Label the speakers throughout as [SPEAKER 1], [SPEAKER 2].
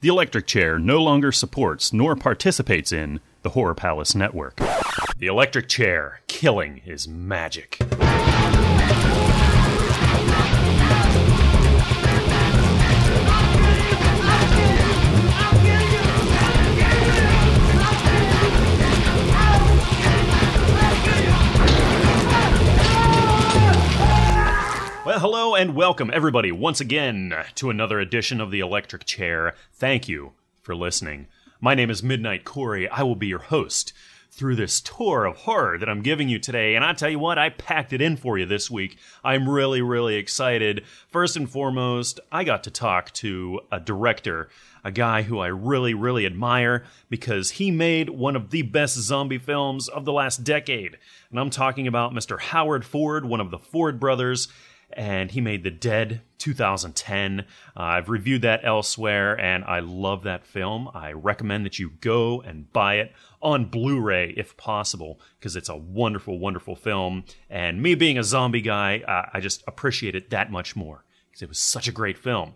[SPEAKER 1] The Electric Chair no longer supports nor participates in the Horror Palace Network. The Electric Chair, killing is magic. Hello and welcome, everybody, once again to another edition of The Electric Chair. Thank you for listening. My name is Midnight Corey. I will be your host through this tour of horror that I'm giving you today. And I tell you what, I packed it in for you this week. I'm really, really excited. First and foremost, I got to talk to a director, a guy who I really, really admire because he made one of the best zombie films of the last decade. And I'm talking about Mr. Howard Ford, one of the Ford brothers and he made The Dead 2010. Uh, I've reviewed that elsewhere, and I love that film. I recommend that you go and buy it on Blu ray if possible, because it's a wonderful, wonderful film. And me being a zombie guy, I just appreciate it that much more, because it was such a great film.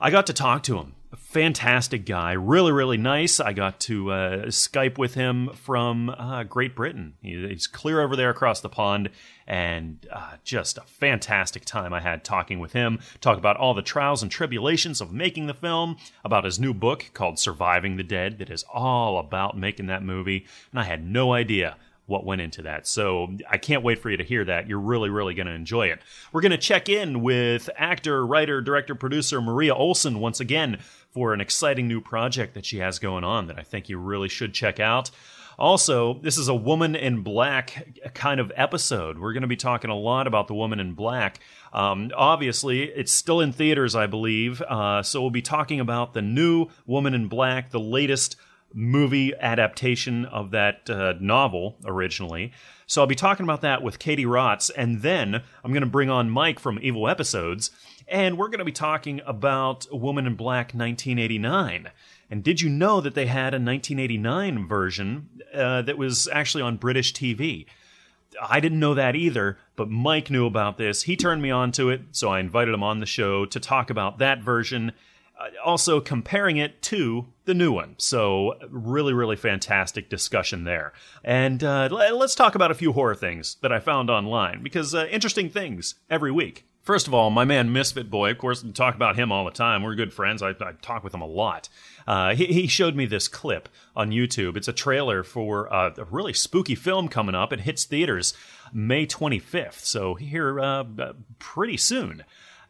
[SPEAKER 1] I got to talk to him. Fantastic guy, really, really nice. I got to uh, Skype with him from uh, Great Britain. He, he's clear over there across the pond, and uh, just a fantastic time I had talking with him. Talk about all the trials and tribulations of making the film, about his new book called Surviving the Dead, that is all about making that movie. And I had no idea what went into that. So I can't wait for you to hear that. You're really, really going to enjoy it. We're going to check in with actor, writer, director, producer Maria Olsen once again for an exciting new project that she has going on that I think you really should check out. Also, this is a Woman in Black kind of episode. We're going to be talking a lot about the Woman in Black. Um, obviously, it's still in theaters, I believe. Uh, so we'll be talking about the new Woman in Black, the latest movie adaptation of that uh, novel originally. So I'll be talking about that with Katie Rotz, and then I'm going to bring on Mike from Evil Episodes, and we're going to be talking about Woman in Black 1989. And did you know that they had a 1989 version uh, that was actually on British TV? I didn't know that either, but Mike knew about this. He turned me on to it, so I invited him on the show to talk about that version uh, also comparing it to the new one. So, really, really fantastic discussion there. And uh, let's talk about a few horror things that I found online because uh, interesting things every week. First of all, my man Misfit Boy, of course, we talk about him all the time. We're good friends. I, I talk with him a lot. Uh, he, he, showed me this clip on YouTube. It's a trailer for uh, a really spooky film coming up. It hits theaters May 25th, so here uh, pretty soon.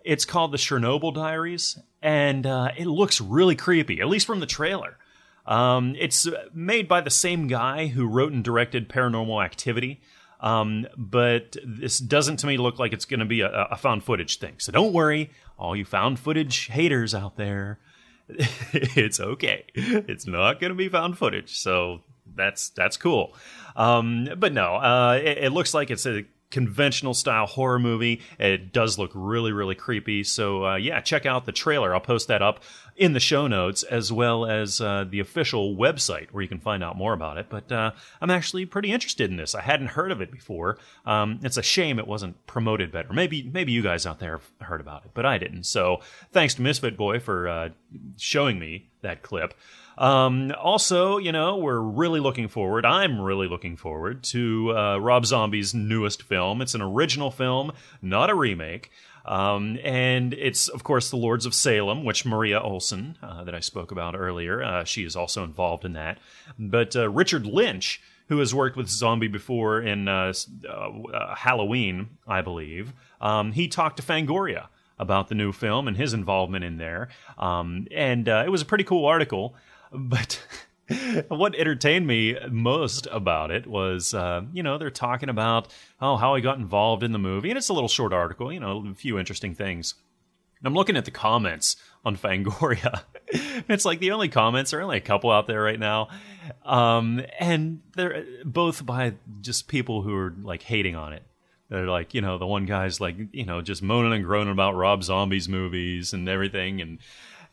[SPEAKER 1] It's called The Chernobyl Diaries, and uh, it looks really creepy, at least from the trailer. Um, it's made by the same guy who wrote and directed Paranormal Activity, um, but this doesn't to me look like it's going to be a, a, found footage thing. So don't worry, all you found footage haters out there. it's okay. It's not going to be found footage, so that's that's cool. Um, but no, uh, it, it, looks like it's a conventional style horror movie. It does look really, really creepy. So, uh, yeah, check out the trailer. I'll post that up in the show notes as well as uh, the official website where you can find out more about it. But uh, I'm actually pretty interested in this. I hadn't heard of it before. Um, it's a shame it wasn't promoted better. Maybe maybe you guys out there have heard about it, but I didn't. So, thanks to Misfit Boy for uh, showing me that clip. Um, also, you know, we're really looking forward. I'm really looking forward to uh, Rob Zombie's newest film. It's an original film, not a remake. Um, and it's, of course, The Lords of Salem, which Maria Olsen, uh, that I spoke about earlier, uh, she is also involved in that. But uh, Richard Lynch, who has worked with Zombie before in uh, uh, Halloween, I believe, um, he talked to Fangoria about the new film and his involvement in there. Um, and it was a pretty cool article. But what entertained me most about it was, uh, you know, they're talking about oh how I got involved in the movie, and it's a little short article, you know, a few interesting things. And I'm looking at the comments on Fangoria. it's like the only comments are only a couple out there right now, um, and they're both by just people who are like hating on it. They're like, you know, the one guy's like, you know, just moaning and groaning about Rob Zombie's movies and everything, and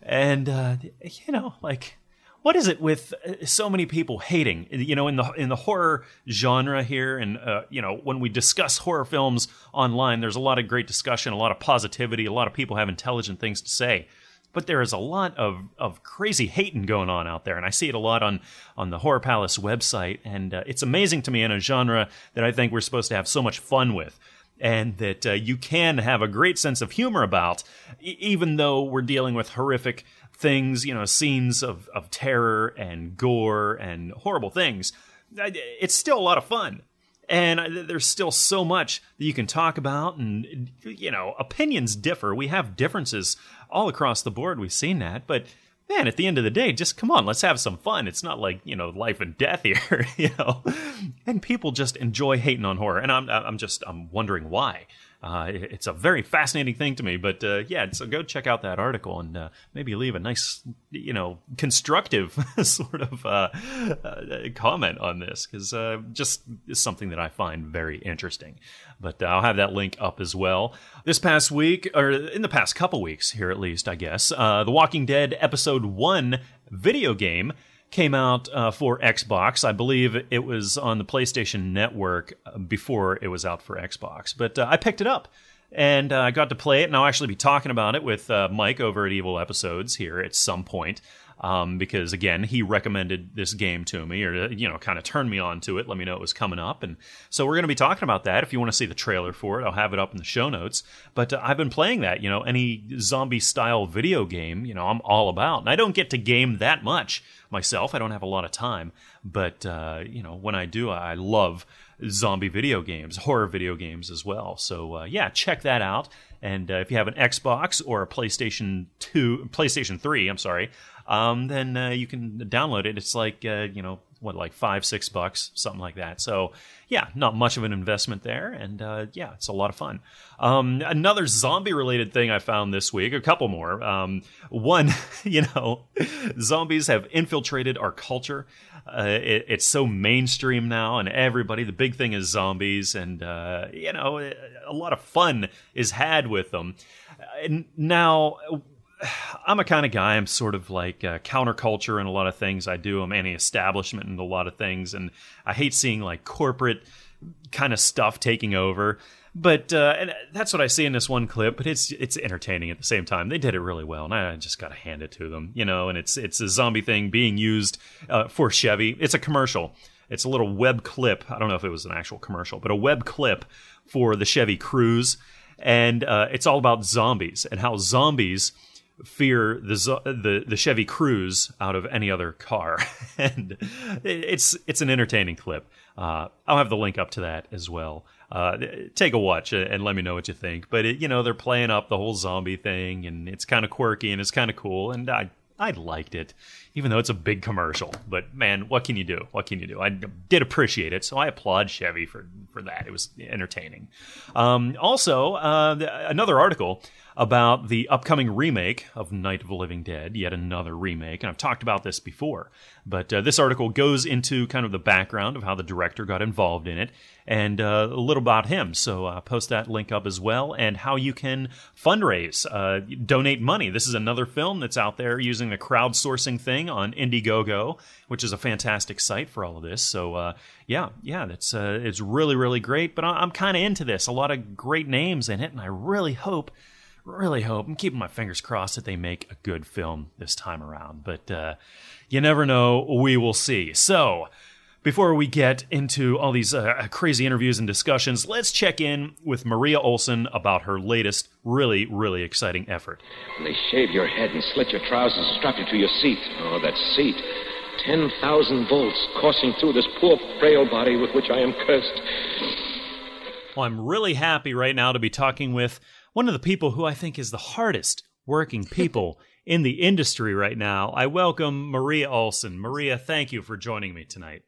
[SPEAKER 1] and uh, you know, like what is it with uh, so many people hating you know in the in the horror genre here and uh, you know when we discuss horror films online there's a lot of great discussion a lot of positivity a lot of people have intelligent things to say but there is a lot of, of crazy hating going on out there, and I see it a lot on on the Horror Palace website, and uh, it's amazing to me in a genre that I think we're supposed to have so much fun with. And that uh, you can have a great sense of humor about, e- even though we're dealing with horrific things, you know, scenes of, of terror and gore and horrible things. It's still a lot of fun. And there's still so much that you can talk about and you know opinions differ. We have differences all across the board. We've seen that. But man at the end of the day just come on let's have some fun. It's not like you know life and death here you know. And people just enjoy hating on horror. And i'm i'm just i'm wondering why uh, it's a very fascinating thing to me. But uh, yeah, so go check out that article and uh, maybe leave a nice, you know, constructive sort of uh, uh, comment on this because uh, just is something that I find very interesting. But I'll have that link up as well. This past week, or in the past couple weeks here at least, I guess, The Walking Dead episode one video game came out uh, for Xbox. I believe it was on the PlayStation Network uh, before it was out for Xbox. But uh, I picked it up and uh, I got to play it, and I'll actually be talking about it with uh, Mike over at Evil Episodes here at some point um, because again he recommended this game to me or you know kind of turned me on to it let me know it was coming up. And so we're going to be talking about that. If you want to see the trailer for it i'll have it up in the show notes. But uh, i've been playing that you know any zombie style video game you know i'm all about. And i don't get to game that much myself. I don't have a lot of time. But uh, you know when i do i love zombie video games horror video games as well. So uh, yeah check that out. And uh, if you have an Xbox or a PlayStation 2, PlayStation 3, I'm sorry, um, then uh, you can download it. It's like, uh, you know, what, like five, six bucks, something like that. So, yeah, not much of an investment there. And uh, yeah, it's a lot of fun. Um, another zombie related thing I found this week, a couple more. Um, one, you know, zombies have infiltrated our culture. Uh, it, it's so mainstream now, and everybody, the big thing is zombies, and, uh, you know, a lot of fun is had with them. Now, I'm a kind of guy. I'm sort of like uh, counterculture in a lot of things I do. I'm anti-establishment in a lot of things, and I hate seeing like corporate kind of stuff taking over. But uh, and that's what I see in this one clip. But it's it's entertaining at the same time. They did it really well, and I just got to hand it to them. You know, and it's it's a zombie thing being used uh, for Chevy. It's a commercial. It's a little web clip. I don't know if it was an actual commercial, but a web clip for the Chevy Cruze, and uh, it's all about zombies and how zombies fear the the the Chevy Cruze out of any other car, and it's it's an entertaining clip. Uh, I'll have the link up to that as well. Uh, take a watch and let me know what you think. But it, you know they're playing up the whole zombie thing, and it's kind of quirky and it's kind of cool, and I I liked it, even though it's a big commercial. But man, what can you do? What can you do? I did appreciate it, so I applaud Chevy for for that. It was entertaining. Um, also, uh, another article about the upcoming remake of Night of the Living Dead, yet another remake. And I've talked about this before, but uh, this article goes into kind of the background of how the director got involved in it and uh, a little about him. So uh, post that link up as well, and how you can fundraise, uh, donate money. This is another film that's out there using the crowdsourcing thing on Indiegogo, which is a fantastic site for all of this. So uh, yeah, yeah, that's uh, it's really really great. But I'm kind of into this. A lot of great names in it, and I really hope really hope I'm keeping my fingers crossed that they make a good film this time around. But uh, you never know. We will see. So. Before we get into all these uh, crazy interviews and discussions, let's check in with Maria Olsen about her latest, really, really exciting effort.
[SPEAKER 2] When They shave your head and slit your trousers and strap you to your seat. Oh, that seat. 10,000 volts coursing through this poor, frail body with which I am cursed.
[SPEAKER 1] Well, I'm really happy right now to be talking with one of the people who I think is the hardest working people in the industry right now. I welcome Maria Olsen. Maria, thank you for joining me tonight.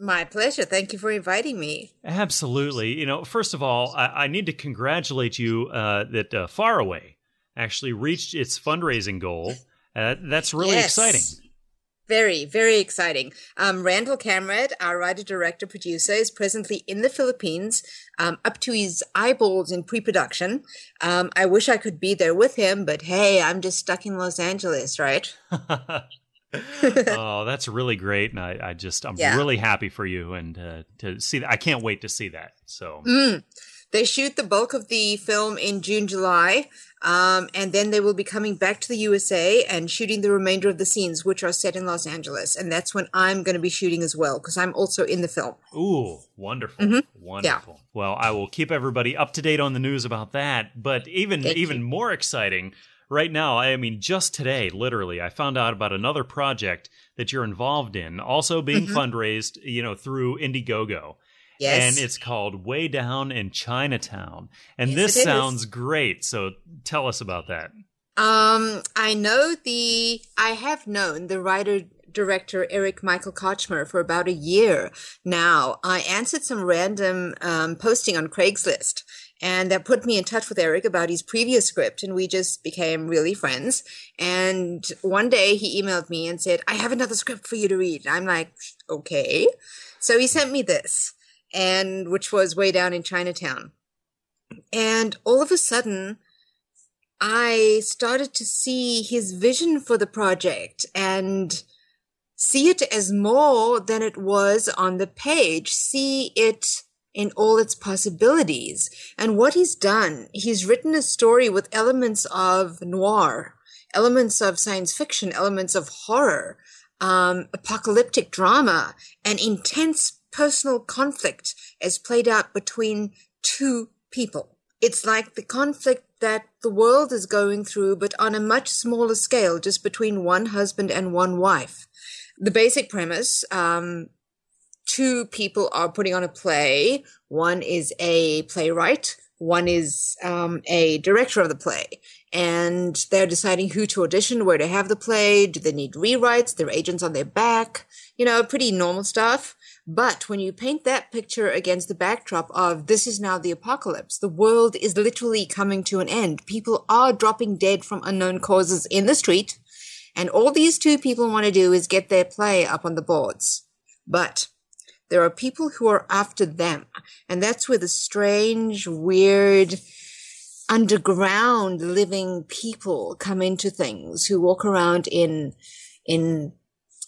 [SPEAKER 3] My pleasure. Thank you for inviting me.
[SPEAKER 1] Absolutely. You know, first of all, I, I need to congratulate you uh, that uh, Faraway actually reached its fundraising goal. Uh, that's really yes. exciting.
[SPEAKER 3] Very, very exciting. Um, Randal Kamradt, our writer, director, producer, is presently in the Philippines, um, up to his eyeballs in pre-production. Um, I wish I could be there with him, but hey, I'm just stuck in Los Angeles, right?
[SPEAKER 1] oh, that's really great, and I, I just I'm yeah. really happy for you, and uh, to see that. I can't wait to see that. So.
[SPEAKER 3] Mm. They shoot the bulk of the film in June, July, um, and then they will be coming back to the USA and shooting the remainder of the scenes, which are set in Los Angeles. And that's when I'm going to be shooting as well, because I'm also in the film.
[SPEAKER 1] Ooh, wonderful, wonderful. Yeah. Well, I will keep everybody up to date on the news about that. But even Thank even you. more exciting, right now, I mean, just today, literally, I found out about another project that you're involved in, also being mm-hmm. fundraised, you know, through Indiegogo.
[SPEAKER 3] Yes.
[SPEAKER 1] And it's called Way Down in Chinatown. And yes, this sounds great. So tell us about that.
[SPEAKER 3] Um, I know the, I have known the writer director Eric Michael Kochmer for about a year now. I answered some random um, posting on Craigslist and that put me in touch with Eric about his previous script, and we just became really friends. And one day he emailed me and said, I have another script for you to read. I'm like, okay. So he sent me this, and which was way down in Chinatown. And all of a sudden, I started to see his vision for the project and see it as more than it was on the page, see it in all its possibilities. And what he's done, he's written a story with elements of noir, elements of science fiction, elements of horror, um, apocalyptic drama, and intense personal conflict as played out between two people. It's like the conflict that the world is going through, but on a much smaller scale, just between one husband and one wife. The basic premise, um, two people are putting on a play. One is a playwright. One is um, a director of the play. And they're deciding who to audition, where to have the play. Do they need rewrites? Their agents on their back. You know, pretty normal stuff. But when you paint that picture against the backdrop of this is now the apocalypse, the world is literally coming to an end. People are dropping dead from unknown causes in the street. And all these two people want to do is get their play up on the boards. But there are people who are after them. And that's where the strange, weird, underground living people come into things who walk around in, in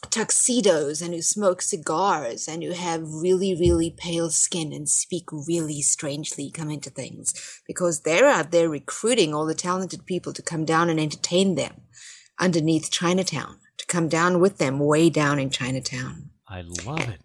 [SPEAKER 3] tuxedos and who smoke cigars and who have really, really pale skin and speak really strangely come into things because they're out there recruiting all the talented people to come down and entertain them underneath Chinatown, to come down with them way down in Chinatown.
[SPEAKER 1] I love it.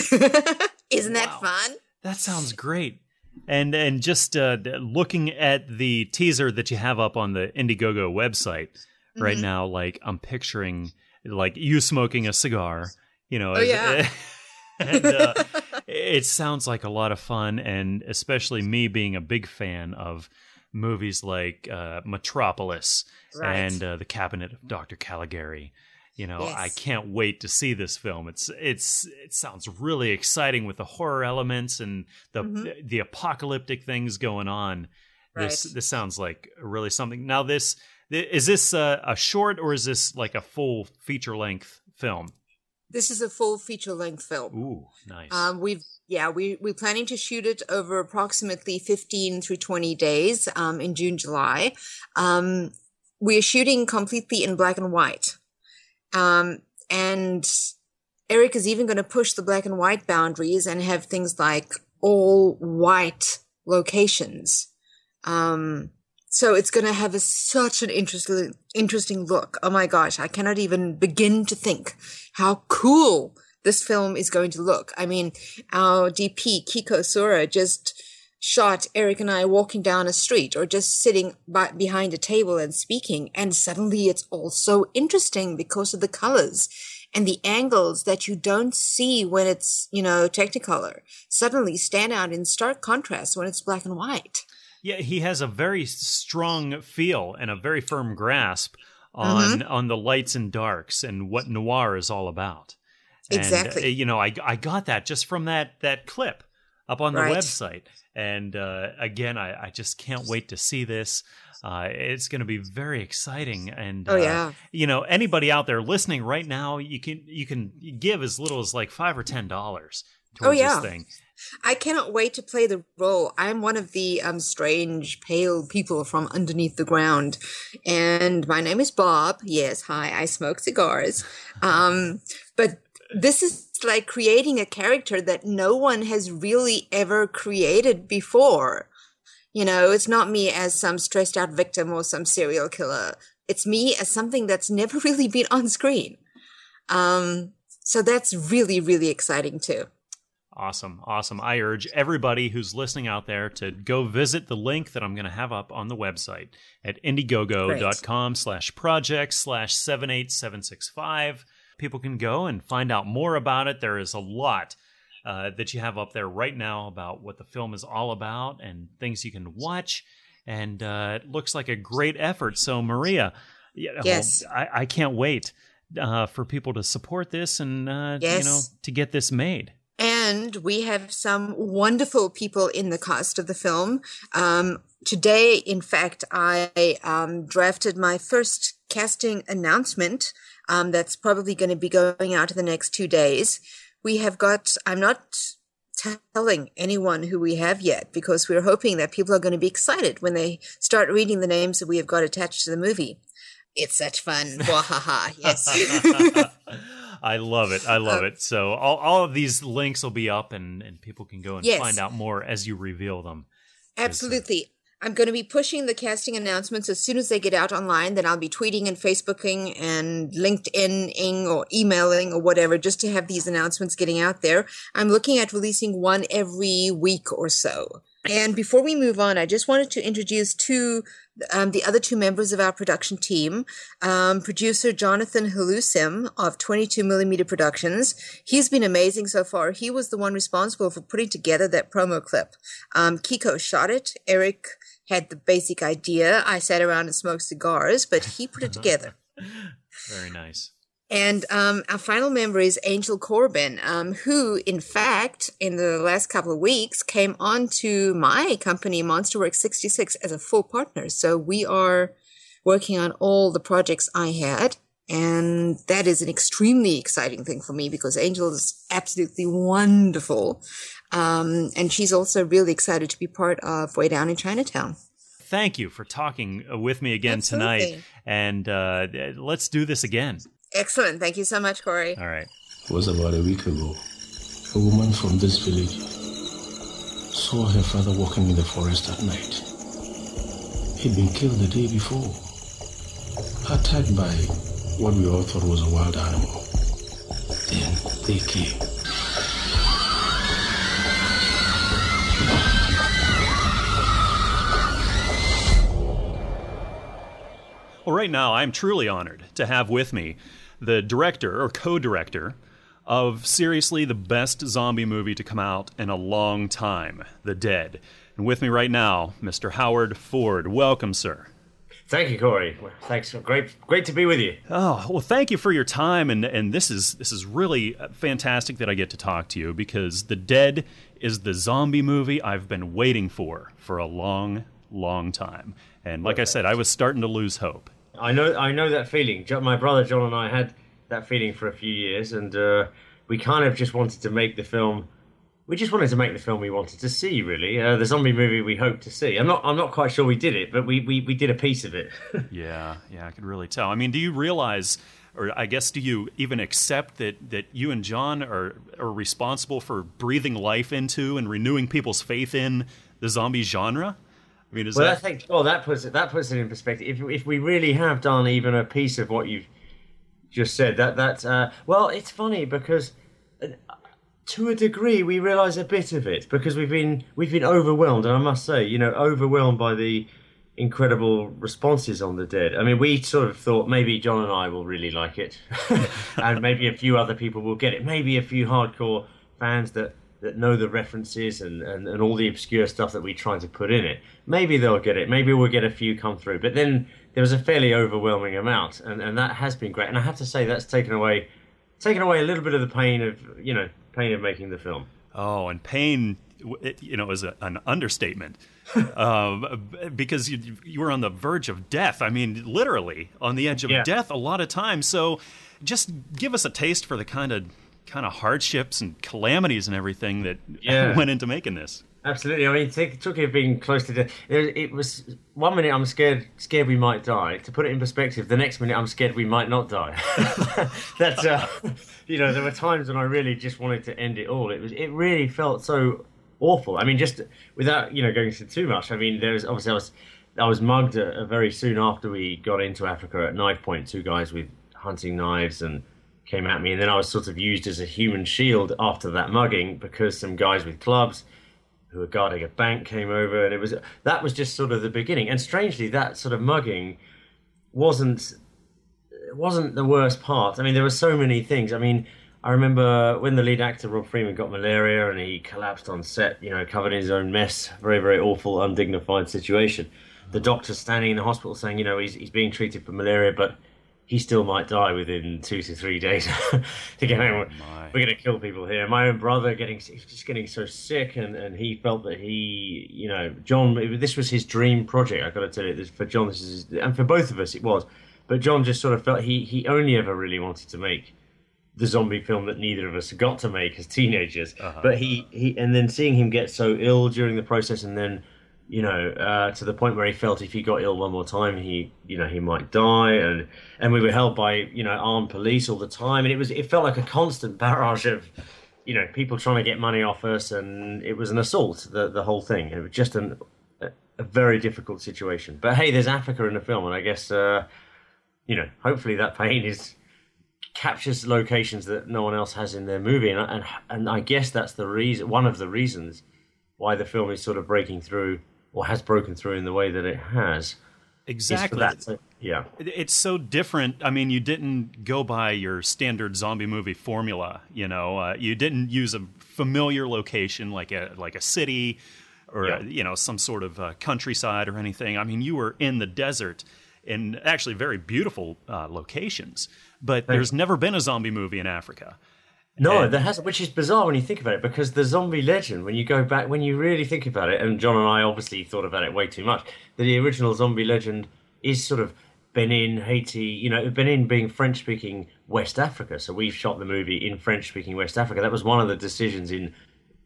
[SPEAKER 3] Isn't that wow. fun?
[SPEAKER 1] That sounds great. And and just uh, looking at the teaser that you have up on the Indiegogo website mm-hmm. right now, like I'm picturing like you smoking a cigar, you know.
[SPEAKER 3] Oh, as, yeah.
[SPEAKER 1] and uh, it sounds like a lot of fun, and especially me being a big fan of movies like uh, Metropolis right. and uh, The Cabinet of Dr. Caligari. You know, yes. I can't wait to see this film. It's it's it sounds really exciting with the horror elements and the mm-hmm. the, the, apocalyptic things going on. Right. This this sounds like really something. Now this is this a, a short or is this like a full feature length film?
[SPEAKER 3] This is a full feature length film.
[SPEAKER 1] Ooh, nice.
[SPEAKER 3] Um, we've yeah, we we're planning to shoot it over approximately fifteen through twenty days um, in June, July. Um, we're shooting completely in black and white. Um, and Eric is even going to push the black and white boundaries and have things like all white locations. Um, so it's going to have a, such an interesting, interesting look. Oh my gosh. I cannot even begin to think how cool this film is going to look. I mean, our DP, Kiko Sura, just shot Eric and I walking down a street or just sitting by, behind a table and speaking. And suddenly it's all so interesting because of the colors and the angles that you don't see when it's, you know, Technicolor suddenly stand out in stark contrast when it's black and white.
[SPEAKER 1] Yeah, he has a very strong feel and a very firm grasp on mm-hmm. on the lights and darks and what noir is all about. And,
[SPEAKER 3] exactly.
[SPEAKER 1] Uh, you know, I I got that just from that that clip up on the right. website. And uh, again, I, I, just can't wait to see this. Uh, it's going to be very exciting. And
[SPEAKER 3] oh yeah, uh,
[SPEAKER 1] you know, anybody out there listening right now, you can you can give as little as like five or ten dollars towards oh, yeah. this thing.
[SPEAKER 3] I cannot wait to play the role. I'm one of the um, strange, pale people from underneath the ground. And my name is Bob. Yes, hi, I smoke cigars. Um, but this is like creating a character that no one has really ever created before. You know, it's not me as some stressed out victim or some serial killer. It's me as something that's never really been on screen. Um, so that's really, really exciting too.
[SPEAKER 1] Awesome. Awesome. I urge everybody who's listening out there to go visit the link that I'm going to have up on the website at indiegogo.com slash project slash 78765. People can go and find out more about it. There is a lot uh, that you have up there right now about what the film is all about and things you can watch. And uh, it looks like a great effort. So, Maria,
[SPEAKER 3] yes.
[SPEAKER 1] I, I can't wait uh, for people to support this and uh,
[SPEAKER 3] yes.
[SPEAKER 1] you know to get this made.
[SPEAKER 3] And we have some wonderful people in the cast of the film. Um, today, in fact, I um, drafted my first casting announcement. Um, that's probably going to be going out in the next two days we have got, I'm not telling anyone who we have yet because we're hoping that people are going to be excited when they start reading the names that we have got attached to the movie. It's such fun. Wahaha. yes.
[SPEAKER 1] I love it. I love uh, it. So all, all of these links will be up and, and people can go and yes. find out more as you reveal them.
[SPEAKER 3] Absolutely. I'm going to be pushing the casting announcements as soon as they get out online. Then I'll be tweeting and Facebooking and LinkedIning or emailing or whatever just to have these announcements getting out there. I'm looking at releasing one every week or so. And before we move on, I just wanted to introduce two, um, the other two members of our production team. Um, producer Jonathan Halusim of 22 Millimeter Productions. He's been amazing so far. He was the one responsible for putting together that promo clip. Um, Kiko shot it. Eric had the basic idea. I sat around and smoked cigars, but he put it together.
[SPEAKER 1] Very nice.
[SPEAKER 3] And um, our final member is Angel Corbin, um, who, in fact, in the last couple of weeks, came on to my company, Monsterworks 66, as a full partner. So we are working on all the projects I had. And that is an extremely exciting thing for me because Angel is absolutely wonderful. Um, and she's also really excited to be part of Way Down in Chinatown.
[SPEAKER 1] Thank you for talking uh, with me again Absolutely. tonight. And uh, let's do this again.
[SPEAKER 3] Excellent. Thank you so much, Corey.
[SPEAKER 1] All right.
[SPEAKER 4] It was about a week ago. A woman from this village saw her father walking in the forest at night. He'd been killed the day before, attacked by what we all thought was a wild animal. Then they came.
[SPEAKER 1] Well, right now, I'm truly honored to have with me the director or co director of seriously the best zombie movie to come out in a long time, The Dead. And with me right now, Mr. Howard Ford. Welcome, sir.
[SPEAKER 5] Thank you, Corey. Thanks. Great, great to be with you.
[SPEAKER 1] Oh well, thank you for your time, and and this is this is really uh, fantastic that I get to talk to you because The Dead is the zombie movie I've been waiting for for a long, long time. And like Perfect. I said, I was starting to lose hope.
[SPEAKER 5] I know, I know that feeling. My brother John and I had that feeling for a few years, and uh, we kind of just wanted to make the film. We just wanted to make the film we wanted to see. Really, uh, the zombie movie we hoped to see. I'm not, I'm not quite sure we did it, but we, we, we did a piece of it.
[SPEAKER 1] yeah, yeah, I could really tell. I mean, do you realize? or I guess do you even accept that, that you and John are are responsible for breathing life into and renewing people's faith in the zombie genre?
[SPEAKER 5] I mean, well, that... I think well that puts it that puts it in perspective. If if we really have done even a piece of what you've just said, that that uh, well, it's funny because uh, to a degree we realise a bit of it because we've been we've been overwhelmed, and I must say, you know, overwhelmed by the incredible responses on the dead. I mean, we sort of thought maybe John and I will really like it, and maybe a few other people will get it. Maybe a few hardcore fans that that know the references and, and, and all the obscure stuff that we try to put in it. Maybe they'll get it. Maybe we'll get a few come through. But then there was a fairly overwhelming amount, and, and that has been great. And I have to say that's taken away taken away a little bit of the pain of you know pain of making the film.
[SPEAKER 1] Oh, and pain, you know, is a, an understatement. um, because you, you were on the verge of death. I mean, literally on the edge of yeah. death a lot of times. So, just give us a taste for the kind of kind of hardships and calamities and everything that yeah. went into making this.
[SPEAKER 5] Absolutely. I mean, take, took it being close to death. It, was one minute I'm scared, scared we might die. To put it in perspective, the next minute I'm scared we might not die. That's, uh, you know, there were times when I really just wanted to end it all. It was, it really felt so awful. I mean, just without you know going into too much. I mean, there was obviously I was I was mugged uh, very soon after we got into Africa at knife point. Two guys with hunting knives and came at me, and then I was sort of used as a human shield after that mugging because some guys with clubs who were guarding a bank came over, and it was that was just sort of the beginning. And strangely, that sort of mugging wasn't wasn't the worst part. I mean, there were so many things. I mean, I remember when the lead actor Rob Freeman got malaria and he collapsed on set, you know, covered in his own mess. Very, very awful, undignified situation. The doctor standing in the hospital saying, you know, he's he's being treated for malaria, but he still might die within two to three days to get home. We're going to kill people here. My own brother getting just getting so sick, and, and he felt that he, you know, John. This was his dream project. I got to tell you, this for John, this is, and for both of us, it was. But John just sort of felt he he only ever really wanted to make the zombie film that neither of us got to make as teenagers. Uh-huh. But he he and then seeing him get so ill during the process, and then you know, uh, to the point where he felt if he got ill one more time, he, you know, he might die, and and we were held by, you know, armed police all the time, and it was, it felt like a constant barrage of, you know, people trying to get money off us, and it was an assault, the the whole thing. It was just an, a, very difficult situation. But hey, there's Africa in the film, and I guess, uh, you know, hopefully that pain is captures locations that no one else has in their movie, and and and I guess that's the reason, one of the reasons why the film is sort of breaking through or has broken through in the way that it has.
[SPEAKER 1] Exactly.
[SPEAKER 5] To, yeah.
[SPEAKER 1] It's so different. I mean, you didn't go by your standard zombie movie formula. You know, uh, you didn't use a familiar location like a like a city or yeah. you know some sort of uh, countryside or anything. I mean, you were in the desert in actually very beautiful uh, locations. But there's never been a zombie movie in Africa.
[SPEAKER 5] No, there hasn't, which is bizarre when you think about it, because the zombie legend, when you go back, when you really think about it, and John and I obviously thought about it way too much, the original zombie legend is sort of Benin, Haiti, you know, Benin being French speaking West Africa. So we've shot the movie in French speaking West Africa. That was one of the decisions in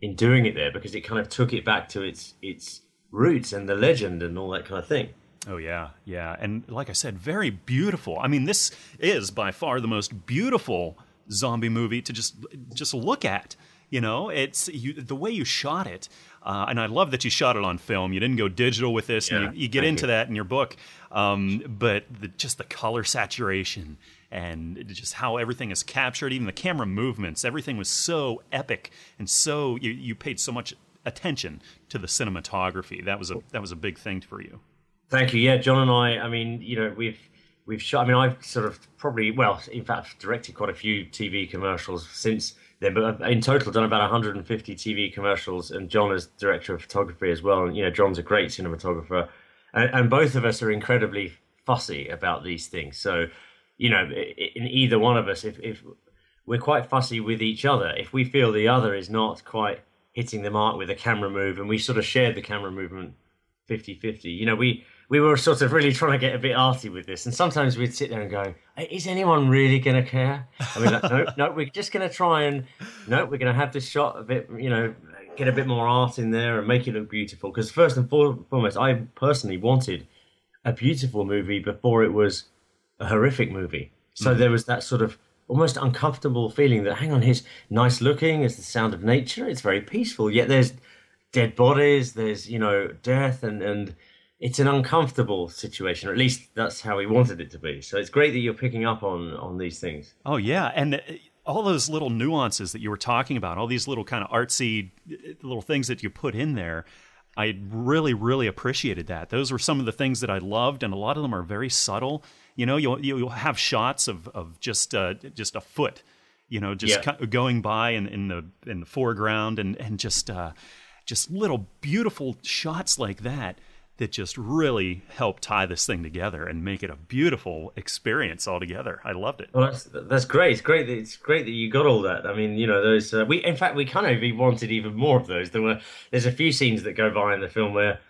[SPEAKER 5] in doing it there because it kind of took it back to its its roots and the legend and all that kind of thing.
[SPEAKER 1] Oh yeah, yeah, and like I said, very beautiful. I mean, this is by far the most beautiful zombie movie to just just look at. You know, it's you, the way you shot it, uh, and I love that you shot it on film. You didn't go digital with this, yeah, and you, you get into you. that in your book. Um, but the, just the color saturation and just how everything is captured, even the camera movements, everything was so epic and so you, you paid so much attention to the cinematography. That was a that was a big thing for you.
[SPEAKER 5] Thank you. Yeah, John and I. I mean, you know, we've we've shot. I mean, I've sort of probably, well, in fact, directed quite a few TV commercials since then, but in total, done about 150 TV commercials. And John is director of photography as well. And you know, John's a great cinematographer, and, and both of us are incredibly fussy about these things. So, you know, in either one of us, if, if we're quite fussy with each other, if we feel the other is not quite hitting the mark with a camera move, and we sort of shared the camera movement 50 50, you know, we we were sort of really trying to get a bit arty with this, and sometimes we'd sit there and go, "Is anyone really going to care?" I mean, like, no, no, we're just going to try and no, we're going to have this shot a bit, you know, get a bit more art in there and make it look beautiful. Because first and foremost, I personally wanted a beautiful movie before it was a horrific movie. So mm-hmm. there was that sort of almost uncomfortable feeling that, hang on, he's nice looking, it's the sound of nature, it's very peaceful. Yet there's dead bodies, there's you know death and and it's an uncomfortable situation, or at least that's how we wanted it to be. So it's great that you're picking up on on these things.
[SPEAKER 1] Oh yeah, and uh, all those little nuances that you were talking about, all these little kind of artsy uh, little things that you put in there. I really, really appreciated that. Those were some of the things that I loved, and a lot of them are very subtle. You know, you'll you'll have shots of of just uh, just a foot, you know, just yeah. going by in, in the in the foreground, and and just uh, just little beautiful shots like that that just really helped tie this thing together and make it a beautiful experience altogether. I loved it.
[SPEAKER 5] Well, that's that's great. It's great. That, it's great that you got all that. I mean, you know, those. Uh, we in fact we kind of wanted even more of those. There were there's a few scenes that go by in the film where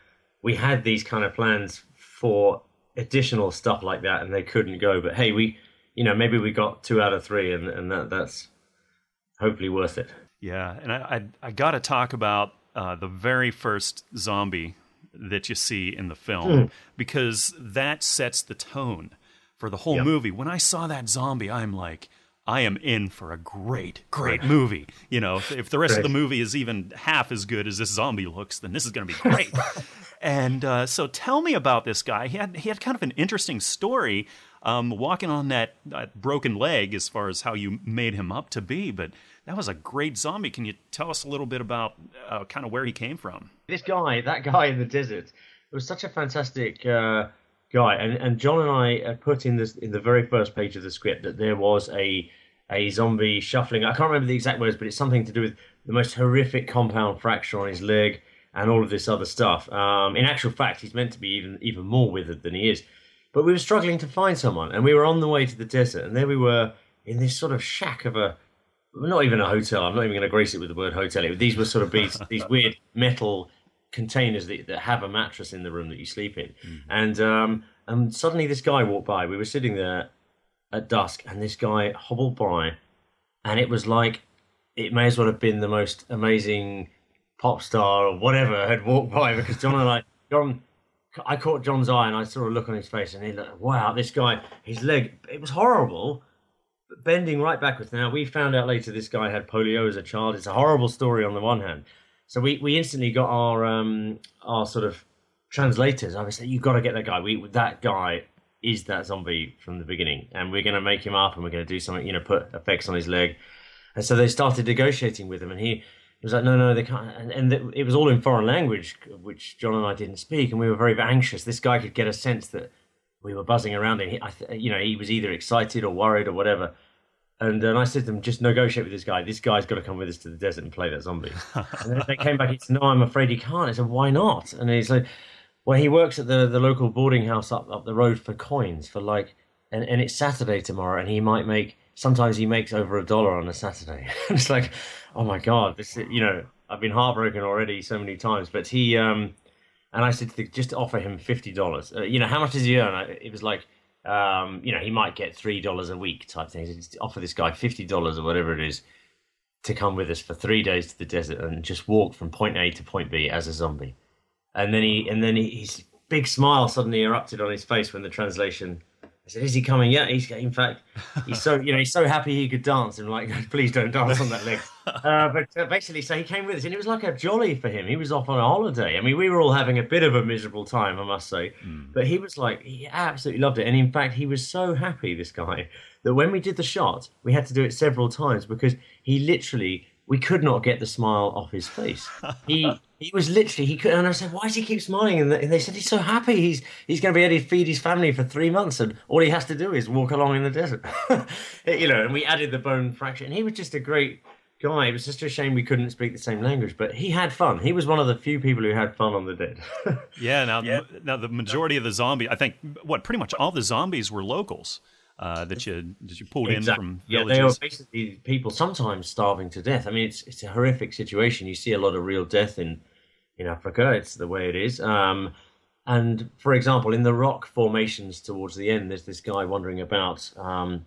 [SPEAKER 5] we had these kind of plans for additional stuff like that, and they couldn't go. But hey, we, you know, maybe we got two out of three, and and that that's hopefully worth it.
[SPEAKER 1] Yeah, and I I, I got to talk about uh, the very first zombie that you see in the film mm. because that sets the tone for the whole yep. movie. When I saw that zombie, I'm like, I am in for a great, great movie. You know, if, if the rest of the movie is even half as good as this zombie looks, then this is going to be great. and uh, so, tell me about this guy. He had he had kind of an interesting story, um, walking on that, that broken leg, as far as how you made him up to be. But that was a great zombie. Can you tell us a little bit about uh, kind of where he came from?
[SPEAKER 5] This guy, that guy in the desert, was such a fantastic uh, guy. And, and John and I uh, put in this in the very first page of the script that there was a a zombie shuffling. I can't remember the exact words, but it's something to do with the most horrific compound fracture on his leg and all of this other stuff. Um, in actual fact, he's meant to be even even more withered than he is. But we were struggling to find someone, and we were on the way to the desert, and there we were in this sort of shack of a not even a hotel. I'm not even going to grace it with the word hotel. These were sort of these, these weird metal containers that, that have a mattress in the room that you sleep in. And um, and suddenly this guy walked by. We were sitting there at dusk, and this guy hobbled by, and it was like it may as well have been the most amazing pop star or whatever had walked by because John and I, John, I caught John's eye and I saw a look on his face, and he looked, wow, this guy, his leg, it was horrible bending right backwards. Now we found out later this guy had polio as a child. It's a horrible story on the one hand. So we, we instantly got our um our sort of translators. I was saying, you've got to get that guy. We that guy is that zombie from the beginning, and we're going to make him up, and we're going to do something. You know, put effects on his leg. And so they started negotiating with him, and he was like, no, no, they can't. And, and it was all in foreign language, which John and I didn't speak, and we were very anxious. This guy could get a sense that we were buzzing around him. He, I th- you know, he was either excited or worried or whatever. And, and I said to them, just negotiate with this guy. This guy's got to come with us to the desert and play that zombie. and then they came back. He said, no, I'm afraid he can't. I said, why not? And he's like, well, he works at the, the local boarding house up, up the road for coins for like, and, and it's Saturday tomorrow, and he might make, sometimes he makes over a dollar on a Saturday. It's like, oh my God, this, is- you know, I've been heartbroken already so many times. But he, um, and I said, to the, just offer him fifty dollars. Uh, you know, how much does he earn? I, it was like, um, you know, he might get three dollars a week type thing. Just offer this guy fifty dollars or whatever it is to come with us for three days to the desert and just walk from point A to point B as a zombie. And then he, and then he, his big smile suddenly erupted on his face when the translation. I said, "Is he coming?" Yeah, he's. In fact, he's so you know he's so happy he could dance. And I'm like, please don't dance on that leg. Uh, but uh, basically, so he came with us, and it was like a jolly for him. He was off on a holiday. I mean, we were all having a bit of a miserable time, I must say. But he was like, he absolutely loved it. And in fact, he was so happy, this guy, that when we did the shot, we had to do it several times because he literally, we could not get the smile off his face. He he was literally he could, and I said, why does he keep smiling? And they said he's so happy. He's he's going to be able to feed his family for three months, and all he has to do is walk along in the desert. you know, and we added the bone fracture, and he was just a great guy. It was just a shame we couldn't speak the same language, but he had fun. He was one of the few people who had fun on the dead.
[SPEAKER 1] Yeah. Now, now the majority of the zombie, I think, what pretty much all the zombies were locals uh, that you that you pulled in from
[SPEAKER 5] Yeah,
[SPEAKER 1] villages.
[SPEAKER 5] they are basically people sometimes starving to death. I mean, it's it's a horrific situation. You see a lot of real death in in Africa. It's the way it is. Um, and for example, in the rock formations towards the end, there's this guy wandering about. Um,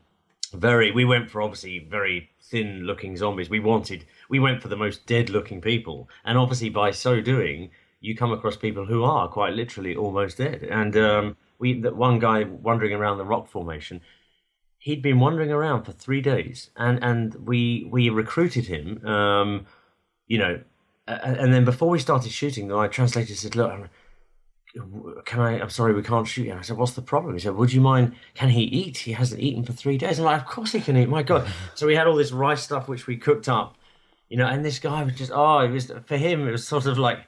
[SPEAKER 5] very, we went for obviously very thin-looking zombies. We wanted, we went for the most dead-looking people, and obviously by so doing, you come across people who are quite literally almost dead. And um, we, that one guy wandering around the rock formation, he'd been wandering around for three days, and and we we recruited him. Um, you know, a- and then before we started shooting, my translator said, "Look, can I? I'm sorry, we can't shoot." And I said, "What's the problem?" He said, "Would you mind? Can he eat? He hasn't eaten for three days." I'm like, "Of course he can eat. My God!" so we had all this rice stuff which we cooked up, you know, and this guy was just oh, it was for him. It was sort of like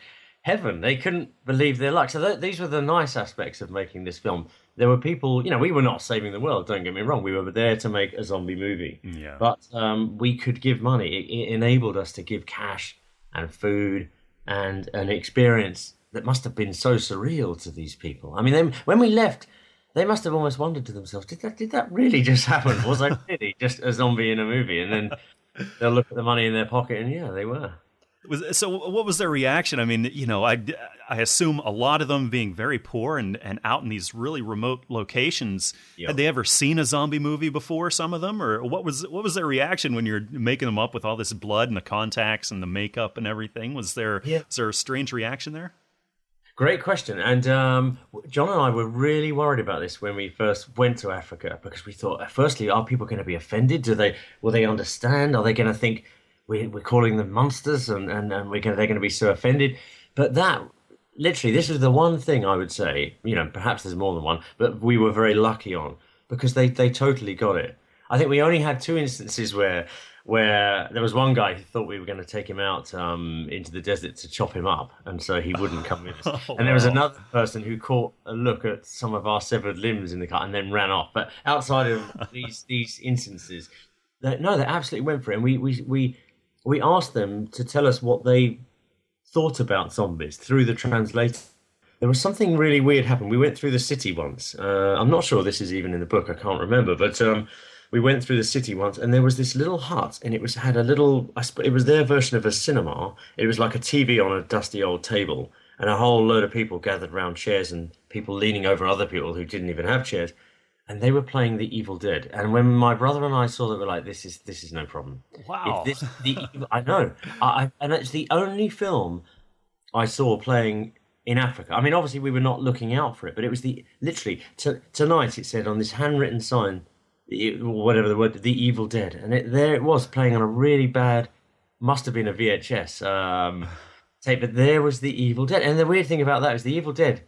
[SPEAKER 5] heaven. They couldn't believe their luck. So th- these were the nice aspects of making this film. There were people, you know, we were not saving the world. Don't get me wrong. We were there to make a zombie movie.
[SPEAKER 1] Yeah.
[SPEAKER 5] But um, we could give money. It, it enabled us to give cash and food and an experience that must have been so surreal to these people. I mean, they, when we left, they must have almost wondered to themselves, did that did that really just happen? Was I really just a zombie in a movie? And then they'll look at the money in their pocket, and yeah, they were.
[SPEAKER 1] Was, so what was their reaction? I mean, you know, I, I assume a lot of them being very poor and, and out in these really remote locations.
[SPEAKER 5] Yeah.
[SPEAKER 1] Had they ever seen a zombie movie before? Some of them, or what was what was their reaction when you're making them up with all this blood and the contacts and the makeup and everything? Was there
[SPEAKER 5] Yeah.
[SPEAKER 1] was there a strange reaction there?
[SPEAKER 5] Great question. And um, John and I were really worried about this when we first went to Africa because we thought, firstly, are people going to be offended? Do they will they understand? Are they going to think we, we're calling them monsters and, and, and we're gonna, they're going to be so offended? But that literally, this is the one thing I would say. You know, perhaps there's more than one, but we were very lucky on because they they totally got it. I think we only had two instances where where there was one guy who thought we were going to take him out um, into the desert to chop him up, and so he wouldn't come with us. oh, and there was another person who caught a look at some of our severed limbs in the car and then ran off. But outside of these these instances, they, no, they absolutely went for it. And we we we we asked them to tell us what they thought about zombies through the translator. There was something really weird happened. We went through the city once. Uh, I'm not sure this is even in the book. I can't remember, but. Um, we went through the city once, and there was this little hut, and it was had a little. It was their version of a cinema. It was like a TV on a dusty old table, and a whole load of people gathered around chairs, and people leaning over other people who didn't even have chairs, and they were playing The Evil Dead. And when my brother and I saw that, we're like, "This is this is no problem."
[SPEAKER 1] Wow!
[SPEAKER 5] If this, the, I know, I, and it's the only film I saw playing in Africa. I mean, obviously we were not looking out for it, but it was the literally t- tonight. It said on this handwritten sign whatever the word, The Evil Dead, and it, there it was playing on a really bad, must have been a VHS um, tape, but there was The Evil Dead, and the weird thing about that is The Evil Dead.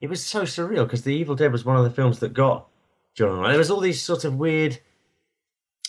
[SPEAKER 5] It was so surreal because The Evil Dead was one of the films that got John. There was all these sort of weird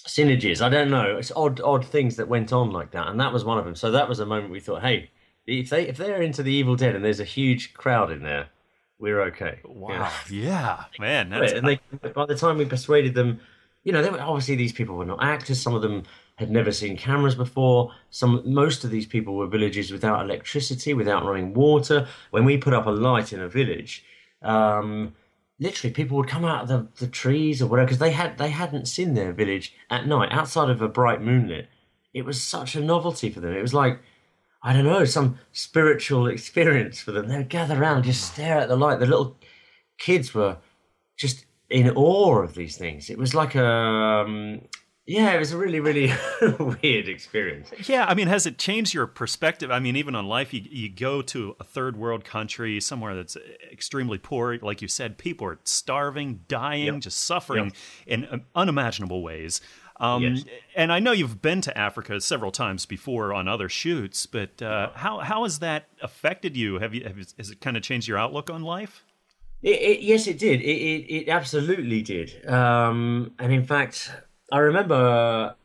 [SPEAKER 5] synergies. I don't know. It's odd, odd things that went on like that, and that was one of them. So that was a moment we thought, hey, if they if they're into The Evil Dead and there's a huge crowd in there, we're okay.
[SPEAKER 1] Wow. Yeah, yeah man.
[SPEAKER 5] and they, by the time we persuaded them you know, were, obviously these people were not actors. Some of them had never seen cameras before. Some, most of these people were villages without electricity, without running water. When we put up a light in a village, um, literally people would come out of the, the trees or whatever because they had they hadn't seen their village at night outside of a bright moonlit. It was such a novelty for them. It was like I don't know some spiritual experience for them. They would gather around, just stare at the light. The little kids were just in awe of these things. It was like a um, yeah, it was a really, really weird experience.
[SPEAKER 1] Yeah, I mean, has it changed your perspective? I mean, even on life, you, you go to a third world country, somewhere that's extremely poor, like you said, people are starving, dying, yep. just suffering yep. in um, unimaginable ways. Um, yes. And I know you've been to Africa several times before on other shoots, but uh, how how has that affected you? Have you have, has it kind of changed your outlook on life?
[SPEAKER 5] It, it, yes, it did. It, it, it absolutely did. Um, and in fact, I remember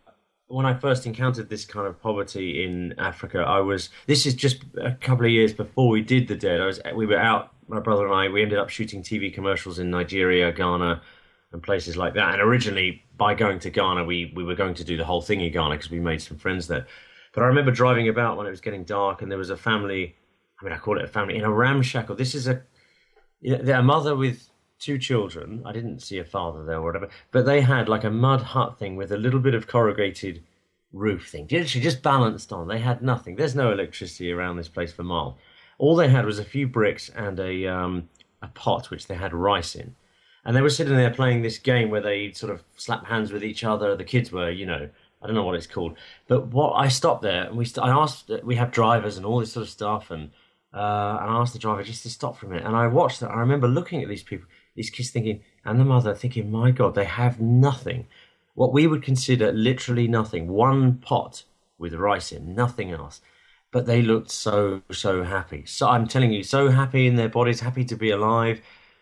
[SPEAKER 5] when I first encountered this kind of poverty in Africa. I was. This is just a couple of years before we did the Dead. I was. We were out. My brother and I. We ended up shooting TV commercials in Nigeria, Ghana, and places like that. And originally, by going to Ghana, we we were going to do the whole thing in Ghana because we made some friends there. But I remember driving about when it was getting dark, and there was a family. I mean, I call it a family in a ramshackle. This is a a mother with two children. I didn't see a father there or whatever, but they had like a mud hut thing with a little bit of corrugated roof thing. Literally just balanced on. They had nothing. There's no electricity around this place for miles. All they had was a few bricks and a um, a pot which they had rice in, and they were sitting there playing this game where they sort of slap hands with each other. The kids were, you know, I don't know what it's called, but what I stopped there and we st- I asked. We have drivers and all this sort of stuff and uh, and I asked the driver just to stop for a minute. And I watched that. I remember looking at these people, these kids thinking, and the mother thinking, my God, they have nothing. What we would consider literally nothing. One pot with rice in, nothing else. But they looked so, so happy. So I'm telling you, so happy in their bodies, happy to be alive,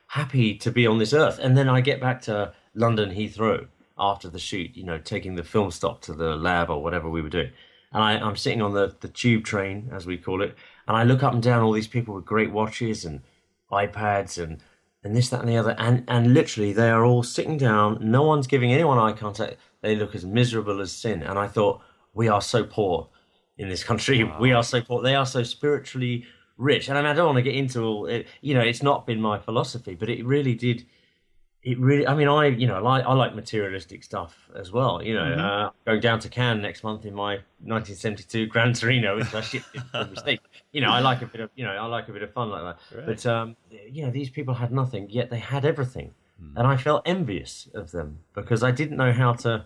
[SPEAKER 5] happy to be on this earth. And then I get back to London Heathrow after the shoot, you know, taking the film stock to the lab or whatever we were doing. And I, I'm sitting on the, the tube train, as we call it, and I look up and down all these people with great watches and iPads and and this, that, and the other, and and literally they are all sitting down. No one's giving anyone eye contact. They look as miserable as sin. And I thought, we are so poor in this country. Wow. We are so poor. They are so spiritually rich. And I, mean, I don't want to get into all. It, you know, it's not been my philosophy, but it really did it really i mean i you know like i like materialistic stuff as well you know mm-hmm. uh, going down to cannes next month in my 1972 gran torino which i shit mistake you know i like a bit of you know i like a bit of fun like that right. but um you know these people had nothing yet they had everything mm. and i felt envious of them because i didn't know how to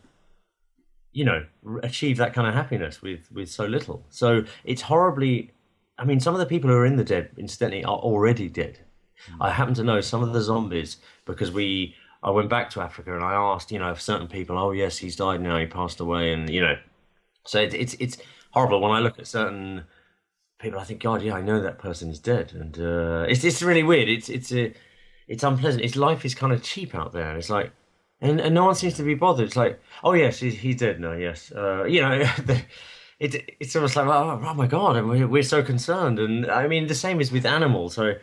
[SPEAKER 5] you know achieve that kind of happiness with with so little so it's horribly I mean, some of the people who are in the dead, incidentally, are already dead. I happen to know some of the zombies because we. I went back to Africa and I asked, you know, certain people, oh yes, he's died now, he passed away, and you know, so it, it's it's horrible when I look at certain people. I think, God, yeah, I know that person is dead, and uh, it's it's really weird. It's it's a it's unpleasant. It's life is kind of cheap out there. It's like, and, and no one seems to be bothered. It's like, oh yes, he's, he's dead now. Yes, uh, you know, it, it's almost like, oh, oh my god, we're, we're so concerned. And I mean, the same is with animals. So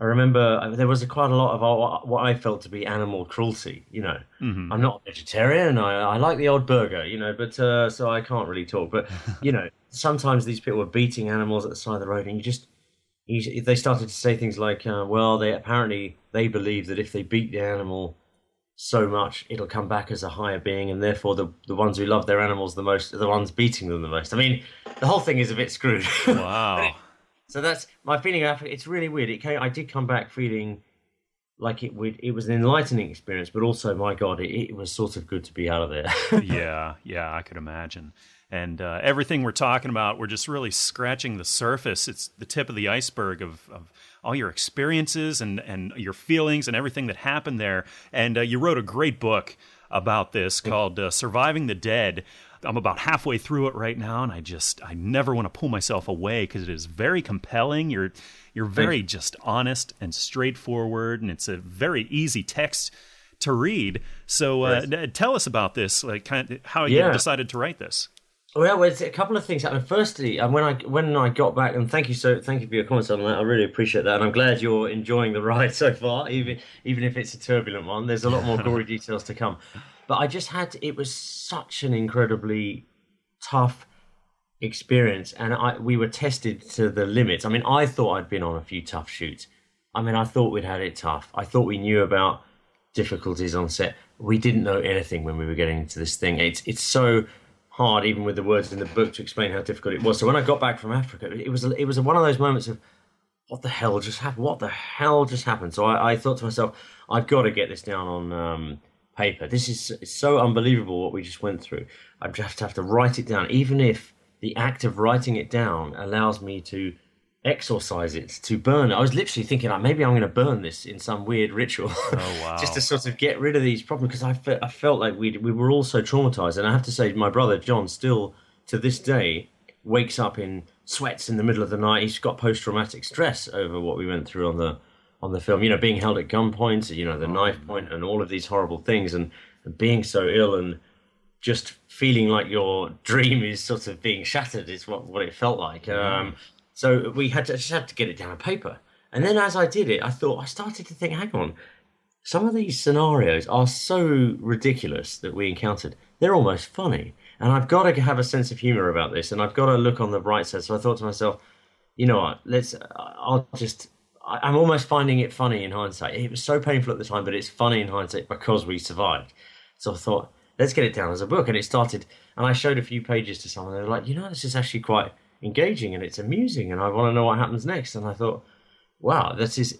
[SPEAKER 5] I remember there was a, quite a lot of what I felt to be animal cruelty. You know, mm-hmm. I'm not a vegetarian. I, I like the odd burger. You know, but uh, so I can't really talk. But you know, sometimes these people were beating animals at the side of the road, and you just you, they started to say things like, uh, "Well, they apparently they believe that if they beat the animal so much, it'll come back as a higher being, and therefore the the ones who love their animals the most are the ones beating them the most." I mean, the whole thing is a bit screwed.
[SPEAKER 1] Wow.
[SPEAKER 5] So that's my feeling of Africa. It's really weird. It came, I did come back feeling like it would it was an enlightening experience but also my god it, it was sort of good to be out of there
[SPEAKER 1] yeah yeah i could imagine and uh, everything we're talking about, we're just really scratching the surface. It's the tip of the iceberg of, of all your experiences and, and your feelings and everything that happened there. And uh, you wrote a great book about this called uh, Surviving the Dead. I'm about halfway through it right now, and I just I never want to pull myself away because it is very compelling. You're you're very just honest and straightforward, and it's a very easy text to read. So uh, tell us about this, like kind of how you yeah. decided to write this.
[SPEAKER 5] Well, it's a couple of things happened. Firstly, and when I when I got back, and thank you so thank you for your comments on that. I really appreciate that, and I'm glad you're enjoying the ride so far, even even if it's a turbulent one. There's a lot more gory details to come, but I just had it was such an incredibly tough experience, and I we were tested to the limits. I mean, I thought I'd been on a few tough shoots. I mean, I thought we'd had it tough. I thought we knew about difficulties on set. We didn't know anything when we were getting into this thing. It's it's so hard, even with the words in the book, to explain how difficult it was. So when I got back from Africa, it was it was one of those moments of what the hell just happened? What the hell just happened? So I, I thought to myself, I've got to get this down on um, paper. This is so unbelievable what we just went through. I just have to have to write it down, even if the act of writing it down allows me to exorcise it, to burn it. I was literally thinking, like, maybe I'm going to burn this in some weird ritual,
[SPEAKER 1] oh, wow.
[SPEAKER 5] just to sort of get rid of these problems. Because I, fe- I felt like we we were all so traumatized, and I have to say, my brother John still to this day wakes up in sweats in the middle of the night. He's got post traumatic stress over what we went through on the on the film. You know, being held at gunpoint, you know, the knife point, and all of these horrible things, and, and being so ill and just feeling like your dream is sort of being shattered is what, what it felt like. Um, so we had to, just had to get it down on paper. And then as I did it, I thought, I started to think, hang on, some of these scenarios are so ridiculous that we encountered. They're almost funny. And I've got to have a sense of humor about this. And I've got to look on the bright side. So I thought to myself, you know what, let's, I'll just, I'm almost finding it funny in hindsight. It was so painful at the time, but it's funny in hindsight because we survived. So I thought, let's get it down as a book. And it started, and I showed a few pages to someone. They were like, you know, this is actually quite engaging and it's amusing and I want to know what happens next. And I thought, wow, this is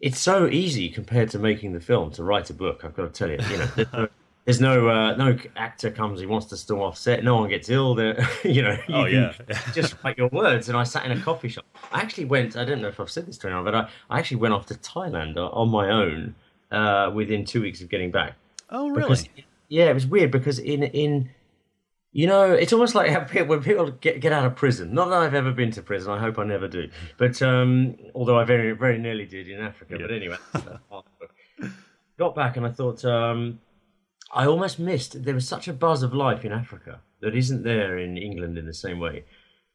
[SPEAKER 5] it's so easy compared to making the film to write a book. I've got to tell you, you know, there's no no, uh, no actor comes he wants to storm off set. No one gets ill. There, you know. You
[SPEAKER 1] oh yeah.
[SPEAKER 5] just write your words. And I sat in a coffee shop. I actually went. I don't know if I've said this to anyone, but I, I actually went off to Thailand on my own uh, within two weeks of getting back.
[SPEAKER 1] Oh really?
[SPEAKER 5] Because, yeah, it was weird because in in you know, it's almost like when people get, get out of prison. Not that I've ever been to prison. I hope I never do. But um, although I very very nearly did in Africa. Yeah. But anyway, got back and I thought um, I almost missed. There was such a buzz of life in Africa that isn't there in England in the same way.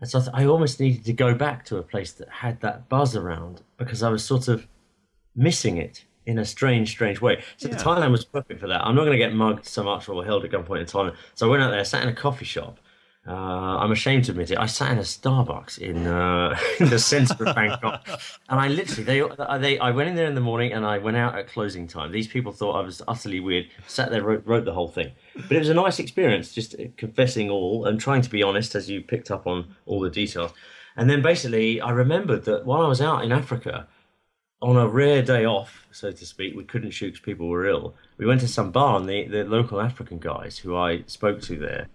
[SPEAKER 5] And so I, th- I almost needed to go back to a place that had that buzz around because I was sort of missing it in a strange, strange way. So yeah. Thailand was perfect for that. I'm not going to get mugged so much or held at gunpoint in Thailand. So I went out there, sat in a coffee shop. Uh, I'm ashamed to admit it. I sat in a Starbucks in, uh, in the centre of Bangkok, and I literally they they I went in there in the morning and I went out at closing time. These people thought I was utterly weird. Sat there, wrote, wrote the whole thing, but it was a nice experience, just confessing all and trying to be honest as you picked up on all the details. And then basically, I remembered that while I was out in Africa, on a rare day off, so to speak, we couldn't shoot because people were ill. We went to some bar, and the, the local African guys who I spoke to there,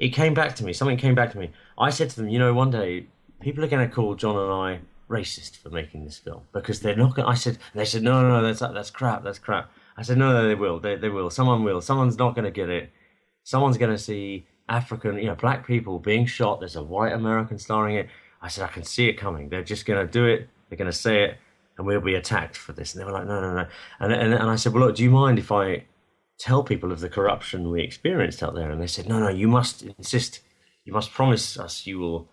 [SPEAKER 5] it came back to me. Something came back to me. I said to them, you know, one day people are going to call John and I racist for making this film because they're not Gonna, I said, they said, no, no, no, that's that's crap, that's crap. I said, no, no, they will, they they will. Someone will. Someone's not going to get it. Someone's going to see African, you know, black people being shot. There's a white American starring it. I said, I can see it coming. They're just going to do it. They're going to say it, and we'll be attacked for this. And they were like, no, no, no. And and and I said, well, look, do you mind if I tell people of the corruption we experienced out there? And they said, no, no, you must insist. You must promise us you will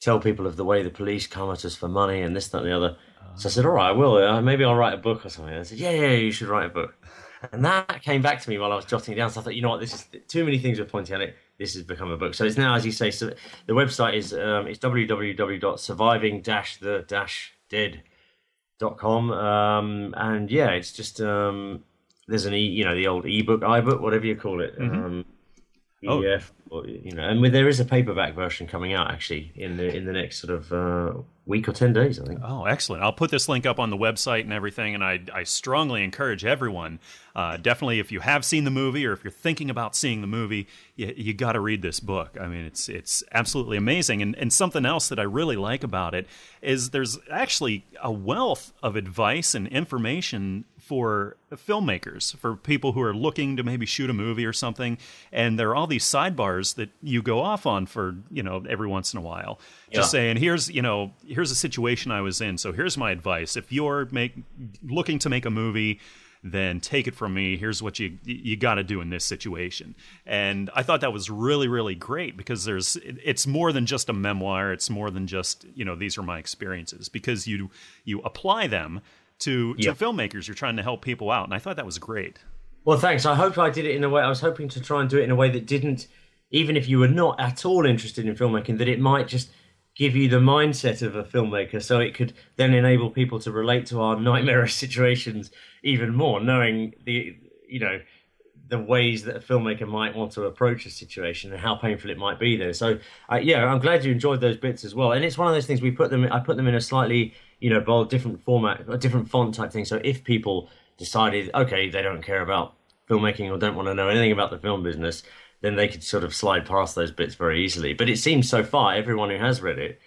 [SPEAKER 5] tell people of the way the police come at us for money and this, that, and the other. So I said, all right, I will. Uh, maybe I'll write a book or something. I said, yeah, yeah, you should write a book. And that came back to me while I was jotting it down. So I thought, you know what, this is too many things were pointing at it. This has become a book. So it's now, as you say, so the website is um, it's www.surviving-the-dead.com. Um, and yeah, it's just um, there's an e, you know, the old ebook, iBook, whatever you call it. Um,
[SPEAKER 1] Oh.
[SPEAKER 5] Or, you know, and with, there is a paperback version coming out actually in the in the next sort of uh, week or ten days, I think.
[SPEAKER 1] Oh, excellent. I'll put this link up on the website and everything, and I, I strongly encourage everyone, uh, definitely if you have seen the movie or if you're thinking about seeing the movie, you, you got to read this book. I mean, it's it's absolutely amazing. And, and something else that I really like about it is there's actually a wealth of advice and information for filmmakers, for people who are looking to maybe shoot a movie or something, and there are all these sidebars that you go off on for you know every once in a while, just saying here's you know here's a situation I was in, so here's my advice. If you're make looking to make a movie, then take it from me. Here's what you you got to do in this situation. And I thought that was really really great because there's it's more than just a memoir. It's more than just you know these are my experiences because you you apply them to filmmakers. You're trying to help people out, and I thought that was great.
[SPEAKER 5] Well, thanks. I hope I did it in a way. I was hoping to try and do it in a way that didn't, even if you were not at all interested in filmmaking, that it might just give you the mindset of a filmmaker, so it could then enable people to relate to our nightmarish situations even more, knowing the you know the ways that a filmmaker might want to approach a situation and how painful it might be there. So, uh, yeah, I'm glad you enjoyed those bits as well. And it's one of those things we put them. I put them in a slightly you know bold, different format, a different font type thing. So if people decided, okay, they don't care about filmmaking or don't want to know anything about the film business, then they could sort of slide past those bits very easily. But it seems so far everyone who has read it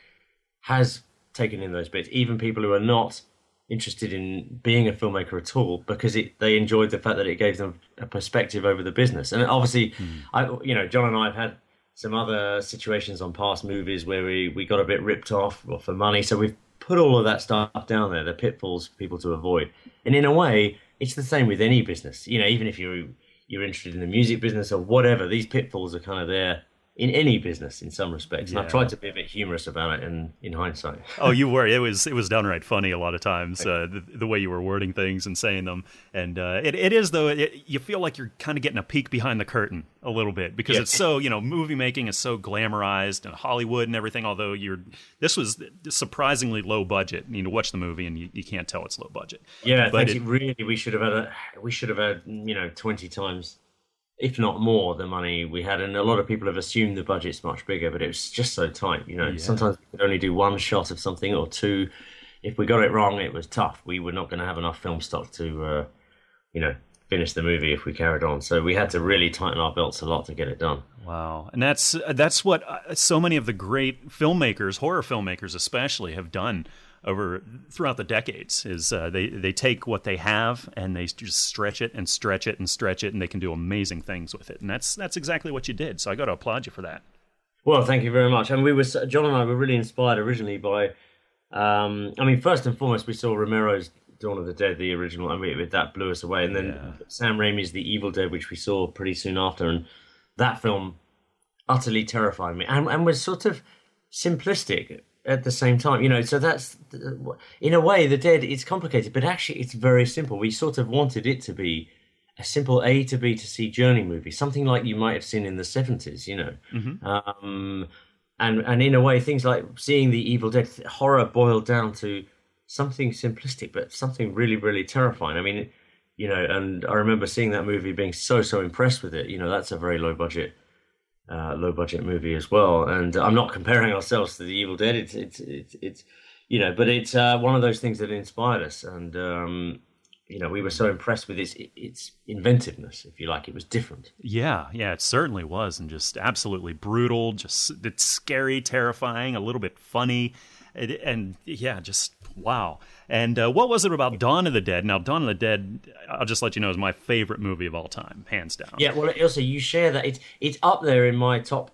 [SPEAKER 5] has taken in those bits, even people who are not interested in being a filmmaker at all, because it they enjoyed the fact that it gave them a perspective over the business. And obviously, hmm. I you know John and I have had some other situations on past movies where we we got a bit ripped off for money, so we've put all of that stuff down there, the pitfalls for people to avoid. And in a way, it's the same with any business. You know, even if you're you're interested in the music business or whatever, these pitfalls are kind of there in any business in some respects. And I've tried to be a bit humorous about it in, in hindsight.
[SPEAKER 1] Oh, you were. It was. It was downright funny a lot of times. Uh, the, the way you were wording things and saying them, and uh, it, it is though. It, you feel like you're kind of getting a peek behind the curtain a little bit because
[SPEAKER 5] Yeah.
[SPEAKER 1] it's so you know movie making is so glamorized and Hollywood and everything. Although you're this was surprisingly low budget. You know, watch the movie and you, you can't tell it's low budget.
[SPEAKER 5] Yeah,
[SPEAKER 1] but it-
[SPEAKER 5] It, really, we should have had a, we should have had you know twenty times, if not more, the money we had. And a lot of people have assumed the budget's much bigger, but it was just so tight. You know, sometimes we could only do one shot of something or two. If we got it wrong, it was tough. We were not going to have enough film stock to, uh, you know, finish the movie if we carried on. So we had to really tighten our belts a lot to get it done.
[SPEAKER 1] Wow, and that's that's what uh, so many of the great filmmakers, horror filmmakers especially, have done over throughout the decades. Is uh, they they take what they have and they just stretch it and stretch it and stretch it, and they can do amazing things with it. And that's that's exactly what you did. So I got to applaud you for that.
[SPEAKER 5] Well, thank you very much. And we were John and I were really inspired originally by. Um, I mean, first and foremost, we saw Romero's Dawn of the Dead, the original, and we, that blew us away. And then
[SPEAKER 1] Yeah.
[SPEAKER 5] Sam Raimi's The Evil Dead, which we saw pretty soon after, and that film utterly terrified me, and and was sort of simplistic at the same time. You know, so that's in a way the Dead. It's complicated, but actually it's very simple. We sort of wanted it to be a simple A to B to C journey movie, something like you might have seen in the seventies. You know, um, and and in a way, things like seeing the Evil Dead horror boiled down to something simplistic, but something really, really terrifying. I mean, you know, and I remember seeing that movie, being so so impressed with it. You know, that's a very low budget. Uh, low budget movie as well, and I'm not comparing ourselves to the Evil Dead. It's it's it's, it's you know, but it's uh, one of those things that inspired us, and um, you know, we were so impressed with its its inventiveness, if you like. It was different.
[SPEAKER 1] Yeah, yeah, it certainly was, and just absolutely brutal. Just it's scary, terrifying, a little bit funny, and, and yeah, just wow. And uh, what was it about Dawn of the Dead? Now, Dawn of the Dead, I'll just let you know, is my favorite movie of all time, hands down.
[SPEAKER 5] Yeah, well, also you share that it's it's up there in my top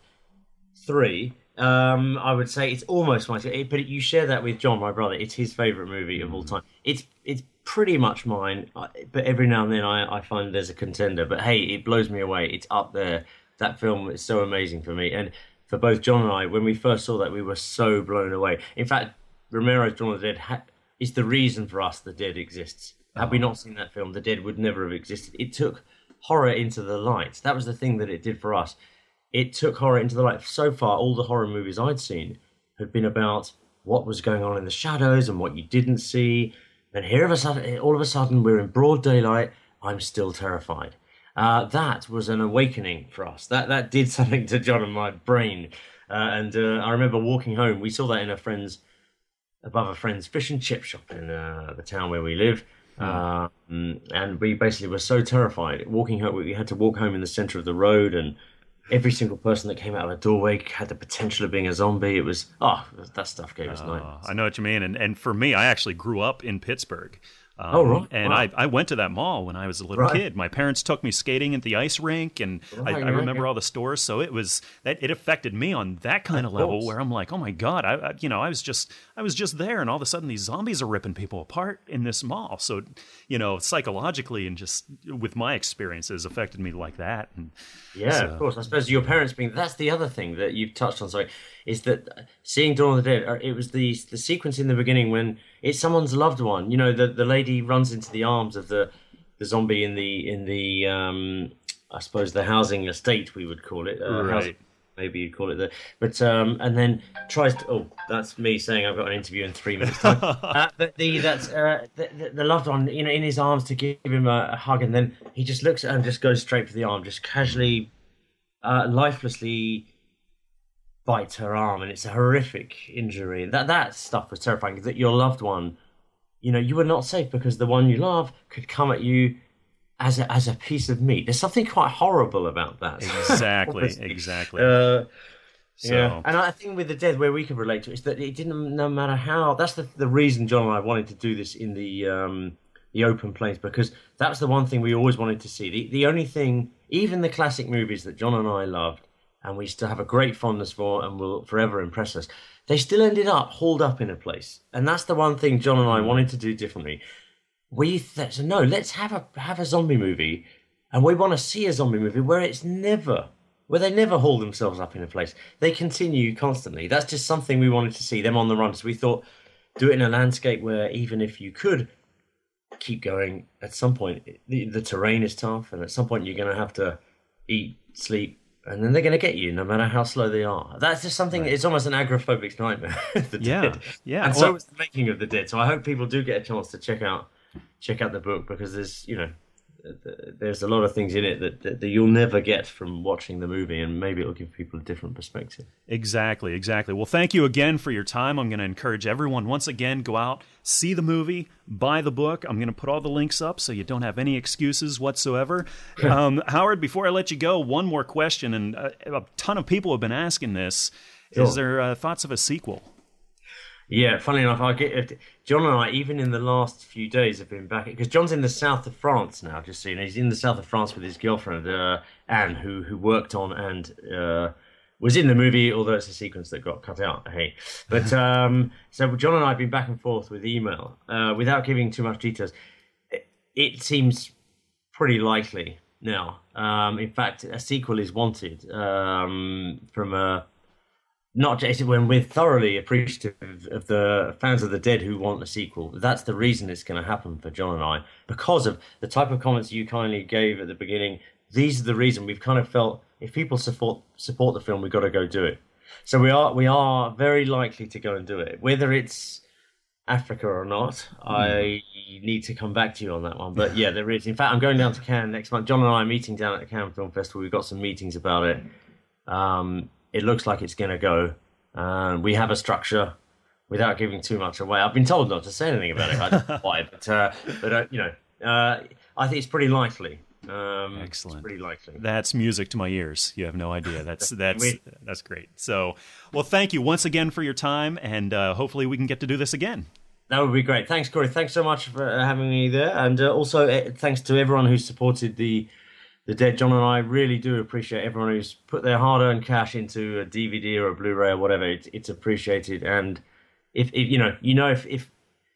[SPEAKER 5] three. Um, I would say it's almost my, but you share that with John, my brother. It's his favorite movie of all time. It's it's pretty much mine, but every now and then I, I find there's a contender. But hey, it blows me away. It's up there. That film is so amazing for me, and for both John and I, when we first saw that, we were so blown away. In fact, Romero's Dawn of the Dead ha- is the reason for us the Dead exists. Had we not seen that film, the Dead would never have existed. It took horror into the light. That was the thing that it did for us. It took horror into the light. So far, all the horror movies I'd seen had been about what was going on in the shadows and what you didn't see and here of a sudden, all of a sudden, we're in broad daylight. I'm still terrified. Uh, that was an awakening for us. That that did something to John and my brain. Uh, and uh, I remember walking home. We saw that in a friend's above a friend's fish and chip shop in uh, the town where we live. Mm. and we basically were so terrified walking home. We had to walk home in the center of the road, and every single person that came out of a doorway had the potential of being a zombie. It was oh, that stuff gave us uh, nightmares.
[SPEAKER 1] I know what you mean, and and for me, I actually grew up in Pittsburgh.
[SPEAKER 5] Um, oh, right.
[SPEAKER 1] And
[SPEAKER 5] wow.
[SPEAKER 1] I, I went to that mall when I was a little right. kid. My parents took me skating at the ice rink, and right, I, I, remember all the stores. So it was that it affected me on that kind of, of level where I'm like, oh my god, I, I, you know I was just I was just there, and all of a sudden these zombies are ripping people apart in this mall. So you know psychologically and just with my experiences affected me like that. And
[SPEAKER 5] yeah, so, of course. I suppose your parents being that's the other thing that you've touched on. Sorry, is that seeing Dawn of the Dead? Uh, it was the the sequence in the beginning when it's someone's loved one. You know, the the lady runs into the arms of the the zombie in the in the um, I suppose the housing estate we would call it.
[SPEAKER 1] Uh, right. Housing,
[SPEAKER 5] maybe you'd call it the but um, and then tries to oh that's me saying I've got an interview in three minutes time. uh, but the that's uh, the, the, the, loved one you know in his arms to give him a, a, hug and then he just looks at her and just goes straight for the arm, just casually, uh, lifelessly bites her arm and it's a horrific injury. That that stuff was terrifying. That your loved one, you know, you were not safe because the one you love could come at you as a, as a piece of meat. There's something quite horrible about that.
[SPEAKER 1] Exactly, exactly. Uh,
[SPEAKER 5] so. Yeah, and I think with the dead, where we could relate to it is that it didn't. No matter how, that's the the reason John and I wanted to do this in the um, the open plains because that's the one thing we always wanted to see. The the only thing, even the classic movies that John and I loved, and we still have a great fondness for and will forever impress us, they still ended up hauled up in a place. And that's the one thing John and I hmm. wanted to do differently. We so no, let's have a have a zombie movie, and we want to see a zombie movie where it's never where they never haul themselves up in a place. They continue constantly. That's just something we wanted to see them on the run. So we thought do it in a landscape where even if you could keep going, at some point the, the terrain is tough, and at some point you're going to have to eat, sleep, and then they're going to get you no matter how slow they are. That's just something. Right. It's almost an agoraphobic nightmare. the
[SPEAKER 1] yeah,
[SPEAKER 5] dead.
[SPEAKER 1] yeah.
[SPEAKER 5] And so it's the making of the dead. So I hope people do get a chance to check out check out the book because there's you know there's a lot of things in it that, that, that, you'll never get from watching the movie, and maybe it'll give people a different perspective.
[SPEAKER 1] Exactly, exactly. Well, thank you again for your time. I'm going to encourage everyone once again go out, see the movie, buy the book. I'm going to put all the links up so you don't have any excuses whatsoever. um, Howard, before I let you go, one more question, and a, a ton of people have been asking this: sure. Is there uh, thoughts of a sequel?
[SPEAKER 5] Yeah, funny enough, I get John and I even in the last few days have been back because John's in the south of France now. Just so you know, he's in the south of France with his girlfriend uh, Anne, who who worked on and uh, was in the movie, although it's a sequence that got cut out. Hey, but um, so John and I have been back and forth with email uh, without giving too much details. It, it seems pretty likely now. Um, in fact, a sequel is wanted um, from a not just when we're thoroughly appreciative of the fans of the dead who want a sequel. That's the reason it's going to happen for John and I because of the type of comments you kindly gave at the beginning. These are the reason we've kind of felt if people support support the film, we've got to go do it. So we are we are very likely to go and do it, whether it's Africa or not. Mm. I need to come back to you on that one, but yeah, there is. In fact, I'm going down to Cannes next month. John and I are meeting down at the Cannes Film Festival. We've got some meetings about it. Um, it looks like it's going to go. And we have a structure without giving too much away. I've been told not to say anything about it. I don't know why, but uh, but uh, you know, Uh, I think it's pretty likely. Um,
[SPEAKER 1] Excellent.
[SPEAKER 5] It's pretty likely.
[SPEAKER 1] That's music to my ears. You have no idea. That's that's
[SPEAKER 5] We-
[SPEAKER 1] that's great. So, well, thank you once again for your time, and uh, hopefully we can get to do this again.
[SPEAKER 5] That would be great. Thanks, Corey. Thanks so much for uh, having me there, and uh, also uh, thanks to everyone who supported the the Dead John and I. Really do appreciate everyone who's put their hard-earned cash into a DVD or a Blu-ray or whatever. It's, it's appreciated, and if, if you know, you know, if if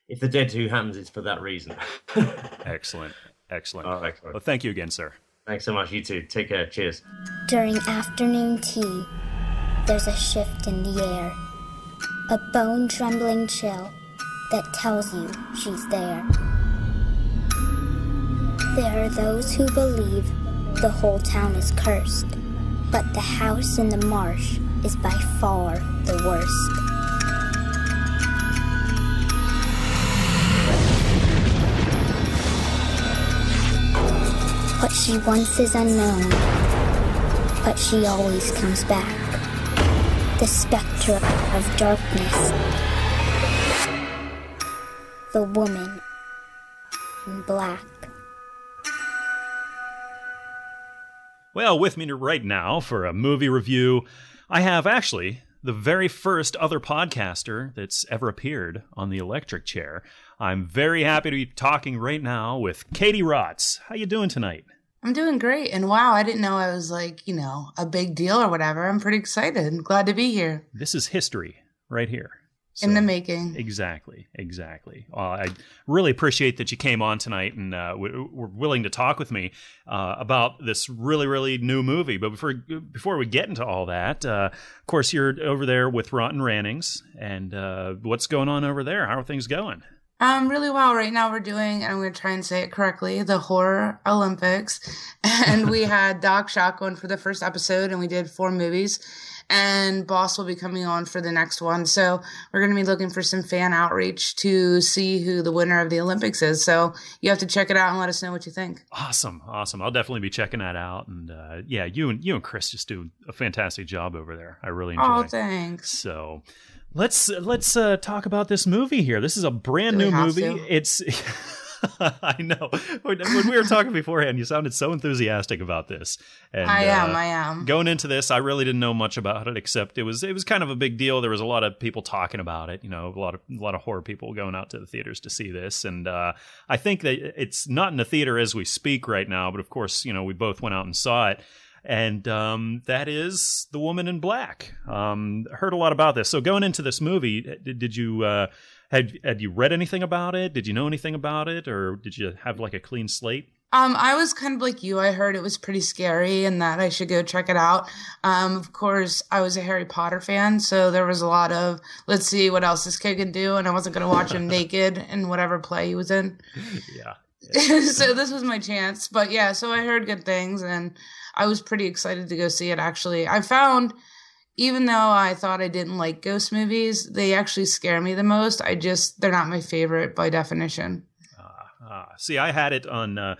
[SPEAKER 5] if the Dead Two happens, it's for that reason.
[SPEAKER 1] Excellent, excellent.
[SPEAKER 5] Oh, excellent.
[SPEAKER 1] Well, thank you again, sir.
[SPEAKER 5] Thanks so much. You too. Take care. Cheers.
[SPEAKER 6] During afternoon tea, there's a shift in the air. A bone trembling chill that tells you she's there. There are those who believe the whole town is cursed, but the house in the marsh is by far the worst. What she wants is unknown, but she always comes back. The specter of darkness. The woman in black.
[SPEAKER 1] Well, with me right now for a movie review, I have actually the very first other podcaster that's ever appeared on the electric chair. I'm very happy to be talking right now with Katie Rotz. How you doing tonight?
[SPEAKER 7] I'm doing great. And wow, I didn't know I was like, you know, a big deal or whatever. I'm pretty excited. And glad to be here
[SPEAKER 1] This is history right here.
[SPEAKER 7] In the making.
[SPEAKER 1] Exactly, exactly. Uh, I really appreciate that you came on tonight and uh, w- were willing to talk with me uh, about this really, really new movie. But before before we get into all that, uh, of course, you're over there with Rotten Rannings, and uh, what's going on over there? How are things going?
[SPEAKER 7] Um, really well. Right now we're doing, and I'm going to try and say it correctly, the Horror Olympics. And we had Doc Shotgun for the first episode, and we did four movies. And Boss will be coming on for the next one. So we're going to be looking for some fan outreach to see who the winner of the Olympics is. So you have to check it out and let us know what you think.
[SPEAKER 1] Awesome, awesome. I'll definitely be checking that out. And uh, yeah, you and you and Chris just do a fantastic job over there. I really enjoy.
[SPEAKER 7] Oh, thanks.
[SPEAKER 1] So let's let's uh, talk about this movie here. This is a brand
[SPEAKER 7] Do
[SPEAKER 1] new movie.
[SPEAKER 7] to?
[SPEAKER 1] It's I know when when we were talking beforehand, you sounded so enthusiastic about this. And,
[SPEAKER 7] I am.
[SPEAKER 1] uh,
[SPEAKER 7] I am.
[SPEAKER 1] Going into this, I really didn't know much about it, except it was it was kind of a big deal. There was a lot of people talking about it. You know, a lot of a lot of horror people going out to the theaters to see this, and uh, I think that it's not in the theater as we speak right now. But of course, you know, we both went out and saw it, and um, that is the Woman in Black. Um, heard a lot about this. So going into this movie, did, did you? Uh, had, had you read anything about it? Did you know anything about it, or did you have like a clean slate?
[SPEAKER 7] Um, I was kind of like you. I heard it was pretty scary and that I should go check it out. Um, of course, I was a Harry Potter fan, so there was a lot of let's see what else this kid can do, and I wasn't going to watch him naked in whatever play he was in.
[SPEAKER 1] Yeah.
[SPEAKER 7] so this was my chance. But yeah, so I heard good things, and I was pretty excited to go see it. Actually, I found. Even though I thought I didn't like ghost movies, they actually scare me the most. I just, they're not my favorite by definition.
[SPEAKER 1] Ah, see, I had it on, uh,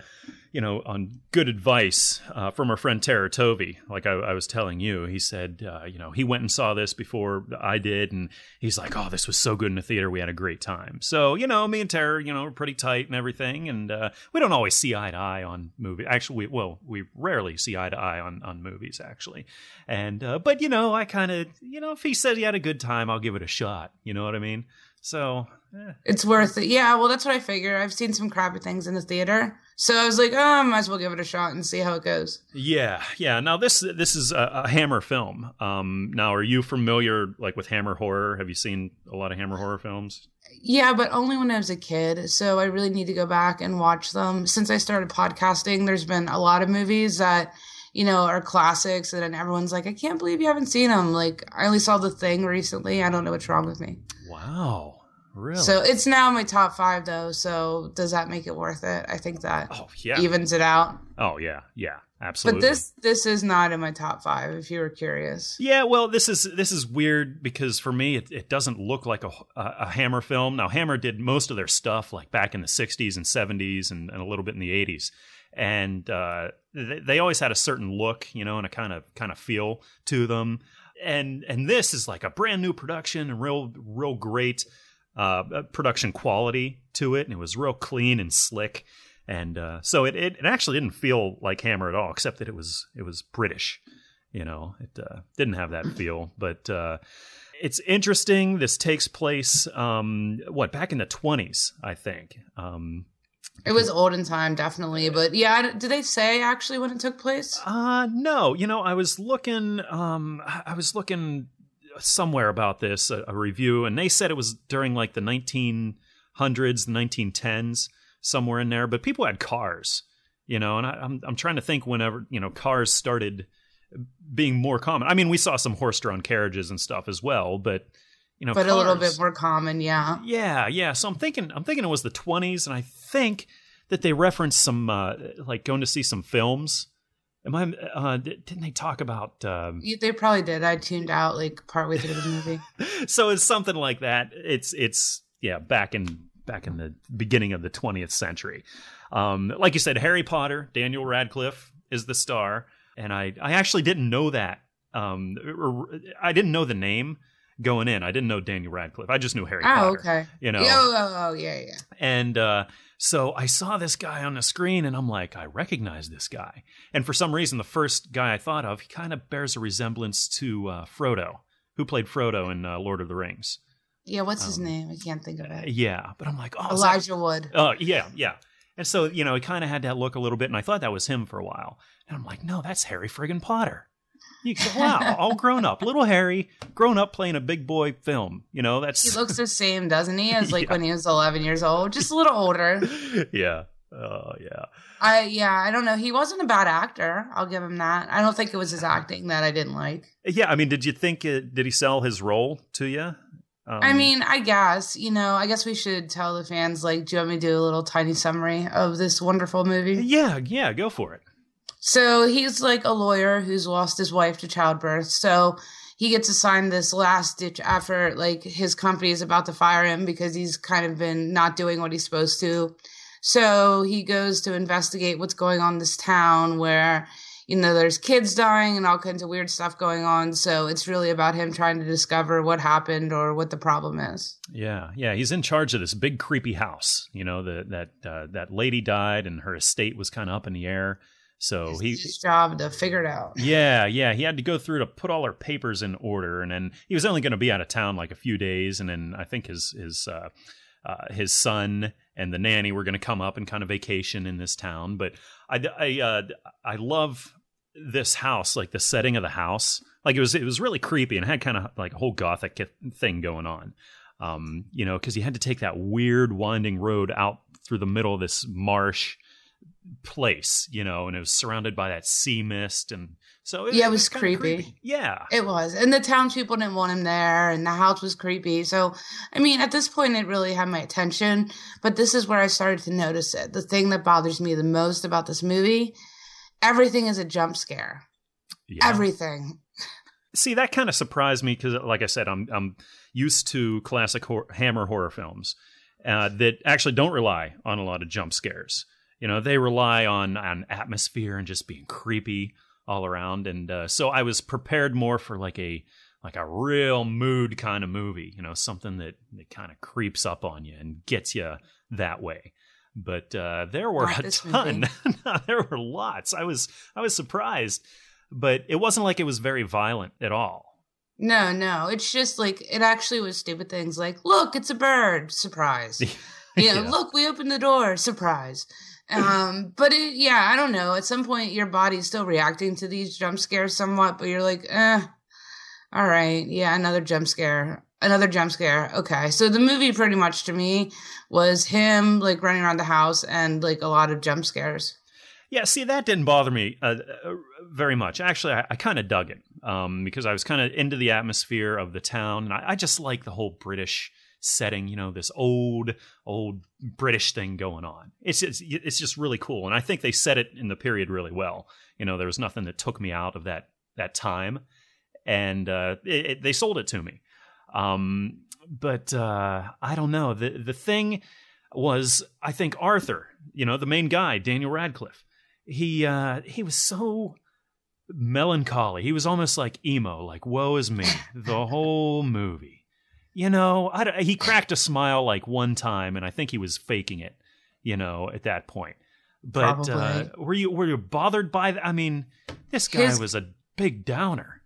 [SPEAKER 1] you know, on good advice uh, from our friend Tara Tovey. Like I, I was telling you, he said, uh, you know, he went and saw this before I did, and he's like, "Oh, this was so good in the theater. We had a great time." So, you know, me and Tara, you know, we're pretty tight and everything, and uh, we don't always see eye to eye on movies. Actually, we, well, we rarely see eye to eye on on movies, actually. And uh, but you know, I kind of, you know, if he said he had a good time, I'll give it a shot. You know what I mean? So, eh,
[SPEAKER 7] It's worth it. Yeah, well, that's what I figure. I've seen some crappy things in the theater. So I was like, oh, I might as well give it a shot and see how it goes.
[SPEAKER 1] Yeah, yeah. Now this this is a, a Hammer film. Um, now, are you familiar like with Hammer horror? Have you seen a lot of Hammer horror films?
[SPEAKER 7] Yeah, but only when I was a kid. So I really need to go back and watch them. Since I started podcasting, there's been a lot of movies that, you know, are classics. And everyone's like, I can't believe you haven't seen them. Like, I only saw The Thing recently. I don't know what's wrong with me.
[SPEAKER 1] Wow, really?
[SPEAKER 7] So it's now my top five, though. So does that make it worth it? I think that
[SPEAKER 1] oh yeah.
[SPEAKER 7] evens it out.
[SPEAKER 1] oh yeah, yeah. Absolutely.
[SPEAKER 7] But this this is not in my top five. If you were curious.
[SPEAKER 1] Yeah, well, this is this is weird because for me, it, it doesn't look like a, a, a Hammer film. Now, Hammer did most of their stuff like back in the '60s and '70s and, and a little bit in the '80s, and uh, they, they always had a certain look, you know, and a kind of kind of feel to them. And and this is like a brand new production and real real great uh, production quality to it, and it was real clean and slick. and uh, so it, it, it actually didn't feel like Hammer at all, except that it was it was British. You know, it uh, didn't have that feel, but uh, it's interesting. This takes place um, what back in the twenties, I think. Um,
[SPEAKER 7] It was olden time, definitely. But yeah, did they say actually when it took place?
[SPEAKER 1] Uh no, you know, I was looking um I was looking somewhere about this a, a review and they said it was during like the 1900s, the 1910s somewhere in there, but people had cars, you know, and I, I'm I'm trying to think whenever, you know, cars started being more common. I mean, we saw some horse-drawn carriages and stuff as well, but you know,
[SPEAKER 7] But a little bit more common, yeah.
[SPEAKER 1] yeah, yeah. So I'm thinking, I'm thinking it was the 20s, and I think that they referenced some, uh, like going to see some films. Am I? Uh, didn't they talk about? Um,
[SPEAKER 7] They probably did. I tuned out like partway through the movie.
[SPEAKER 1] so it's something like that. It's it's yeah, back in back in the beginning of the 20th century. Um, like you said, Harry Potter, Daniel Radcliffe is the star, and I I actually didn't know that. Um, I didn't know the name going in. I didn't know Daniel Radcliffe. I just knew Harry
[SPEAKER 7] Oh,
[SPEAKER 1] Potter.
[SPEAKER 7] okay.
[SPEAKER 1] You know,
[SPEAKER 7] Oh, oh, oh, yeah, yeah.
[SPEAKER 1] And uh, so I saw this guy on the screen, and I'm like, I recognize this guy. And for some reason, the first guy I thought of, he kind of bears a resemblance to uh, Frodo, who played Frodo in uh, Lord of the Rings.
[SPEAKER 7] Yeah, what's his
[SPEAKER 1] Um,
[SPEAKER 7] name? I can't think of it.
[SPEAKER 1] Yeah, but I'm like, oh, is that-
[SPEAKER 7] Elijah Wood.
[SPEAKER 1] Oh, yeah, yeah. And so, you know, he kind of had that look a little bit, and I thought that was him for a while. And I'm like, no, that's Harry friggin' Potter. You go, wow, all grown up, little Harry, grown up playing a big boy film. You know, that's
[SPEAKER 7] He looks the same, doesn't he, as like
[SPEAKER 1] Yeah.
[SPEAKER 7] when he was 11 years old? Just a little older.
[SPEAKER 1] yeah, oh yeah.
[SPEAKER 7] I yeah, I don't know. He wasn't a bad actor. I'll give him that. I don't think it was his acting that I didn't like.
[SPEAKER 1] Yeah, I mean, did you think it, did he sell his role to you? Um,
[SPEAKER 7] I mean, I guess you know. I guess we should tell the fans. Like, do you want me to do a little tiny summary of this wonderful movie?
[SPEAKER 1] yeah, yeah, go for it.
[SPEAKER 7] So he's like a lawyer who's lost his wife to childbirth. So he gets assigned this last ditch effort. Like his company is about to fire him because he's kind of been not doing what he's supposed to. So he goes to investigate what's going on in this town where, you know, there's kids dying and all kinds of weird stuff going on. So it's really about him trying to discover what happened or what the problem is.
[SPEAKER 1] Yeah, yeah, he's in charge of this big creepy house. You know, the, that uh, that lady died and her estate was kind of up in the air. So
[SPEAKER 7] It's
[SPEAKER 1] he,
[SPEAKER 7] his job to figure it out.
[SPEAKER 1] yeah, yeah, he had to go through to put all her papers in order, and then he was only going to be out of town like a few days, and then I think his his uh, uh, his son and the nanny were going to come up and kind of vacation in this town. But I I uh, I love this house, like the setting of the house. Like it was it was really creepy and had kind of like a whole gothic thing going on. Um, you know, because you had to take that weird winding road out through the middle of this marsh place, you know, and it was surrounded by that sea mist, and so
[SPEAKER 7] Yeah, it was
[SPEAKER 1] kinda
[SPEAKER 7] creepy.
[SPEAKER 1] Yeah,
[SPEAKER 7] It was. And the townspeople didn't want him there, and the house was creepy. So, I mean, at this point, it really had my attention. But this is where I started to notice it. The thing that bothers me the most about this movie everything is a jump scare.
[SPEAKER 1] yeah.
[SPEAKER 7] Everything.
[SPEAKER 1] See, that kind of surprised me because, like I said, I'm I'm used to classic hor- Hammer horror films uh, that actually don't rely on a lot of jump scares. You know, they rely on on atmosphere and just being creepy all around. And uh, so I was prepared more for like a like a real mood kind of movie. You know, something that that kind of creeps up on you and gets you that way. But uh, there were
[SPEAKER 7] Not
[SPEAKER 1] a ton. there were lots. I was I was surprised, but it wasn't like it was very violent at all.
[SPEAKER 7] No, no. It's just like, it actually was stupid things like, look, it's a bird. Surprise. know,
[SPEAKER 1] Yeah.
[SPEAKER 7] look, we opened the door. Surprise. Um, but it, yeah, I don't know. At some point, your body's still reacting to these jump scares somewhat, but you're like, eh, all right, yeah, another jump scare, another jump scare. Okay, so the movie pretty much to me was him like running around the house and like a lot of jump scares.
[SPEAKER 1] Yeah, see, that didn't bother me uh, uh, very much. Actually, I, I kind of dug it um, because I was kind of into the atmosphere of the town, and I, I just like the whole British setting. You know, this old, old British thing going on. It's it's it's just really cool, and I think they set it in the period really well. You know, there was nothing that took me out of that that time, and uh, it, it, they sold it to me. Um, but uh, I don't know. the The thing was, I think Arthur, you know, the main guy, Daniel Radcliffe he uh he was so melancholy he was almost like emo like woe is me the whole movie you know I, don't- he cracked a smile like one time and i think he was faking it you know at that point But uh,
[SPEAKER 7] Probably.
[SPEAKER 1] were you were you bothered by that? I mean, this guy
[SPEAKER 7] His-
[SPEAKER 1] was a big downer.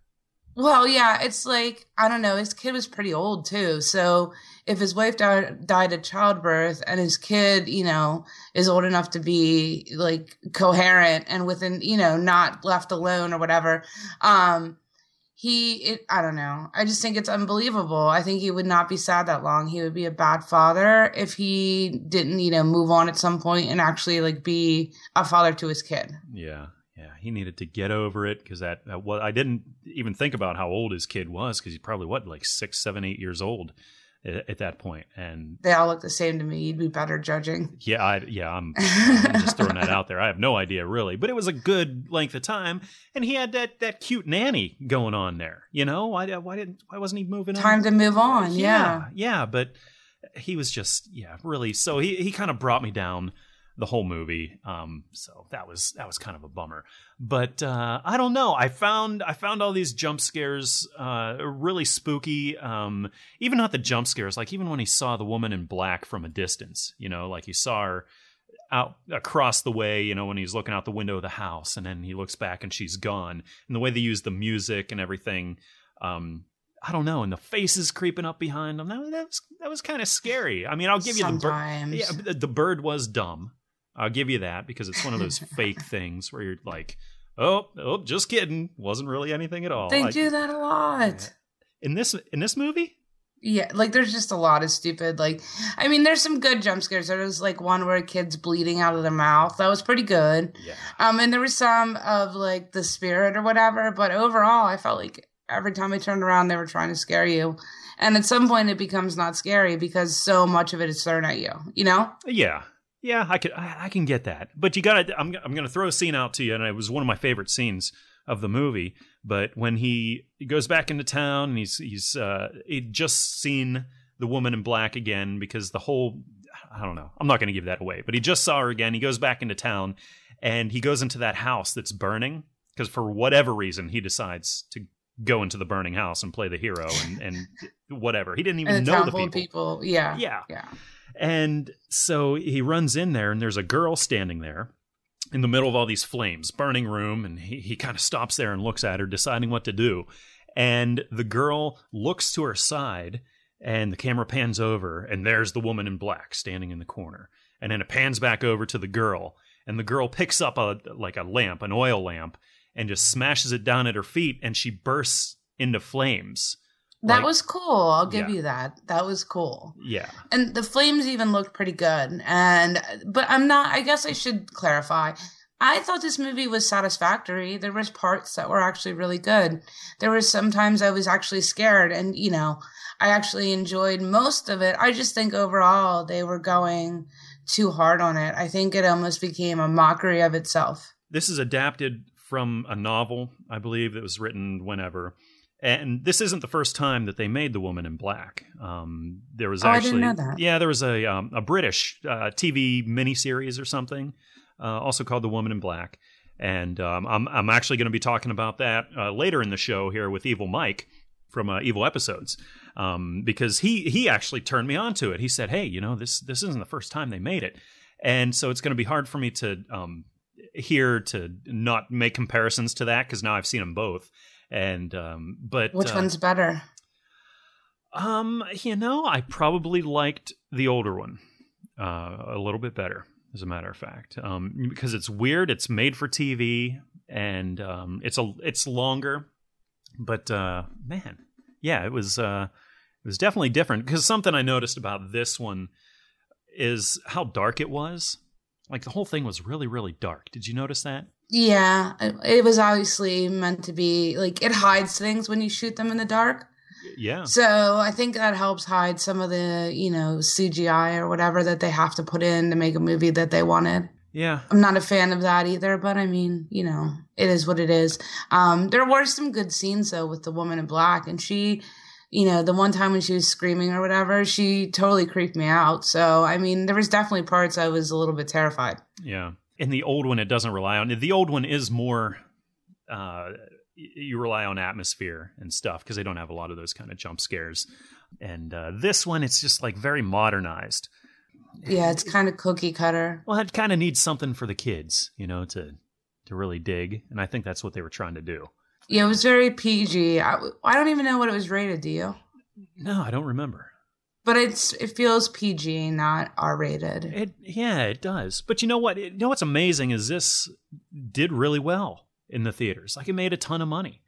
[SPEAKER 7] Well, yeah, it's like I don't know. His kid was pretty old too, so if his wife died, died at childbirth and his kid, you know, is old enough to be like coherent and within, you know, not left alone or whatever, um, he, it, I don't know. I just think it's unbelievable. I think he would not be sad that long. He would be a bad father if he didn't, you know, move on at some point and actually like be a father to his kid.
[SPEAKER 1] Yeah, yeah, he needed to get over it because that, well, I didn't even think about how old his kid was because he's probably what like six, seven, eight years old at, at that point, and
[SPEAKER 7] They all look the same to me. You'd be better judging.
[SPEAKER 1] yeah, I, yeah, I'm, I'm just throwing that out there. I have no idea really, but it was a good length of time, and he had that that cute nanny going on there. You know, why why didn't why wasn't he moving on?
[SPEAKER 7] Time to move on. Yeah.
[SPEAKER 1] yeah, but he was just yeah, really. So he he kind of brought me down the whole movie. Um, so that was that was kind of a bummer. But uh, I don't know. I found I found all these jump scares uh, really spooky. Um, even not the jump scares, like even when he saw the woman in black from a distance. You know, like he saw her out across the way, you know, when he's looking out the window of the house, and then he looks back and she's gone. And the way they use the music and everything, um, I don't know, and the faces creeping up behind them. That, that was that was kind of scary. I mean, I'll give you the bird. Yeah, the bird was dumb. I'll give you that because it's one of those fake things where you're like, oh, oh, just kidding. Wasn't really anything at all.
[SPEAKER 7] They
[SPEAKER 1] Like,
[SPEAKER 7] do that a lot.
[SPEAKER 1] in this in this movie.
[SPEAKER 7] Yeah, like there's just a lot of stupid. Like, I mean, there's some good jump scares. There was like one where a kid's bleeding out of their mouth. That was pretty good.
[SPEAKER 1] Yeah.
[SPEAKER 7] Um, and there was some of like the spirit or whatever. But overall, I felt like every time I turned around, they were trying to scare you. And at some point, it becomes not scary because so much of it is thrown at you. You know?
[SPEAKER 1] Yeah, yeah, I could, I, I can get that. But you got to, I'm, I'm going to throw a scene out to you, and it was one of my favorite scenes of the movie. But when he, he goes back into town, and he's he's uh, he'd just seen the woman in black again because the whole, I don't know, I'm not going to give that away. But he just saw her again. He goes back into town, and he goes into that house that's burning because for whatever reason he decides to go into the burning house and play the hero and, and whatever. He didn't even
[SPEAKER 7] And
[SPEAKER 1] know the people.
[SPEAKER 7] people. Yeah.
[SPEAKER 1] Yeah.
[SPEAKER 7] Yeah.
[SPEAKER 1] And so he runs in there, and there's a girl standing there in the middle of all these flames, burning room, and he, he kind of stops there and looks at her, deciding what to do. And the girl looks to her side, and the camera pans over, and there's the woman in black standing in the corner. And then it pans back over to the girl, and the girl picks up a like a lamp, an oil lamp, and just smashes it down at her feet, and she bursts into flames.
[SPEAKER 7] That
[SPEAKER 1] Like-
[SPEAKER 7] was cool. I'll give
[SPEAKER 1] Yeah.
[SPEAKER 7] you that. That was cool.
[SPEAKER 1] Yeah.
[SPEAKER 7] and the flames even looked pretty good and but i'm not i guess i should clarify i thought this movie was satisfactory there was parts that were actually really good there was sometimes i was actually scared and you know i actually enjoyed most of it i just think overall they were going too hard on it i think it almost became a mockery of itself
[SPEAKER 1] This is adapted from a novel, I believe, that was written whenever. And this isn't the first time that they made The Woman in Black. Um, there was
[SPEAKER 7] Oh,
[SPEAKER 1] actually,
[SPEAKER 7] didn't know that.
[SPEAKER 1] yeah, there was a um, a British uh, TV miniseries or something, uh, also called The Woman in Black. And um, I'm I'm actually going to be talking about that uh, later in the show here with Evil Mike from uh, Evil Episodes, um, because he he actually turned me on to it. He said, "Hey, you know this this isn't the first time they made it," and so it's going to be hard for me to um, here to not make comparisons to that because now I've seen them both. And um, but
[SPEAKER 7] which
[SPEAKER 1] uh,
[SPEAKER 7] one's better
[SPEAKER 1] um, you know, I probably liked the older one uh, a little bit better, as a matter of fact, um, because it's weird. It's made for TV, and um, it's a it's longer. But uh, man, yeah, it was uh, it was definitely different. Because something I noticed about this one is how dark it was. Like the whole thing was really, really dark. Did you notice that?
[SPEAKER 7] Yeah it, was obviously meant to be like it hides things when you shoot them in the dark
[SPEAKER 1] Yeah.
[SPEAKER 7] So I think that helps hide some of the, you know, CGI or whatever that they have to put in to make a movie that they wanted.
[SPEAKER 1] Yeah.
[SPEAKER 7] I'm not a fan of that either, but I mean, you know, it is what it is. Um, there were some good scenes though with the woman in black, and she, you know, the one time when she was screaming or whatever, she totally creeped me out. So I mean, there was definitely parts I was a little bit terrified.
[SPEAKER 1] Yeah. In the old one, it doesn't rely on the old one is more. Uh, you rely on atmosphere and stuff because they don't have a lot of those kind of jump scares. And uh, this one, it's just like very modernized.
[SPEAKER 7] yeah, it's kind of cookie cutter.
[SPEAKER 1] Well, it kind of needs something for the kids, you know, to to really dig, and I think that's what they were trying to do.
[SPEAKER 7] Yeah, it was very PG. I, I don't even know what it was rated. Do you?
[SPEAKER 1] No, I don't remember.
[SPEAKER 7] But it's it feels PG, not R rated.
[SPEAKER 1] It yeah, it does. But you know what? You know what's amazing is this did really well in the theaters. Like it made a ton of money.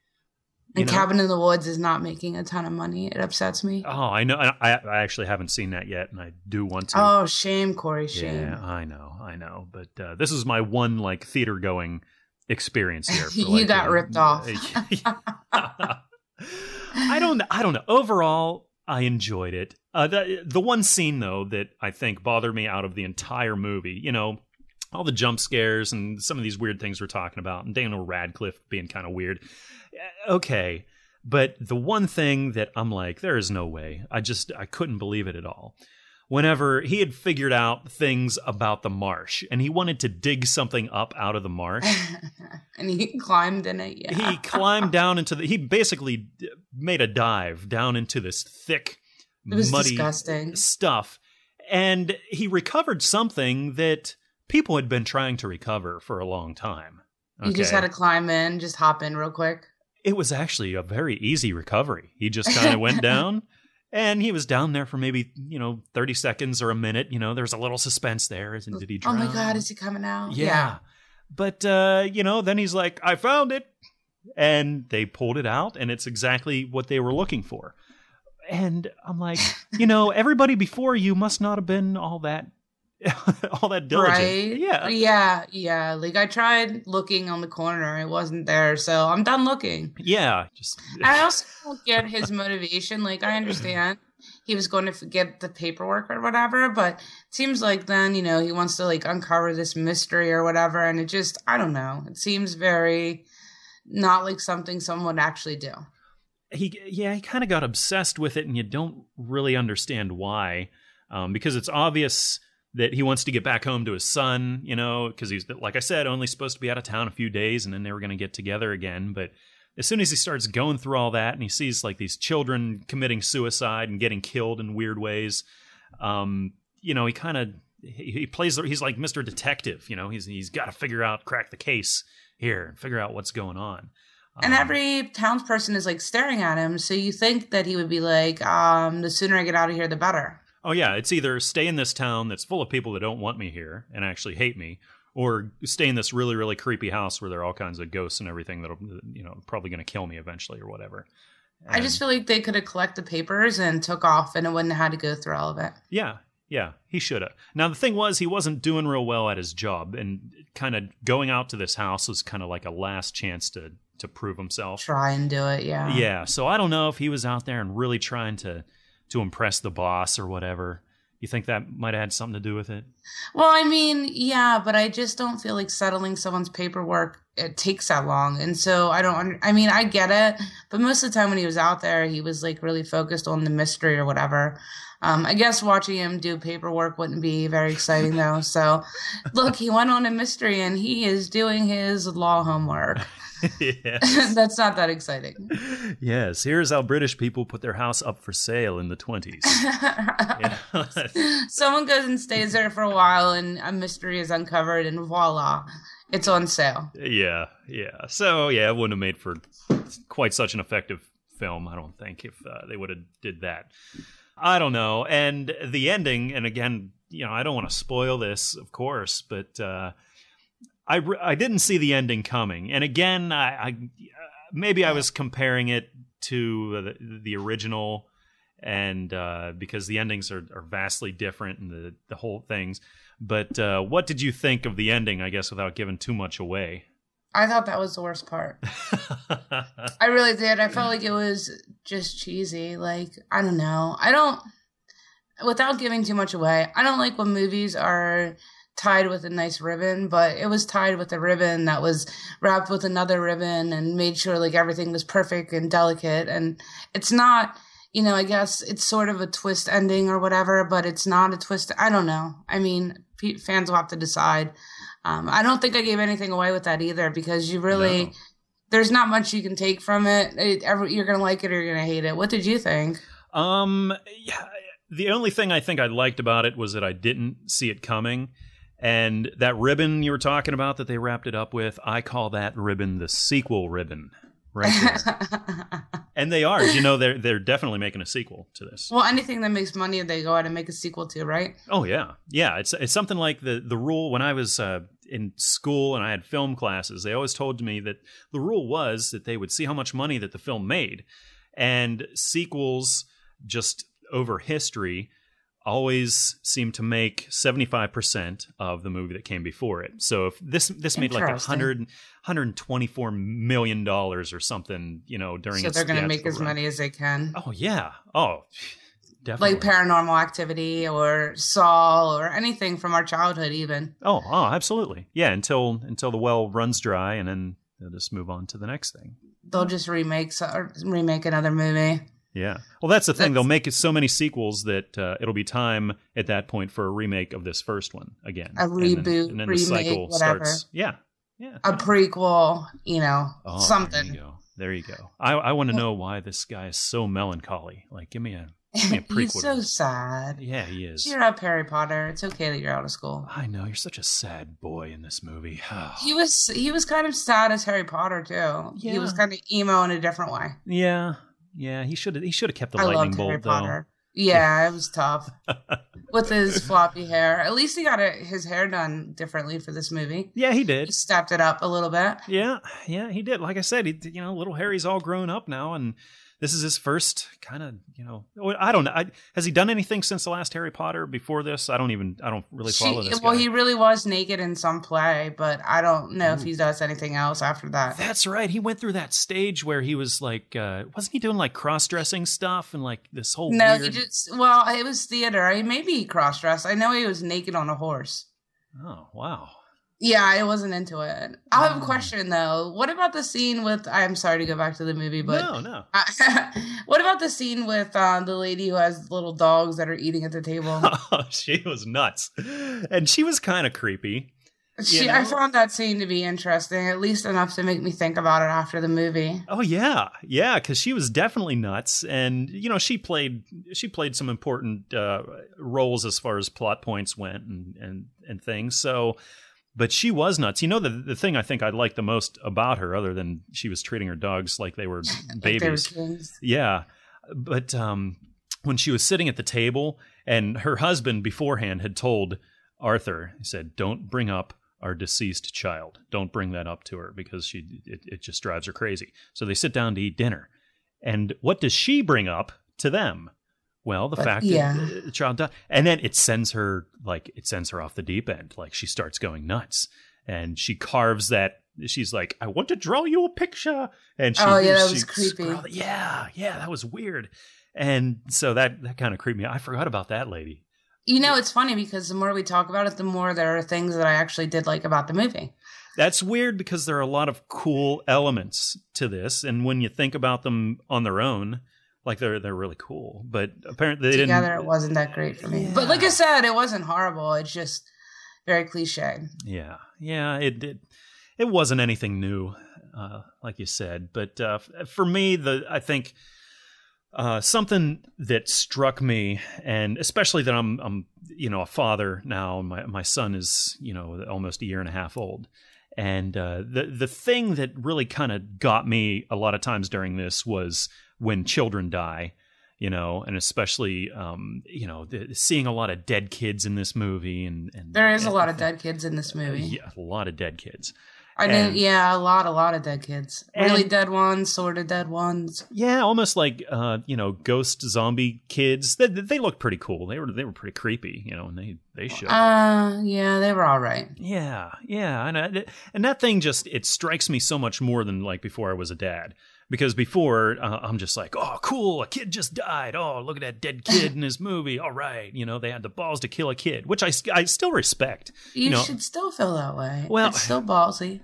[SPEAKER 7] And
[SPEAKER 1] know?
[SPEAKER 7] Cabin in the Woods is not making a ton of money. It upsets me.
[SPEAKER 1] Oh, I know. I, I actually haven't seen that yet, and I do want to.
[SPEAKER 7] Oh, shame, Corey, shame.
[SPEAKER 1] yeah, I know, I know. But uh, this is my one like theater going experience here.
[SPEAKER 7] You
[SPEAKER 1] like,
[SPEAKER 7] got
[SPEAKER 1] uh,
[SPEAKER 7] ripped off.
[SPEAKER 1] I don't. I don't know. Overall, I enjoyed it. Uh, the the one scene though that I think bothered me out of the entire movie, you know, all the jump scares and some of these weird things we're talking about, and Daniel Radcliffe being kind of weird. Uh, Okay, but the one thing that I'm like, there is no way. I just I couldn't believe it at all. Whenever he had figured out things about the marsh and he wanted to dig something up out of the marsh,
[SPEAKER 7] and he climbed in it. Yeah.
[SPEAKER 1] he climbed down into the he basically made a dive down into this thick muddy
[SPEAKER 7] disgusting.
[SPEAKER 1] stuff and he recovered something that people had been trying to recover for a long time
[SPEAKER 7] You just had to climb in, just hop in real quick.
[SPEAKER 1] it was actually a very easy recovery he just kind of went down and he was down there for maybe you know 30 seconds or a minute you know there's a little suspense there and did he drown?
[SPEAKER 7] Oh my god, is he coming out?
[SPEAKER 1] yeah. But uh, you know, then he's like, I found it. And they pulled it out, and it's exactly what they were looking for. And I'm like, you know, everybody before you must not have been all that all that diligent.
[SPEAKER 7] Right?
[SPEAKER 1] Yeah.
[SPEAKER 7] Yeah, yeah. Like I tried looking on the corner, it wasn't there, so I'm done looking.
[SPEAKER 1] Yeah. Just
[SPEAKER 7] I also don't get his motivation. Like I understand he was going to get the paperwork or whatever, but it seems like then, you know, he wants to like uncover this mystery or whatever, and it just I don't know. It seems very not like something someone would actually do.
[SPEAKER 1] he yeah he kind of got obsessed with it and you don't really understand why um, because it's obvious that he wants to get back home to his son you know because he's like i said only supposed to be out of town a few days and then they were going to get together again but as soon as he starts going through all that and he sees like these children committing suicide and getting killed in weird ways um, you know he kind of he, he plays he's like mr detective you know he's he's got to figure out crack the case here and figure out what's going on
[SPEAKER 7] And
[SPEAKER 1] Um,
[SPEAKER 7] every townsperson is like staring at him, so you think that he would be like, um, the sooner I get out of here, the better.
[SPEAKER 1] Oh yeah, it's either stay in this town that's full of people that don't want me here and actually hate me, or stay in this really really creepy house where there are all kinds of ghosts and everything that'll you know probably going to kill me eventually or whatever.
[SPEAKER 7] I just feel like they could have collected the papers and took off, and it wouldn't have had to go through all of it.
[SPEAKER 1] Yeah, yeah, he should have. Now the thing was, he wasn't doing real well at his job, and kind of going out to this house was kind of like a last chance to to prove himself.
[SPEAKER 7] Try and do it, yeah.
[SPEAKER 1] Yeah, so I don't know if he was out there and really trying to to impress the boss or whatever. You think that might have had something to do with it?
[SPEAKER 7] Well, I mean, yeah, but I just don't feel like settling someone's paperwork it takes that long, and so I don't. I mean, I get it, but most of the time when he was out there, he was like really focused on the mystery or whatever. Um, I guess watching him do paperwork wouldn't be very exciting though. So, look, he went on a mystery, and he is doing his law homework.
[SPEAKER 1] yes.
[SPEAKER 7] That's not that exciting.
[SPEAKER 1] yes, here's how British people put their house up for sale in the 20s. Yeah.
[SPEAKER 7] Someone goes and stays there for a while, and a mystery is uncovered, and voila, it's on sale.
[SPEAKER 1] yeah, yeah. So, yeah, it wouldn't have made for quite such an effective film, I don't think, if uh, they would have did that. I don't know. And the ending, and again, you know, I don't want to spoil this, of course, but uh, I, I didn't see the ending coming. And again, I, I maybe I was comparing it to the, the original and uh, because the endings are, are vastly different and the, the whole things. But uh, what did you think of the ending, I guess, without giving too much away?
[SPEAKER 7] I thought that was the worst part. I really did. I felt like it was just cheesy. Like, I don't know. I don't, without giving too much away, I don't like when movies are tied with a nice ribbon, but it was tied with a ribbon that was wrapped with another ribbon and made sure like everything was perfect and delicate. And it's not, you know, I guess it's sort of a twist ending or whatever, but it's not a twist. I don't know. I mean, fans will have to decide. Um, I don't think I gave anything away with that either because you really
[SPEAKER 1] No.
[SPEAKER 7] there's not much you can take from it. it every, you're gonna like it or you're gonna hate it. What did you think?
[SPEAKER 1] Um, yeah, the only thing I think I liked about it was that I didn't see it coming. And that ribbon you were talking about that they wrapped it up with, I call that ribbon the sequel ribbon. Right there. and they are. You know, they're they're definitely making a sequel to this.
[SPEAKER 7] well, anything that makes money, they go out and make a sequel to, right?
[SPEAKER 1] Oh yeah, yeah. It's it's something like the the rule when I was uh, in school and I had film classes. They always told me that the rule was that they would see how much money that the film made, and sequels just over history always seem to make 75% of the movie that came before it. So if this this made like a hundred 124 million dollars or something, you know, during
[SPEAKER 7] So they're going to make as
[SPEAKER 1] run.
[SPEAKER 7] many as they can.
[SPEAKER 1] Oh yeah. Oh, definitely.
[SPEAKER 7] Like Paranormal Activity or Saw or anything from our childhood, even.
[SPEAKER 1] Oh, oh, absolutely. Yeah, until until the well runs dry, and then they'll just move on to the next thing.
[SPEAKER 7] They'll just remake or remake another movie.
[SPEAKER 1] Yeah. Well, that's the thing.
[SPEAKER 7] That's-
[SPEAKER 1] They'll make so many sequels that uh, it'll be time at that point for a remake of this first one again.
[SPEAKER 7] A
[SPEAKER 1] And then-
[SPEAKER 7] reboot,
[SPEAKER 1] and then,
[SPEAKER 7] remake,
[SPEAKER 1] the cycle
[SPEAKER 7] whatever.
[SPEAKER 1] starts. Yeah. Yeah.
[SPEAKER 7] A prequel, you know,
[SPEAKER 1] Oh, There
[SPEAKER 7] something.
[SPEAKER 1] you go. There you go. I, I want to know why this guy is so melancholy. Like, give me a give me a prequel.
[SPEAKER 7] He's so sad.
[SPEAKER 1] yeah, he is.
[SPEAKER 7] Cheer up, Harry Potter. It's okay that you're out of school.
[SPEAKER 1] I know you're such a sad boy in this movie.
[SPEAKER 7] He was he was kind of sad as Harry Potter too. He was kind of emo in a different way.
[SPEAKER 1] yeah, yeah. He should have. He should have kept the
[SPEAKER 7] I
[SPEAKER 1] lightning bolt
[SPEAKER 7] Harry
[SPEAKER 1] though.
[SPEAKER 7] Potter. Yeah, it was tough with his floppy hair. At least he got a, his hair done differently for this movie.
[SPEAKER 1] Yeah, he
[SPEAKER 7] He
[SPEAKER 1] did.
[SPEAKER 7] stepped it up a little bit.
[SPEAKER 1] Yeah, yeah, he did. Like I said, he, you know, little Harry's all grown up now, and this is his first kind of, you know, I don't know. I, has he done anything since the last Harry Potter before this? I don't even, I don't really follow
[SPEAKER 7] She-
[SPEAKER 1] this.
[SPEAKER 7] well,
[SPEAKER 1] guy.
[SPEAKER 7] he really was naked in some play, but I don't know if he does anything else after that.
[SPEAKER 1] That's right. He went through that stage where he was like, uh, wasn't he doing like cross dressing stuff and like this whole
[SPEAKER 7] No,
[SPEAKER 1] weird...
[SPEAKER 7] he just well, it was theater. I maybe he cross dressed. I know he was naked on a horse.
[SPEAKER 1] Oh wow.
[SPEAKER 7] Yeah, I wasn't into it. I have a
[SPEAKER 1] Oh.
[SPEAKER 7] question though. What about the scene with? I'm sorry to go back to the movie, but
[SPEAKER 1] no, no.
[SPEAKER 7] what about the scene with uh, the lady who has little dogs that are eating at the table?
[SPEAKER 1] she was nuts, and she was kind of creepy.
[SPEAKER 7] She,
[SPEAKER 1] know?
[SPEAKER 7] I found that scene to be interesting, at least enough to make me think about it after the movie.
[SPEAKER 1] Oh yeah, yeah, because she was definitely nuts, and you know she played she played some important uh, roles as far as plot points went and and and things. So, but she was nuts. You know the the thing I think I liked the most about her, other than she was treating her dogs like they were
[SPEAKER 7] Like they were
[SPEAKER 1] babies. Yeah, but um, when she was sitting at the table, and her husband beforehand had told Arthur, he said, "Don't bring up our deceased child. Don't bring that up to her because she it, it just drives her crazy." So they sit down to eat dinner, and what does she bring up to them? Well, the
[SPEAKER 7] But-
[SPEAKER 1] fact
[SPEAKER 7] yeah.
[SPEAKER 1] Uh, that the child died, and then it sends her like it sends her off the deep end. Like she starts going nuts, and she carves that. She's like, "I want to draw you a picture," and she,
[SPEAKER 7] Oh, yeah, that was creepy.
[SPEAKER 1] scrawled- yeah, yeah, that was weird. And so that that kind of creeped me. I forgot about that lady.
[SPEAKER 7] You know, it's funny because the more we talk about it, the more there are things that I actually did like about the movie.
[SPEAKER 1] That's weird because there are a lot of cool elements to this, and when you think about them on their own, like they're they're really cool. But apparently they
[SPEAKER 7] Together,
[SPEAKER 1] didn't.
[SPEAKER 7] it wasn't that great for me. But like I said, it wasn't horrible. It's just very cliche.
[SPEAKER 1] Yeah, yeah, it it, it wasn't anything new, uh, like you said. But uh, for me, the I think uh, something that struck me, and especially that I'm I'm you know a father now. My my son is you know almost a year and a half old, and uh, the the thing that really kind of got me a lot of times during this was when children die. You know, and especially, um, you know, the, seeing a lot of dead kids in this movie, and, and
[SPEAKER 7] There is a lot of dead kids in this movie.
[SPEAKER 1] yeah, a lot of dead kids.
[SPEAKER 7] I
[SPEAKER 1] And-
[SPEAKER 7] did, yeah, a lot, a lot of dead kids. really
[SPEAKER 1] And-
[SPEAKER 7] dead ones, sort of dead ones.
[SPEAKER 1] Yeah, almost like uh, you know, ghost zombie kids. They, they look pretty cool. They were they were pretty creepy, you know, and they they should.
[SPEAKER 7] Uh, yeah, they were all right.
[SPEAKER 1] yeah, yeah, and I, and that thing just it strikes me so much more than like before I was a dad. Because before uh, I'm just like, oh, cool, a kid just died. Oh, look at that dead kid in his movie. All right, you know, they had the balls to kill a kid, which I, I still respect.
[SPEAKER 7] You,
[SPEAKER 1] know-
[SPEAKER 7] should still feel that way.
[SPEAKER 1] Well-
[SPEAKER 7] it's still ballsy.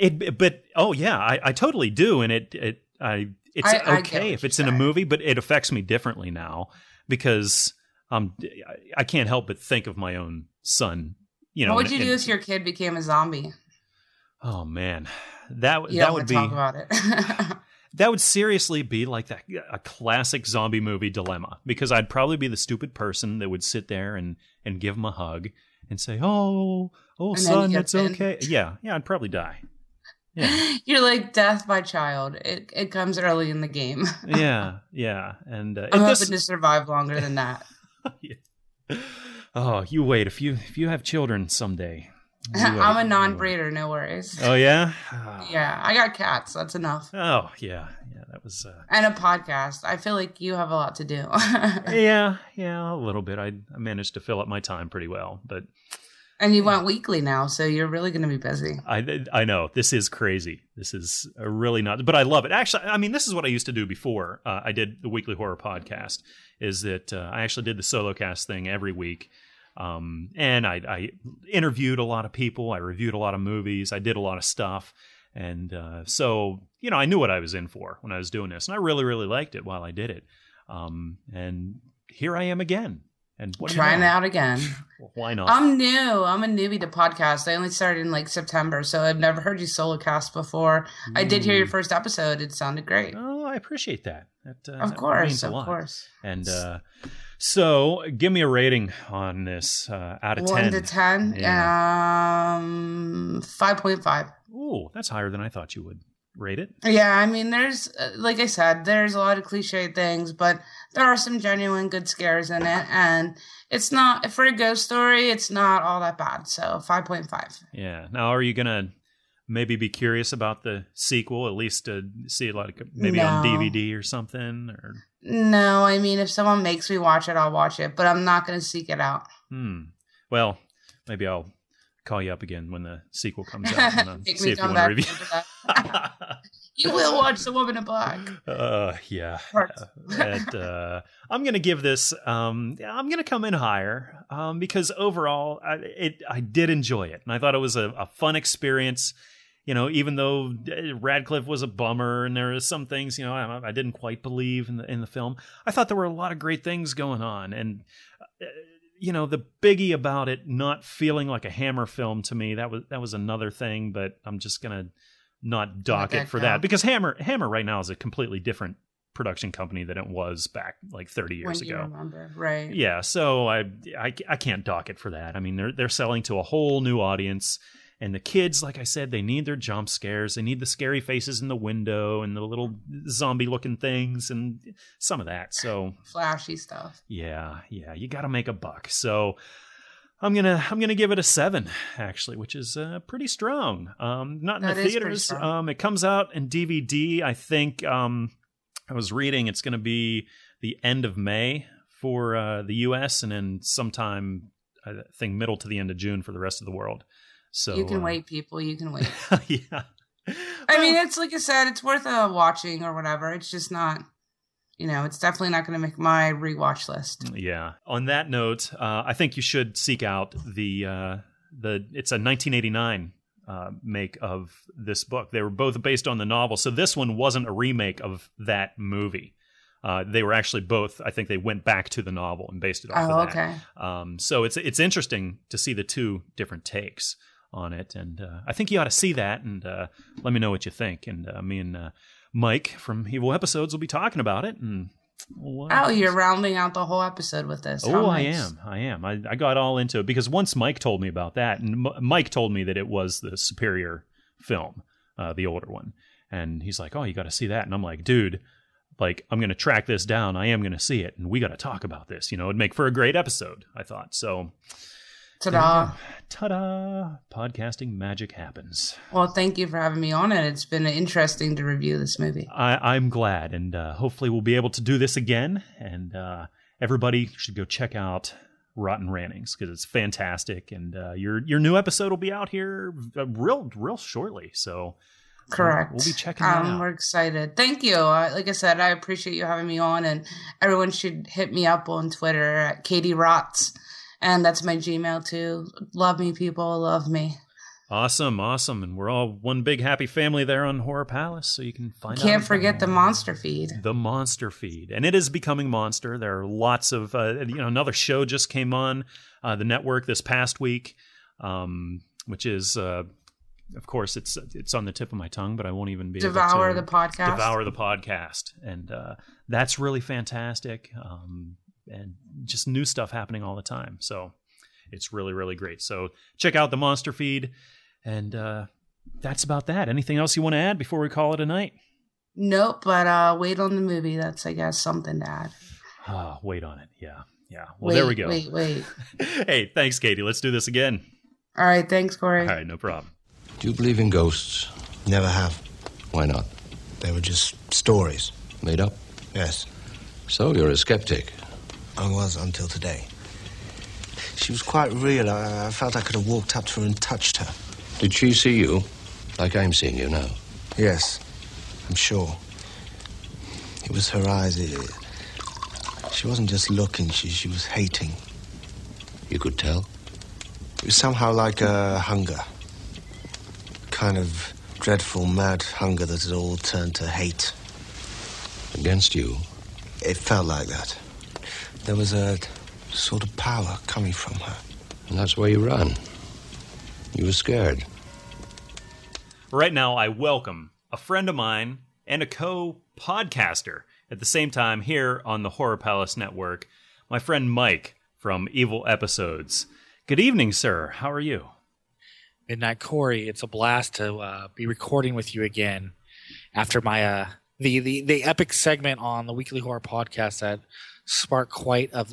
[SPEAKER 1] It, but oh yeah, I, I totally do, and it, it, I, it's
[SPEAKER 7] I- I
[SPEAKER 1] okay
[SPEAKER 7] what
[SPEAKER 1] if it's in a movie, but it affects me differently now because um, I- I can't help but think of my own son. You know,
[SPEAKER 7] what would
[SPEAKER 1] and-
[SPEAKER 7] you do if your kid became a zombie?
[SPEAKER 1] Oh man, that
[SPEAKER 7] You
[SPEAKER 1] that would be
[SPEAKER 7] talk about it.
[SPEAKER 1] that would seriously be like that a classic zombie movie dilemma because I'd probably be the stupid person that would sit there and and give him a hug and say, "Oh, oh,
[SPEAKER 7] And
[SPEAKER 1] son, it's
[SPEAKER 7] in.
[SPEAKER 1] okay." Yeah, yeah, I'd probably die. Yeah,
[SPEAKER 7] You're like death by child. It it comes early in the game.
[SPEAKER 1] yeah, yeah. And uh,
[SPEAKER 7] I'm hoping
[SPEAKER 1] this-
[SPEAKER 7] to survive longer than that.
[SPEAKER 1] oh, you wait if you if you have children someday.
[SPEAKER 7] I'm a non-breeder, no worries.
[SPEAKER 1] Oh yeah. Ah.
[SPEAKER 7] Yeah, I got cats. That's enough.
[SPEAKER 1] Oh yeah, yeah. That was. Uh,
[SPEAKER 7] And a podcast. I feel like you have a lot to do.
[SPEAKER 1] yeah, yeah, a little bit. I, I managed to fill up my time pretty well, but
[SPEAKER 7] and you went weekly now, so you're really going to be busy.
[SPEAKER 1] I I know this is crazy. This is really not, but I love it. Actually, I mean, this is what I used to do before uh, I did the weekly horror podcast. Is that uh, I actually did the solo cast thing every week, um, and I, I interviewed a lot of people. I reviewed a lot of movies. I did a lot of stuff, and uh, so you know, I knew what I was in for when I was doing this, and I really really liked it while I did it. Um, and here I am again. And what
[SPEAKER 7] Trying it out again.
[SPEAKER 1] Why not?
[SPEAKER 7] I'm new. I'm a newbie to podcast. I only started in like September, so I've never heard you solo cast before. I did hear your first episode. It sounded great.
[SPEAKER 1] Oh, I appreciate that. That, uh,
[SPEAKER 7] Of
[SPEAKER 1] that
[SPEAKER 7] course, of course.
[SPEAKER 1] And uh, so, give me a rating on this uh, out of
[SPEAKER 7] One
[SPEAKER 1] ten.
[SPEAKER 7] to ten. Yeah. Um, five point five.
[SPEAKER 1] Ooh, that's higher than I thought you would rate it.
[SPEAKER 7] Yeah, I mean, there's uh, like I said, there's a lot of cliche things, but there are some genuine good scares in it, and it's not for a ghost story. It's not all that bad. So five point five.
[SPEAKER 1] Yeah. Now, are you gonna maybe be curious about the sequel? At least to see it like maybe on DVD or something. Or
[SPEAKER 7] No, I mean, if someone makes me watch it, I'll watch it, but I'm not going to seek it out.
[SPEAKER 1] hmm. Well, maybe I'll call you up again when the sequel comes out and uh,
[SPEAKER 7] Make
[SPEAKER 1] see
[SPEAKER 7] me
[SPEAKER 1] if you want to review.
[SPEAKER 7] you will watch The Woman in Black.
[SPEAKER 1] Uh, yeah. And, uh, I'm gonna give this. Um, I'm gonna come in higher um, because overall, I, it I did enjoy it, and I thought it was a, a fun experience. You know, even though uh, Radcliffe was a bummer, and there are some things you know I, I didn't quite believe in the in the film. I thought there were a lot of great things going on, and uh, you know the biggie about it not feeling like a Hammer film to me that was that was another thing. But I'm just gonna not dock it for that because Hammer Hammer right now is a completely different production company than it was back like 30 years
[SPEAKER 7] when
[SPEAKER 1] ago.
[SPEAKER 7] remember, right?
[SPEAKER 1] Yeah, so I, I I can't dock it for that. I mean, they're they're selling to a whole new audience, and the kids, like I said, they need their jump scares. They need the scary faces in the window and the little zombie-looking things and some of that. So
[SPEAKER 7] Flashy stuff.
[SPEAKER 1] yeah, yeah, you got to make a buck. So I'm gonna I'm gonna give it a seven actually, which is uh, pretty strong. Um, not in
[SPEAKER 7] That
[SPEAKER 1] the theaters. Um, it comes out in DVD. I think um, I was reading it's gonna be the end of May for uh, the U.S. and then sometime I think middle to the end of June for the rest of the world. So
[SPEAKER 7] you can
[SPEAKER 1] uh,
[SPEAKER 7] wait, people. You can wait.
[SPEAKER 1] yeah.
[SPEAKER 7] I mean, it's like I said, it's worth a watching or whatever. It's just not, you know, it's definitely not going to make my rewatch list.
[SPEAKER 1] Yeah. On that note, uh, I think you should seek out the uh, the. It's a 1989 uh, make of this book. They were both based on the novel, so this one wasn't a remake of that movie. Uh, they were actually both. I think they went back to the novel and based it off
[SPEAKER 7] Oh,
[SPEAKER 1] of that.
[SPEAKER 7] okay.
[SPEAKER 1] Um, so it's it's interesting to see the two different takes on it, and uh, I think you ought to see that and uh, let me know what you think. And uh, me and uh, Mike from Evil Episodes will be talking about it. And we'll,
[SPEAKER 7] Oh, you're rounding out the whole episode with this.
[SPEAKER 1] Oh, I am. I am. I, I got all into it because once Mike told me about that, and M- Mike told me that it was the superior film, uh, the older one, and he's like, "Oh, you got to see that," and I'm like, "Dude." Like I'm going to track this down. I am going to see it, and we got to talk about this. You know, it'd make for a great episode. I thought so.
[SPEAKER 7] Ta-da.
[SPEAKER 1] Ta-da! Podcasting magic happens.
[SPEAKER 7] Well, thank you for having me on it. It's been interesting to review this movie.
[SPEAKER 1] I, I'm glad, and uh, hopefully we'll be able to do this again. And uh, everybody should go check out Rotten Rannings because it's fantastic. And uh, your your new episode will be out here uh, real real shortly. So
[SPEAKER 7] Correct.
[SPEAKER 1] We'll be checking
[SPEAKER 7] um,
[SPEAKER 1] out.
[SPEAKER 7] We're excited. Thank you. Uh, like I said, I appreciate you having me on, and everyone should hit me up on Twitter at Katie Rots, and that's my Gmail too. Love me, people. Love me.
[SPEAKER 1] awesome, awesome, and we're all one big happy family there on Horror Palace. So you can find.
[SPEAKER 7] Can't forget the monster feed.
[SPEAKER 1] the monster feed and it is becoming monster there are lots of uh, you know another show just came on uh, the network this past week um, which is uh, of course, it's it's on the tip of my tongue, but I won't even be
[SPEAKER 7] Devour
[SPEAKER 1] able to
[SPEAKER 7] the podcast.
[SPEAKER 1] Devour the podcast, and uh, that's really fantastic. Um, and just new stuff happening all the time. So it's really really great. So check out the Monster Feed, and uh, that's about that. Anything else you want to add before we call it a night?
[SPEAKER 7] Nope, but uh, wait on the movie. That's I guess something to add.
[SPEAKER 1] Ah, wait on it. Yeah, yeah. Well,
[SPEAKER 7] wait,
[SPEAKER 1] there we go.
[SPEAKER 7] Wait, wait.
[SPEAKER 1] hey, thanks, Katie. Let's do this again.
[SPEAKER 7] All right, thanks, Corey.
[SPEAKER 1] All right, no problem.
[SPEAKER 8] Do you believe in ghosts?
[SPEAKER 9] Never have.
[SPEAKER 8] Why not?
[SPEAKER 9] They were just stories.
[SPEAKER 8] Made up?
[SPEAKER 9] Yes,
[SPEAKER 8] So you're a skeptic.
[SPEAKER 9] I was until today. She was quite real. I, I felt I could have walked up to her and touched her.
[SPEAKER 8] Did she see you? Like I'm seeing you now.
[SPEAKER 9] Yes, I'm sure. It was her eyes. It, she wasn't just looking, she, she was hating.
[SPEAKER 8] You could tell.
[SPEAKER 9] It was somehow like a hunger. Kind of dreadful, mad hunger that had all turned to hate.
[SPEAKER 8] Against you.
[SPEAKER 9] It felt like that. There was a sort of power coming from her.
[SPEAKER 8] And that's why you ran. You were scared.
[SPEAKER 1] Right now, I welcome a friend of mine and a co podcaster at the same time here on the Horror Palace Network, my friend Mike from Evil Episodes. Good evening, sir. How are you?
[SPEAKER 10] Midnight Corey, it's a blast to uh, be recording with you again after my uh, the, the the epic segment on the Weekly Horror Podcast that sparked quite a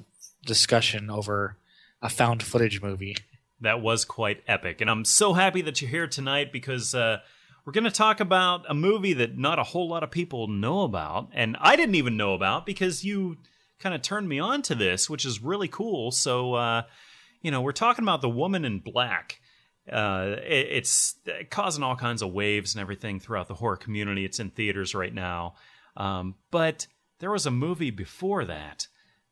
[SPEAKER 10] discussion over a found footage movie.
[SPEAKER 1] That was quite epic. And I'm so happy that you're here tonight because uh, we're going to talk about a movie that not a whole lot of people know about. And I didn't even know about because you kind of turned me on to this, which is really cool. So, uh, you know, we're talking about The Woman in Black. Uh, it, it's causing all kinds of waves and everything throughout the horror community. It's in theaters right now. Um, but there was a movie before that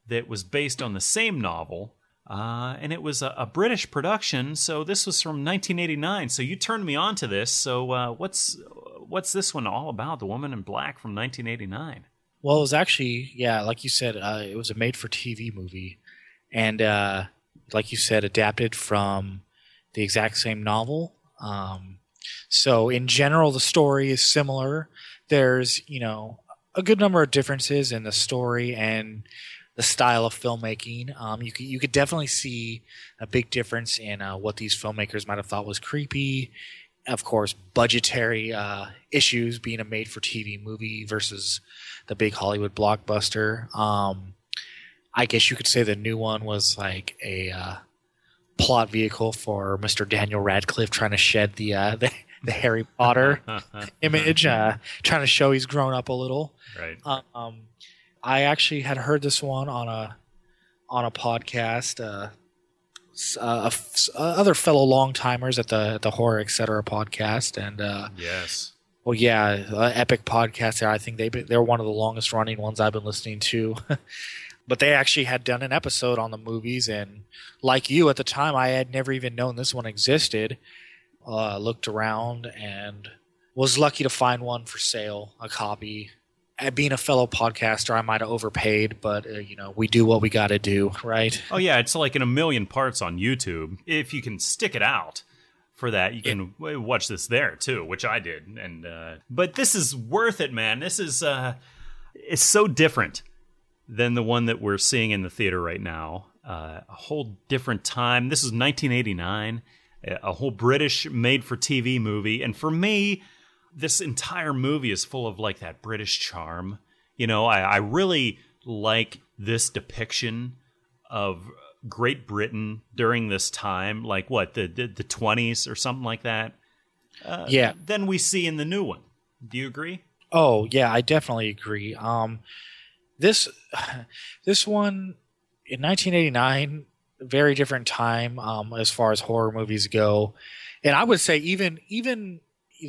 [SPEAKER 1] that was based on the same novel. Uh, and it was a, a, British production, so this was from 1989. So you turned me on to this. So uh, what's what's this one all about? The Woman in Black from 1989.
[SPEAKER 10] Well, it was actually yeah, like you said, uh, it was a made-for-TV movie, and uh, like you said, adapted from the exact same novel. Um, so in general, the story is similar. There's you know a good number of differences in the story and the style of filmmaking. Um, you could you could definitely see a big difference in uh, what these filmmakers might have thought was creepy. Of course, budgetary uh, issues being a made-for-TV movie versus the big Hollywood blockbuster. Um, I guess you could say the new one was like a uh, plot vehicle for Mr. Daniel Radcliffe trying to shed the uh, the, the Harry Potter image, uh, trying to show he's grown up a little.
[SPEAKER 1] Right.
[SPEAKER 10] Um, I actually had heard this one on a on a podcast. Uh, uh, other fellow long timers at the the horror etc. podcast, and uh,
[SPEAKER 1] yes,
[SPEAKER 10] well, yeah, uh, epic podcast. There, I think they they're one of the longest running ones I've been listening to. but they actually had done an episode on the movies, and like you at the time, I had never even known this one existed. Uh, looked around and was lucky to find one for sale, a copy being a fellow podcaster, I might have overpaid, but uh, you know, we do what we got to do, right?
[SPEAKER 1] Oh yeah, it's like in a million parts on YouTube. If you can stick it out for that, you can yeah. watch this there too, which I did. And uh, but this is worth it, man. This is uh, it's so different than the one that we're seeing in the theater right now. Uh, a whole different time. This is 1989, a whole British made-for-TV movie, and for me this entire movie is full of like that British charm. You know, I, I really like this depiction of Great Britain during this time, like what the the twenties or something like that.
[SPEAKER 10] Uh, yeah.
[SPEAKER 1] Than we see in the new one. Do you agree?
[SPEAKER 10] Oh yeah, I definitely agree. Um, this this one in 1989, very different time um, as far as horror movies go, and I would say even even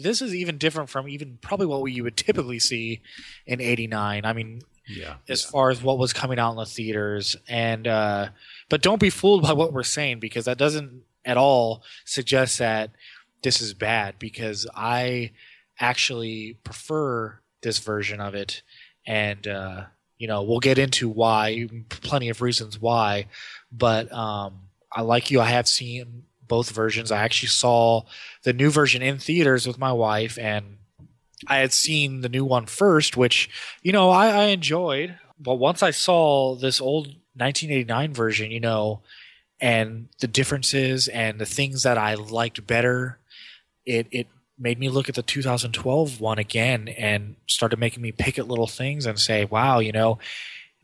[SPEAKER 10] this is even different from even probably what you would typically see in 89 i mean
[SPEAKER 1] yeah
[SPEAKER 10] as
[SPEAKER 1] yeah.
[SPEAKER 10] far as what was coming out in the theaters. And uh but don't be fooled by what we're saying because that doesn't at all suggest that this is bad because i actually prefer this version of it. And uh you know we'll get into why plenty of reasons why but um i like you i have seen both versions. I actually saw the new version in theaters with my wife, and I had seen the new one first, which you know I, I enjoyed. But once I saw this old 1989 version, you know, and the differences and the things that I liked better, it it made me look at the 2012 one again and started making me pick at little things and say, wow, you know,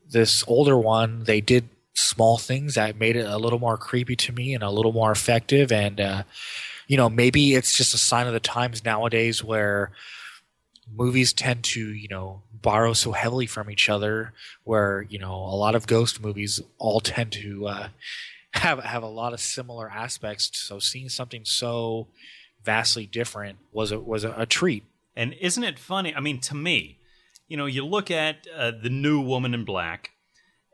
[SPEAKER 10] this older one, they did small things that made it a little more creepy to me and a little more effective. And, uh, you know, maybe it's just a sign of the times nowadays where movies tend to, you know, borrow so heavily from each other where, you know, a lot of ghost movies all tend to, uh, have, have a lot of similar aspects. So seeing something so, vastly different was a was a, a treat.
[SPEAKER 1] And isn't it funny? I mean, to me, you know, you look at uh, the new Woman in Black,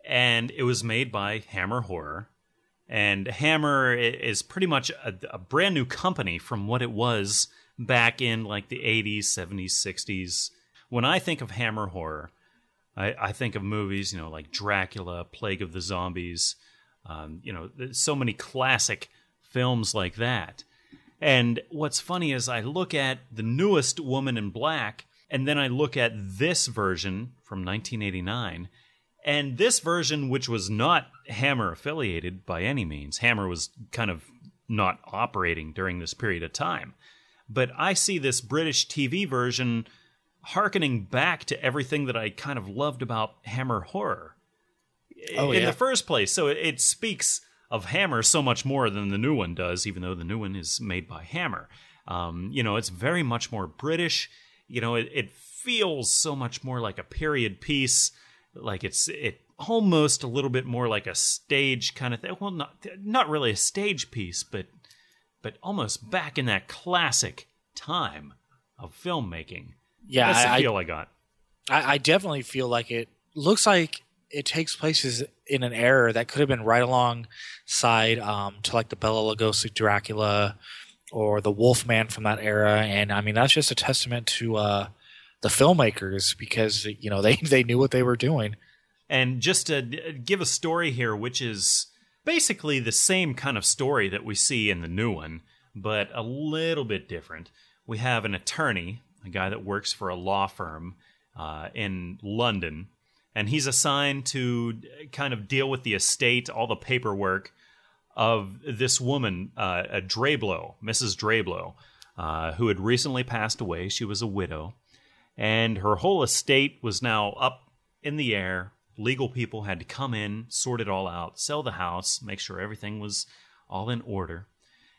[SPEAKER 1] and it was made by Hammer Horror, and Hammer is pretty much a, a brand new company from what it was back in like the 80s, 70s, 60s. When I think of Hammer Horror, I, I think of movies, you know, like Dracula, Plague of the Zombies, um, you know, so many classic films like that. And what's funny is I look at the newest Woman in Black, and then I look at this version from 1989. And this version, which was not Hammer affiliated by any means, Hammer was kind of not operating during this period of time. But I see this British TV version harkening back to everything that I kind of loved about Hammer horror
[SPEAKER 10] oh,
[SPEAKER 1] in
[SPEAKER 10] yeah.
[SPEAKER 1] the first place. So it, it speaks of Hammer so much more than the new one does, even though the new one is made by Hammer. Um, you know, it's very much more British. You know, it, it feels so much more like a period piece, like it's it almost a little bit more like a stage kind of thing. Well, not not really a stage piece, but but almost back in that classic time of filmmaking.
[SPEAKER 10] Yeah,
[SPEAKER 1] that's the
[SPEAKER 10] I-
[SPEAKER 1] feel I got.
[SPEAKER 10] I, I definitely feel like it looks like it takes places in an era that could have been right alongside um, to like the Bela Lugosi Dracula or the Wolfman from that era, and I mean that's just a testament to uh, the filmmakers because you know they they knew what they were doing.
[SPEAKER 1] And just to give a story here, which is basically the same kind of story that we see in the new one, but a little bit different. We have an attorney, a guy that works for a law firm uh, in London, and he's assigned to kind of deal with the estate, all the paperwork of this woman, uh, a Drablow, Mrs. Drablow, uh, who had recently passed away. She was a widow, and her whole estate was now up in the air. Legal people had to come in, sort it all out, sell the house, make sure everything was all in order.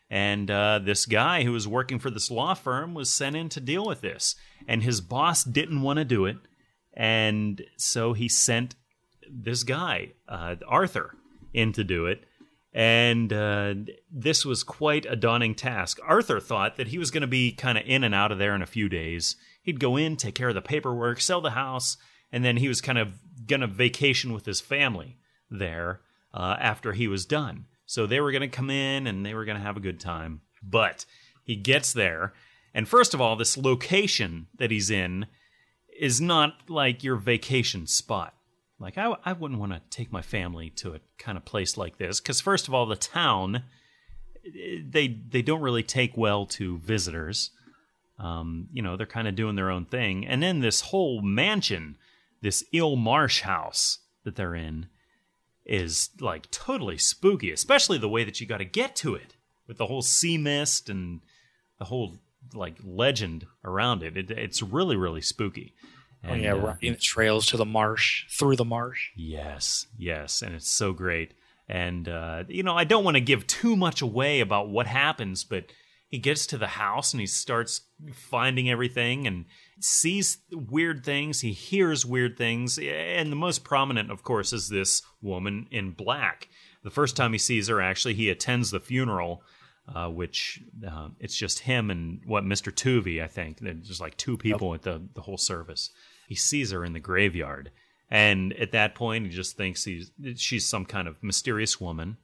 [SPEAKER 1] And uh, this guy who was working for this law firm was sent in to deal with this. And his boss didn't want to do it. And so he sent this guy, uh, Arthur, in to do it. And uh, this was quite a daunting task. Arthur thought that he was going to be kind of in and out of there in a few days. He'd go in, take care of the paperwork, sell the house, and then he was kind of going to vacation with his family there uh, after he was done. So they were going to come in and they were going to have a good time. But he gets there, and first of all, this location that he's in is not like your vacation spot. Like I, I wouldn't want to take my family to a kind of place like this because first of all, the town they they don't really take well to visitors. Um, you know, they're kind of doing their own thing, and then this whole mansion, this Eel Marsh house that they're in, is like totally spooky. Especially the way that you got to get to it with the whole sea mist and the whole like legend around it. it it's really really spooky.
[SPEAKER 10] oh yeah,
[SPEAKER 1] uh,
[SPEAKER 10] riding the trails to the marsh, through the marsh.
[SPEAKER 1] Yes, yes, and it's so great. And uh, you know, I don't want to give too much away about what happens, but he gets to the house and he starts finding everything and sees weird things. He hears weird things, and the most prominent, of course, is this woman in black. The first time he sees her, actually, he attends the funeral. Uh, which uh, it's just him and what Mr. Toovey, I think. There's just like two people at the the whole service. He sees her in the graveyard, and at that point, he just thinks he's she's some kind of mysterious woman,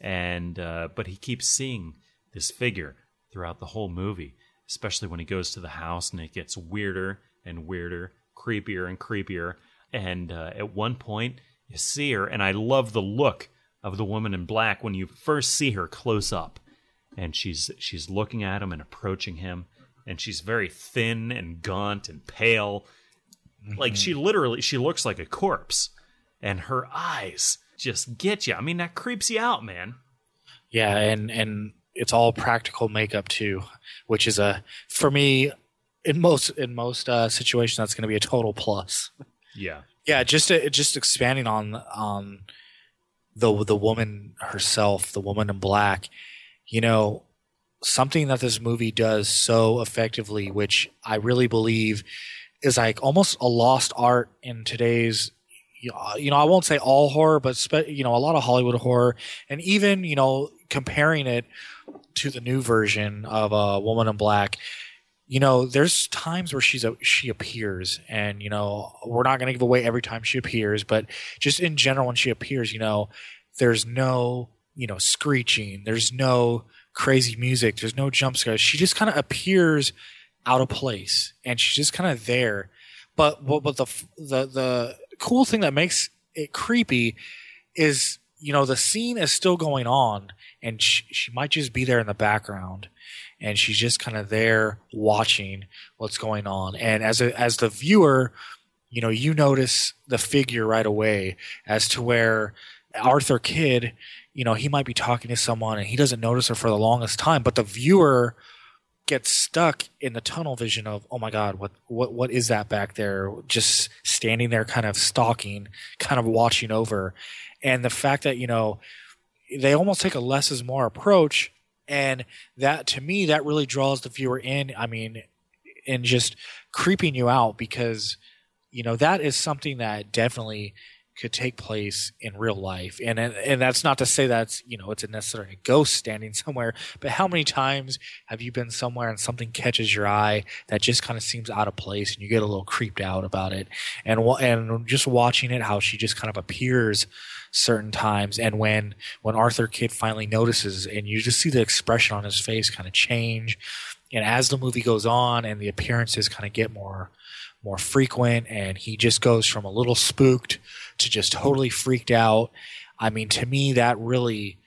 [SPEAKER 1] and uh, but he keeps seeing this figure throughout the whole movie, especially when he goes to the house and it gets weirder and weirder, creepier and creepier, and uh, at one point you see her, and I love the look of the woman in black when you first see her close up and she's she's looking at him and approaching him, and she's very thin and gaunt and pale, like she literally she looks like a corpse, and her eyes just get you. I mean, that creeps you out, man.
[SPEAKER 10] Yeah, and and it's all practical makeup too, which is a for me in most in most uh, situations that's going to be a total plus.
[SPEAKER 1] Yeah.
[SPEAKER 10] Yeah, just uh, just expanding on on the the woman herself, the woman in black. You know, something that this movie does so effectively, which I really believe is like almost a lost art in today's you know, I won't say all horror, but you know, a lot of Hollywood horror, and even you know, comparing it to the new version of uh, Woman in Black, you know, there's times where she's a, she appears, and you know, we're not going to give away every time she appears, but just in general, when she appears, you know, there's no you know screeching, there's no crazy music, there's no jump scares. She just kind of appears out of place, and she's just kind of there. But what, but the the the cool thing that makes it creepy is you know the scene is still going on and she, she might just be there in the background and she's just kind of there watching what's going on. And as a, as the viewer you know you notice the figure right away as to where Arthur Kidd you know he might be talking to someone and he doesn't notice her for the longest time but the viewer gets stuck in the tunnel vision of oh my god what what what is that back there? Just standing there kind of stalking kind of watching over and the fact that you know they almost take a less is more approach and that to me that really draws the viewer in i mean and just creeping you out because you know that is something that definitely could take place in real life. And and that's not to say that's you know it's a necessarily ghost standing somewhere, but how many times have you been somewhere and something catches your eye that just kind of seems out of place and you get a little creeped out about it, and and just watching it how she just kind of appears certain times and when when Arthur Kidd finally notices and you just see the expression on his face kind of change and as the movie goes on and the appearances kind of get more more frequent and he just goes from a little spooked to just totally freaked out. I mean, to me, that really,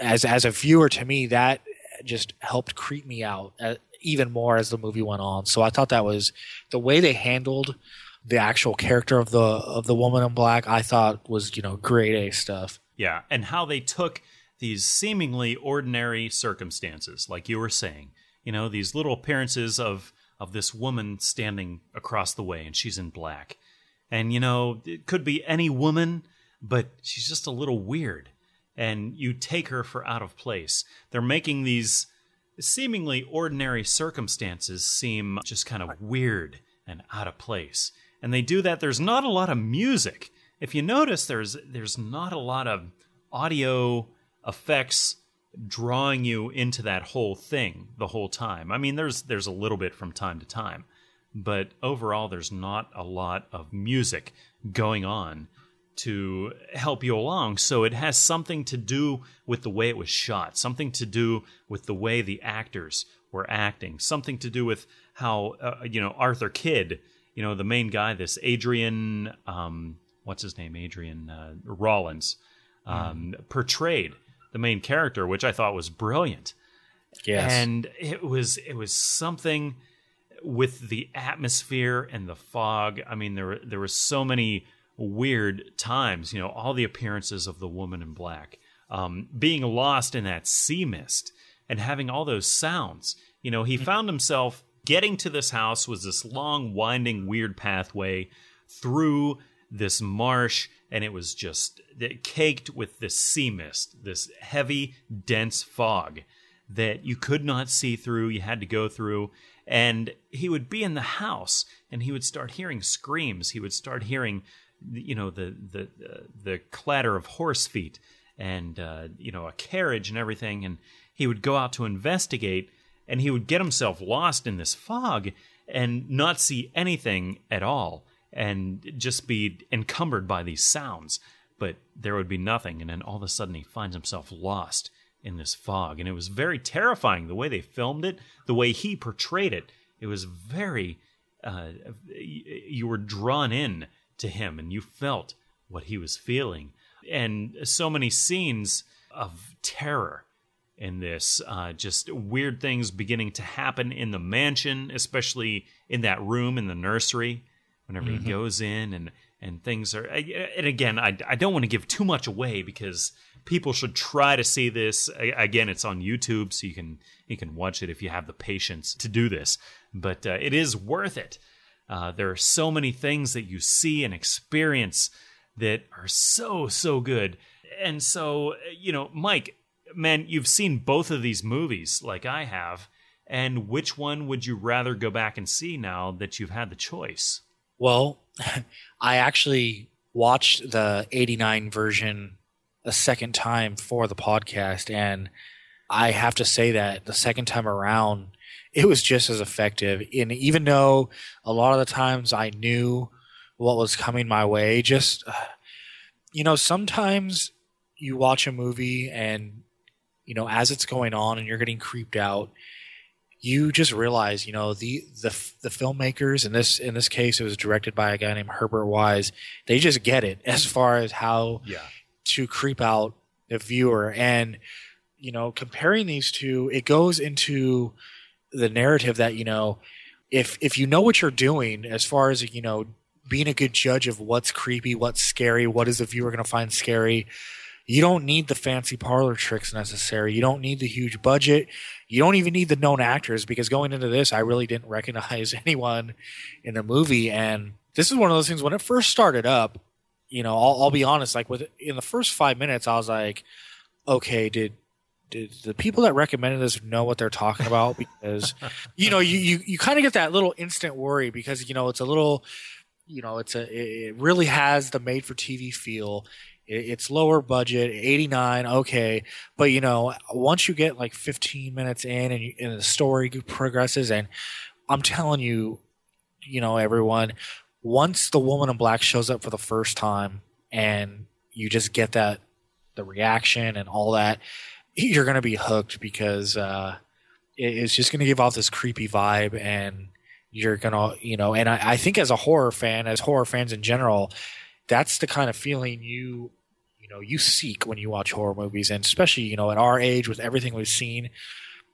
[SPEAKER 10] as as a viewer, to me, that just helped creep me out uh, even more as the movie went on. So I thought that was the way they handled the actual character of the of the woman in black. I thought was you know grade A stuff.
[SPEAKER 1] Yeah, and how they took these seemingly ordinary circumstances, like you were saying, you know, these little appearances of of this woman standing across the way and she's in black and, you know, it could be any woman, but she's just a little weird. And you take her for out of place. They're making these seemingly ordinary circumstances seem just kind of weird and out of place. And they do that. There's not a lot of music. If you notice, there's there's not a lot of audio effects drawing you into that whole thing the whole time. I mean, there's there's a little bit from time to time, but overall, there's not a lot of music going on to help you along. So it has something to do with the way it was shot, something to do with the way the actors were acting, something to do with how, uh, you know, Arthur Kidd, you know, the main guy, this Adrian, um, what's his name? Adrian uh, Rawlins, um, mm. portrayed the main character, which I thought was brilliant.
[SPEAKER 10] Yes.
[SPEAKER 1] And it was, it was something with the atmosphere and the fog. I mean, there there were so many weird times. You know, all the appearances of the woman in black, um, being lost in that sea mist, and having all those sounds. You know, he found himself getting to this house was this long, winding, weird pathway through this marsh, and it was just caked with this sea mist, this heavy, dense fog that you could not see through. You had to go through and he would be in the house and he would start hearing screams he would start hearing you know the the uh, the clatter of horse feet and uh, you know a carriage and everything and he would go out to investigate and he would get himself lost in this fog and not see anything at all and just be encumbered by these sounds but there would be nothing and then all of a sudden he finds himself lost in this fog. And it was very terrifying the way they filmed it, the way he portrayed it. It was very, uh, you were drawn in to him and you felt what he was feeling. And so many scenes of terror in this. Uh, just weird things beginning to happen in the mansion, especially in that room in the nursery. Whenever
[SPEAKER 10] Mhm.
[SPEAKER 1] he goes in and and things are, and again, I I don't want to give too much away because people should try to see this. Again, it's on YouTube, so you can you can watch it if you have the patience to do this. But uh, it is worth it. Uh, there are so many things that you see and experience that are so so good. And so, you know, Mike, man, you've seen both of these movies like I have. And which one would you rather go back and see now that you've had the choice?
[SPEAKER 10] Well, I actually watched the 89 version a second time for the podcast, and I have to say that the second time around, it was just as effective. And even though a lot of the times I knew what was coming my way, just, you know, sometimes you watch a movie and, you know, as it's going on and you're getting creeped out, you just realize, you know, the the the filmmakers in this in this case, it was directed by a guy named Herbert Wise. They just get it as mm-hmm. far as how
[SPEAKER 1] Yeah.
[SPEAKER 10] to creep out the viewer, and you know, comparing these two, it goes into the narrative that you know, if if you know what you're doing, as far as you know, being a good judge of what's creepy, what's scary, what is the viewer going to find scary. You don't need the fancy parlor tricks necessary. You don't need the huge budget. You don't even need the known actors because going into this, I really didn't recognize anyone in the movie. And this is one of those things when it first started up, you know, I'll, I'll be honest, like with in the first five minutes, I was like, okay, did did the people that recommended this know what they're talking about? Because you know, you you, you kind of get that little instant worry because you know it's a little, you know, it's a it it really has the made for TV feel. It- It's lower budget, 89, okay. But, you know, once you get like 15 minutes in and, you, and the story progresses, and I'm telling you, you know, everyone, once the woman in black shows up for the first time and you just get that, the reaction and all that, you're going to be hooked because uh, it- it's just going to give off this creepy vibe and you're going to, you know, and I, I think as a horror fan, as horror fans in general, that's the kind of feeling you you know you seek when you watch horror movies and especially you know at our age with everything we've seen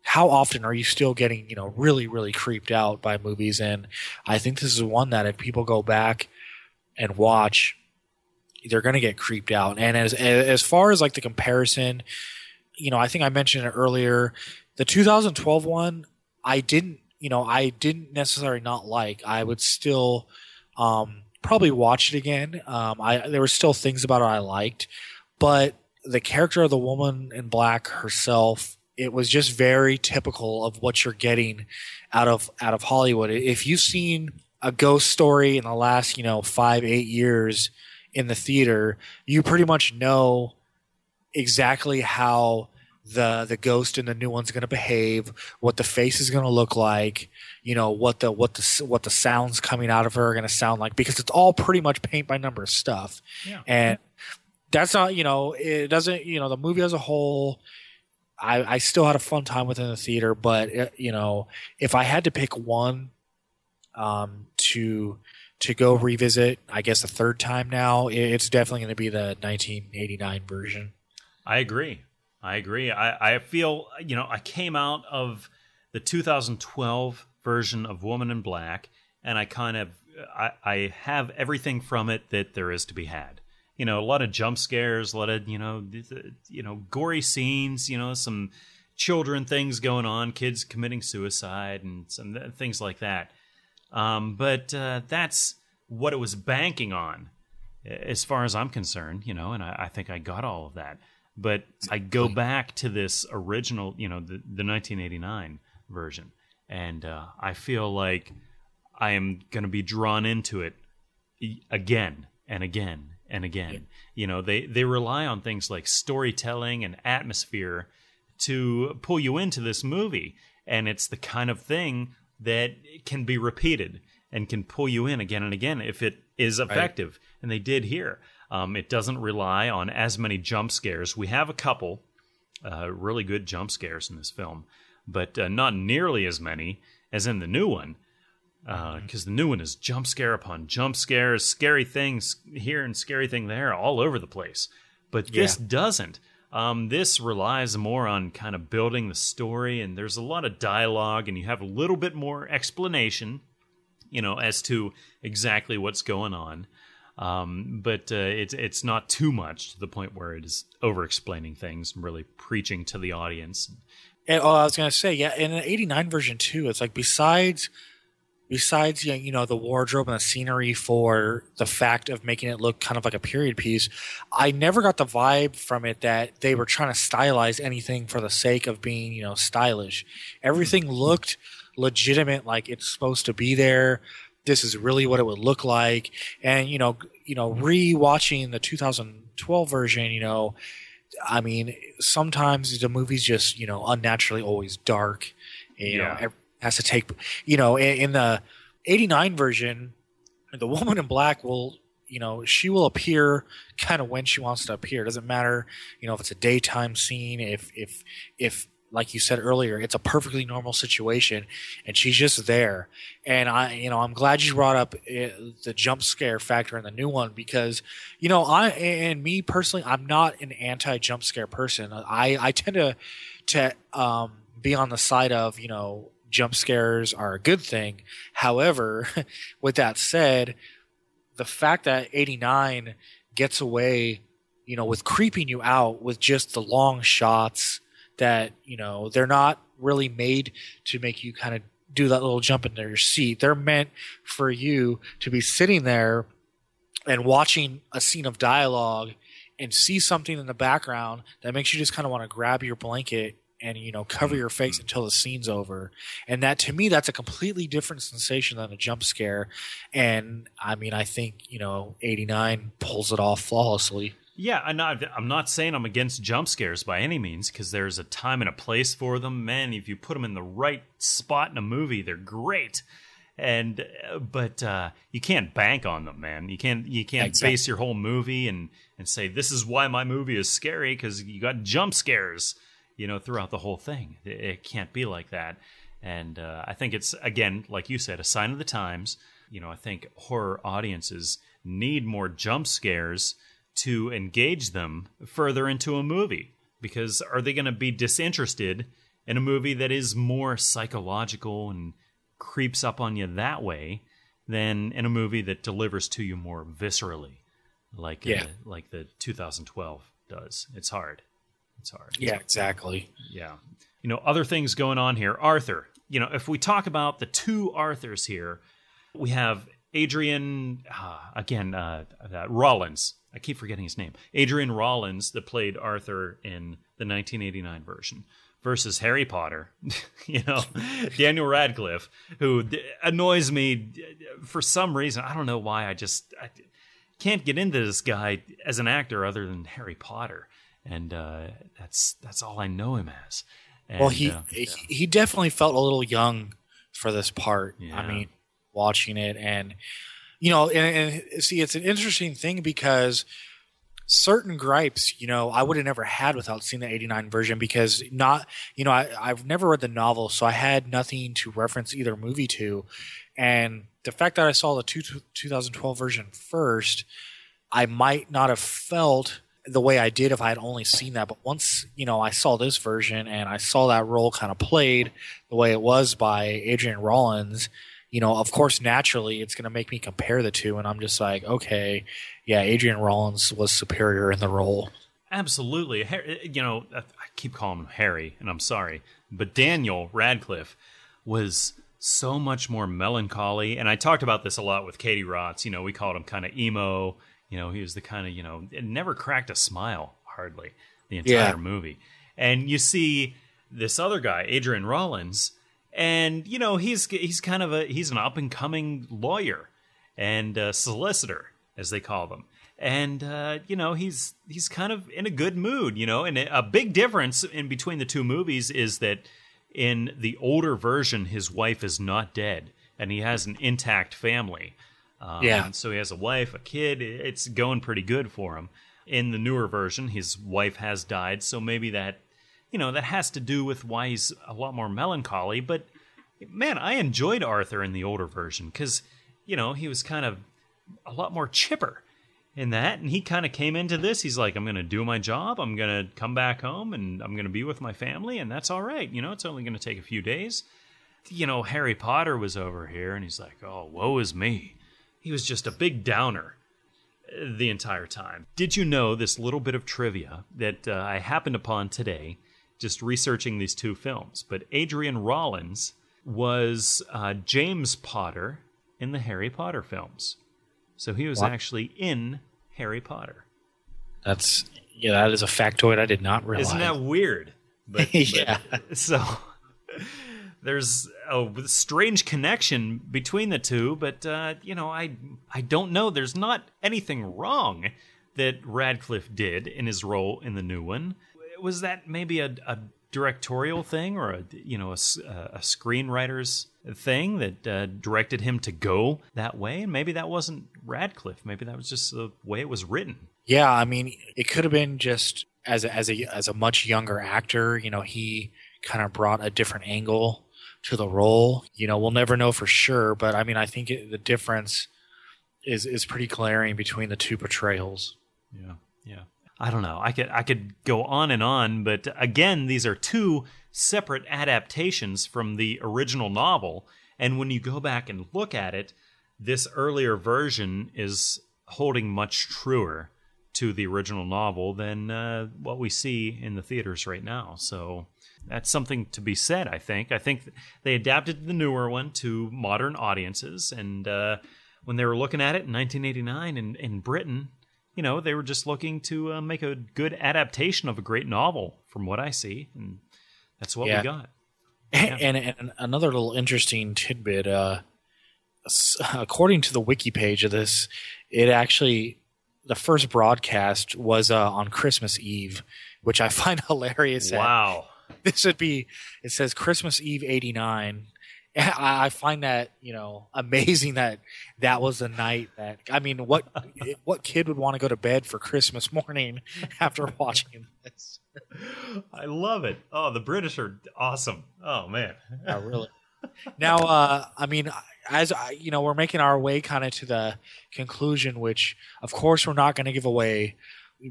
[SPEAKER 10] how often are you still getting you know really really creeped out by movies? And i think this is one that if people go back and watch they're going to get creeped out. And as as far as like the comparison you know i think i mentioned it earlier the 2012 one i didn't you know i didn't necessarily not like. I would still um probably watch it again. Um i there were still things about it i liked but the character of the woman in black herself it was just very typical of what you're getting out of out of hollywood. If you've seen a ghost story in the last you know five eight years in the theater you pretty much know exactly how the the ghost in the new one's going to behave, what the face is going to look like, you know what the what the what the sounds coming out of her are going to sound like because it's all pretty much paint by number stuff.
[SPEAKER 1] Yeah.
[SPEAKER 10] And that's not you know it doesn't you know the movie as a whole. I, I still had a fun time within the theater, but uh, you know, if I had to pick one um, to to go revisit, I guess the third time now, it- it's definitely going to be the 1989 version.
[SPEAKER 1] I agree. I agree. I, I feel, you know, I came out of the 2012 version of Woman in Black, and I kind of, I, I have everything from it that there is to be had. You know, a lot of jump scares, a lot of, you know, you know, gory scenes, you know, some children things going on, kids committing suicide, and some th- things like that. Um, but uh, that's what it was banking on, as far as I'm concerned, you know, and I, I think I got all of that. But I go back to this original, you know, the, the 1989 version, and uh, I feel like I am going to be drawn into it again and again and again. You know, they they rely on things like storytelling and atmosphere to pull you into this movie, and it's the kind of thing that can be repeated and can pull you in again and again if it is effective, and they did here. Um, it doesn't rely on as many jump scares. We have a couple uh, really good jump scares in this film, but uh, not nearly as many as in the new one. Because the new one is jump scare upon jump scares, scary things here and scary thing there, all over the place. But this
[SPEAKER 10] Yeah.
[SPEAKER 1] doesn't. Um, this relies more on kind of building the story, and there's a lot of dialogue, and you have a little bit more explanation, you know, as to exactly what's going on. Um, but uh, it's it's not too much to the point where it is over explaining things and really preaching to the audience.
[SPEAKER 10] And, oh, I was gonna say, yeah, in an '89 version too, it's like besides besides you know the wardrobe and the scenery for the fact of making it look kind of like a period piece i never got the vibe from it that they were trying to stylize anything for the sake of being you know stylish everything looked legitimate like it's supposed to be there. This is really what it would look like. And you know you know re-watching the 2012 version you know i mean sometimes the movie's just you know unnaturally always dark you
[SPEAKER 1] Yeah.
[SPEAKER 10] know has to take you know in, in the 89 version the woman in black will you know she will appear kind of when she wants to appear. It doesn't matter you know if it's a daytime scene if if if like you said earlier it's a perfectly normal situation and she's just there and i you know i'm glad you brought up uh, the jump scare factor in the new one because you know i and me personally i'm not an anti jump scare person i i tend to to um be on the side of you know jump scares are a good thing. However, with that said, the fact that 89 gets away, you know, with creeping you out with just the long shots that, you know, they're not really made to make you kind of do that little jump into your seat. They're meant for you to be sitting there and watching a scene of dialogue and see something in the background that makes you just kind of want to grab your blanket and you know cover your face mm-hmm. until the scene's over. And that to me that's a completely different sensation than a jump scare. And i mean i think you know 89 pulls it off flawlessly
[SPEAKER 1] Yeah, I'm not, I'm not saying I'm against jump scares by any means because there's a time and a place for them. Man, if you put them in the right spot in a movie, they're great. And but uh, you can't bank on them, man. You can't you can't
[SPEAKER 10] Exactly.
[SPEAKER 1] base your whole movie and and say this is why my movie is scary because you got jump scares, you know, throughout the whole thing. It, it can't be like that. And uh, I think it's again, like you said, a sign of the times. You know, I think horror audiences need more jump scares to engage them further into a movie because are they going to be disinterested in a movie that is more psychological and creeps up on you that way than in a movie that delivers to you more viscerally like
[SPEAKER 10] Yeah.
[SPEAKER 1] uh, like the 2012 does it's hard it's hard
[SPEAKER 10] yeah exactly
[SPEAKER 1] yeah. You know, other things going on here. Arthur. You know, if we talk about the two Arthurs here, we have Adrian, uh, again, uh, uh, Rawlins. I keep forgetting his name. Adrian Rawlins, that played Arthur in the 1989 version, versus Harry Potter. you know, Daniel Radcliffe, who d- annoys me for some reason. I don't know why. I just I can't get into this guy as an actor other than Harry Potter. And uh, that's that's all I know him as. And,
[SPEAKER 10] well he,
[SPEAKER 1] uh,
[SPEAKER 10] he he definitely felt a little young for this part
[SPEAKER 1] Yeah.
[SPEAKER 10] i mean watching it and you know and, and see it's an interesting thing because certain gripes you know i would have never had without seeing the 89 version because not you know I, i've never read the novel so i had nothing to reference either movie to and the fact that i saw the two, 2012 version first i might not have felt the way I did if I had only seen that. But once you know I saw this version and I saw that role kind of played the way it was by Adrian Rawlins, you know, of course, naturally it's going to make me compare the two, and I'm just like, okay, yeah, Adrian Rawlins was superior in the role.
[SPEAKER 1] Absolutely. Har- eh, You know, I keep calling him Harry, and I'm sorry, but Daniel Radcliffe was so much more melancholy. And I talked about this a lot with Katie Rotz. You know, we called him kind of emo. You know, he was the kind of, you know, it never cracked a smile, hardly, the entire
[SPEAKER 10] Yeah.
[SPEAKER 1] movie. And you see this other guy, Adrian Rawlins, and, you know, he's he's kind of a, he's an up and coming lawyer and uh, solicitor, as they call them. And uh, you know he's he's kind of in a good mood, you know. And a big difference in between the two movies is that in the older version, his wife is not dead, and he has an intact family. Um,
[SPEAKER 10] Yeah.
[SPEAKER 1] So he has a wife, a kid. It's going pretty good for him. In the newer version, his wife has died, so maybe that, you know, that has to do with why he's a lot more melancholy. But man, I enjoyed Arthur in the older version because, you know, he was kind of a lot more chipper. in that, and he kind of came into this. He's like, I'm going to do my job. I'm going to come back home, and I'm going to be with my family, and that's all right. You know, it's only going to take a few days. You know, Harry Potter was over here, and he's like, oh, woe is me. He was just a big downer uh, the entire time. Did you know this little bit of trivia that uh, I happened upon today, just researching these two films? But Adrian Rawlins was uh, James Potter in the Harry Potter films. So he was
[SPEAKER 10] What?
[SPEAKER 1] actually in Harry Potter.
[SPEAKER 10] That's yeah, that is a factoid I did not realize.
[SPEAKER 1] Isn't that weird? But,
[SPEAKER 10] Yeah.
[SPEAKER 1] but- so there's a strange connection between the two, but uh, you know, I I don't know. There's not anything wrong that Radcliffe did in his role in the new one. Was that maybe a, a directorial thing or a you know a, a screenwriter's thing that uh, directed him to go that way? And maybe that wasn't Radcliffe. Maybe that was just the way it was written.
[SPEAKER 10] Yeah, I mean, it could have been just as a, as a as a much younger actor. You know, he kind of brought a different angle to the role. You know, we'll never know for sure, but I mean, I think it, the difference is is pretty glaring between the two portrayals.
[SPEAKER 1] Yeah, yeah. I don't know. I could I could go on and on, but again, these are two separate adaptations from the original novel. And when you go back and look at it, this earlier version is holding much truer to the original novel than uh, what we see in the theaters right now. So that's something to be said. I think. I think they adapted the newer one to modern audiences, and uh, when they were looking at it in 1989 in, in Britain, you know, they were just looking to uh, make a good adaptation of a great novel, from what I see, and that's what
[SPEAKER 10] Yeah.
[SPEAKER 1] we got.
[SPEAKER 10] And, and another little interesting tidbit, uh, according to the wiki page of this, it actually the first broadcast was uh, on Christmas Eve, which I find hilarious.
[SPEAKER 1] Wow.
[SPEAKER 10] This would be. It says Christmas Eve '89. I, I find that you know amazing that that was the night that I mean, what what kid would want to go to bed for Christmas morning after watching this?
[SPEAKER 1] I love it. Oh, the British are awesome. Oh man.
[SPEAKER 10] Oh, really? now, uh, I mean, as I, you know, we're making our way kind of to the conclusion, which, of course, we're not going to give away,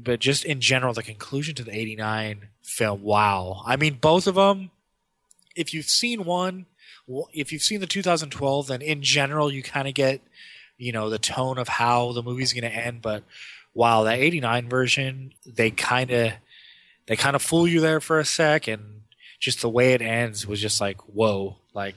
[SPEAKER 10] but just in general, the conclusion to the '89 film. Wow! I mean, both of them. If you've seen one, if you've seen the 2012, then in general, you kind of get, you know, the tone of how the movie's going to end. But wow, that '89 version, they kind of, they kind of fool you there for a sec, and just the way it ends was just like whoa like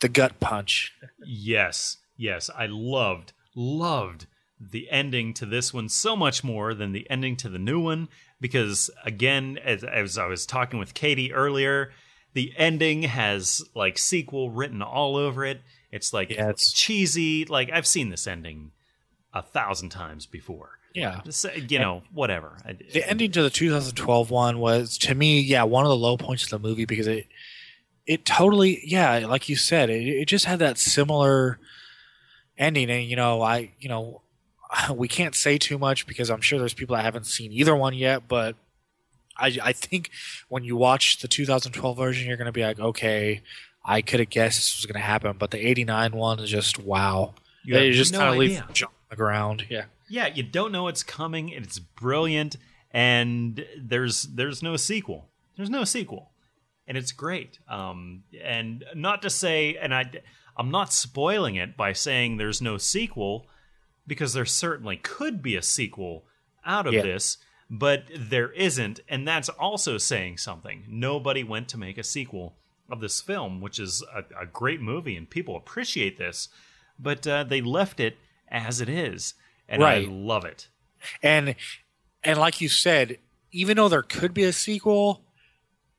[SPEAKER 10] the gut punch
[SPEAKER 1] Yes, yes, I loved, loved the ending to this one so much more than the ending to the new one because, again, as, as I was talking with Katie earlier, the ending has like sequel written all over it. It's like
[SPEAKER 10] Yeah, it's-
[SPEAKER 1] cheesy. Like I've seen this ending a thousand times before.
[SPEAKER 10] yeah
[SPEAKER 1] uh, you know, whatever.
[SPEAKER 10] The ending to the 2012 one was to me yeah one of the low points of the movie because it it totally yeah like you said it, it just had that similar ending and you know i you know we can't say too much because i'm sure there's people that haven't seen either one yet but i i think when you watch the 2012 version you're going to be like okay i could have guessed this was going to happen but the 89 one is just wow
[SPEAKER 1] You
[SPEAKER 10] they just
[SPEAKER 1] no
[SPEAKER 10] kind of leave jump on the ground yeah
[SPEAKER 1] yeah, you don't know it's coming. and It's brilliant, and there's there's no sequel. There's no sequel, and it's great. Um, and not to say, and I I'm not spoiling it by saying there's no sequel, because there certainly could be a sequel out of
[SPEAKER 10] Yeah.
[SPEAKER 1] this, but there isn't, and that's also saying something. Nobody went to make a sequel of this film, which is a, a great movie, and people appreciate this, but uh, they left it as it is, and
[SPEAKER 10] Right.
[SPEAKER 1] I love it.
[SPEAKER 10] and and like you said even though there could be a sequel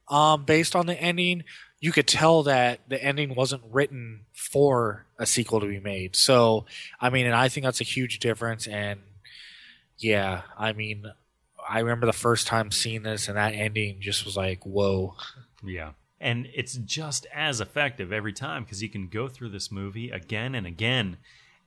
[SPEAKER 10] um based on the ending you could tell that the ending wasn't written for a sequel to be made so i mean and i think that's a huge difference and yeah i mean i remember the first time seeing this and that ending just was like whoa
[SPEAKER 1] Yeah. And it's just as effective every time because you can go through this movie again and again.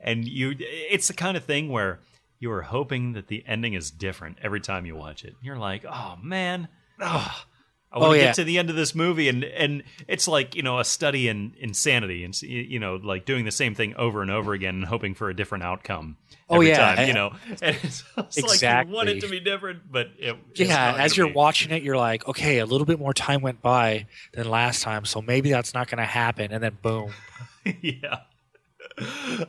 [SPEAKER 1] And you it's the kind of thing where you are hoping that the ending is different every time you watch it. You're like, oh man, oh, I want
[SPEAKER 10] Oh,
[SPEAKER 1] to
[SPEAKER 10] yeah.
[SPEAKER 1] get to the end of this movie, and and it's like you know a study in insanity, and you know like doing the same thing over and over again and hoping for a different outcome.
[SPEAKER 10] Oh, yeah.
[SPEAKER 1] time, you know. And it's, it's like you want it to be different, but it,
[SPEAKER 10] yeah, as you're
[SPEAKER 1] be.
[SPEAKER 10] watching it, you're like, okay, a little bit more time went by than last time, so maybe that's not going to happen. And then boom.
[SPEAKER 1] yeah.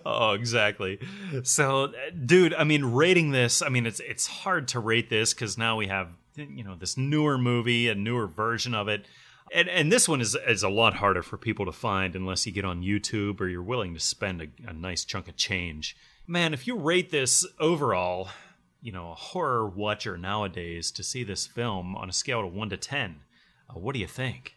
[SPEAKER 1] Oh, exactly. So, dude, I mean, rating this, I mean, it's it's hard to rate this because now we have you know this newer movie, a newer version of it, and and this one is is a lot harder for people to find unless you get on YouTube or you're willing to spend a, a nice chunk of change. Man, if you rate this overall, you know, a horror watcher nowadays to see this film on a scale of one to ten, uh, what do you think?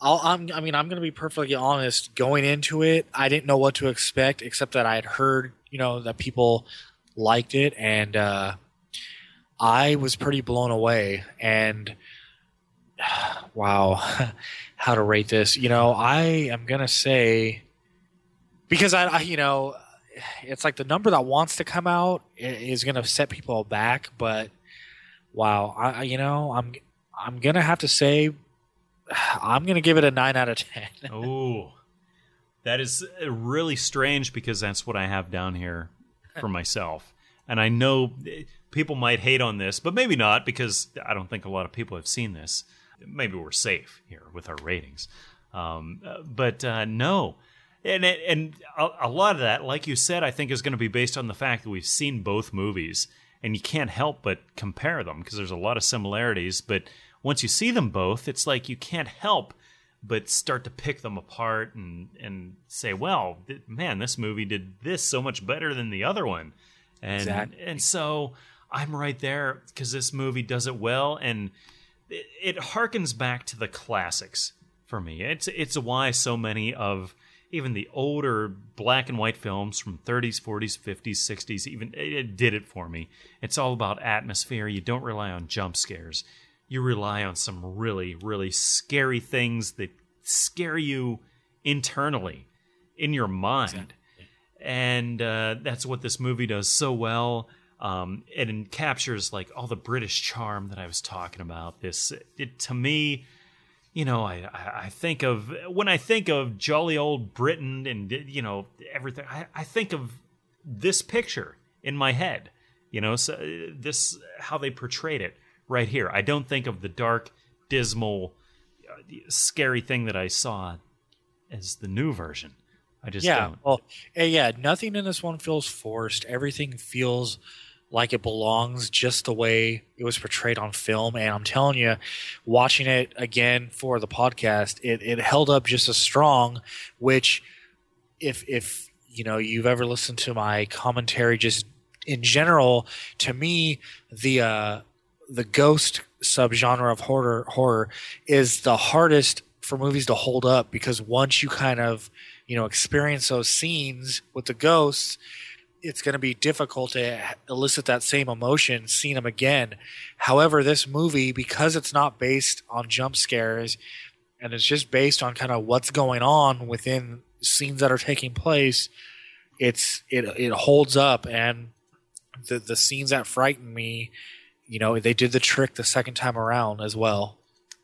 [SPEAKER 10] I mean, I'm going to be perfectly honest. Going into it, I didn't know what to expect, except that I had heard, you know, that people liked it, and uh, I was pretty blown away. And wow, how to rate this? You know, I am going to say because I, I, you know, it's like the number that wants to come out is going to set people back, but wow, I, you know, I'm, I'm gonna have to say I'm going to give it a 9 out of 10.
[SPEAKER 1] Oh, that is uh, really strange because that's what I have down here for myself. And I know eh, people might hate on this, but maybe not because I don't think a lot of people have seen this. Maybe we're safe here with our ratings. Um, uh, but uh, no. And, and a, lot of that, like you said, I think is going to be based on the fact that we've seen both movies and you can't help but compare them because there's a lot of similarities. But once you see them both, it's like you can't help but start to pick them apart and and say, well, man, this movie did this so much better than the other one, and
[SPEAKER 10] Exactly.
[SPEAKER 1] and so I'm right there because this movie does it well, and it, it harkens back to the classics for me. It's it's why so many of even the older black and white films from 30s, 40s, 50s, 60s, even it, it did it for me. It's all about atmosphere. You don't rely on jump scares. You rely on some really, really scary things that scare you internally in your mind. And uh, that's what this movie does so well. Um, it captures like all the British charm that I was talking about. This, it, to me, you know, I, I think of when I think of jolly old Britain and you know everything. I, I think of this picture in my head. You know, so this how they portrayed it right here. I don't think of the dark, dismal, uh, scary thing that I saw as the new version. I just
[SPEAKER 10] yeah.
[SPEAKER 1] don't.
[SPEAKER 10] Well, eh, yeah, nothing in this one feels forced. Everything feels like it belongs just the way it was portrayed on film. And I'm telling you, watching it again for the podcast, it, it held up just as strong, which if if you know you've ever listened to my commentary just in general, to me, the uh the ghost subgenre of horror horror is the hardest for movies to hold up because once you kind of you know experience those scenes with the ghosts it's going to be difficult to elicit that same emotion seeing them again however this movie because it's not based on jump scares and it's just based on kind of what's going on within scenes that are taking place it's it it holds up and the the scenes that frighten me you know they did the trick the second time around as well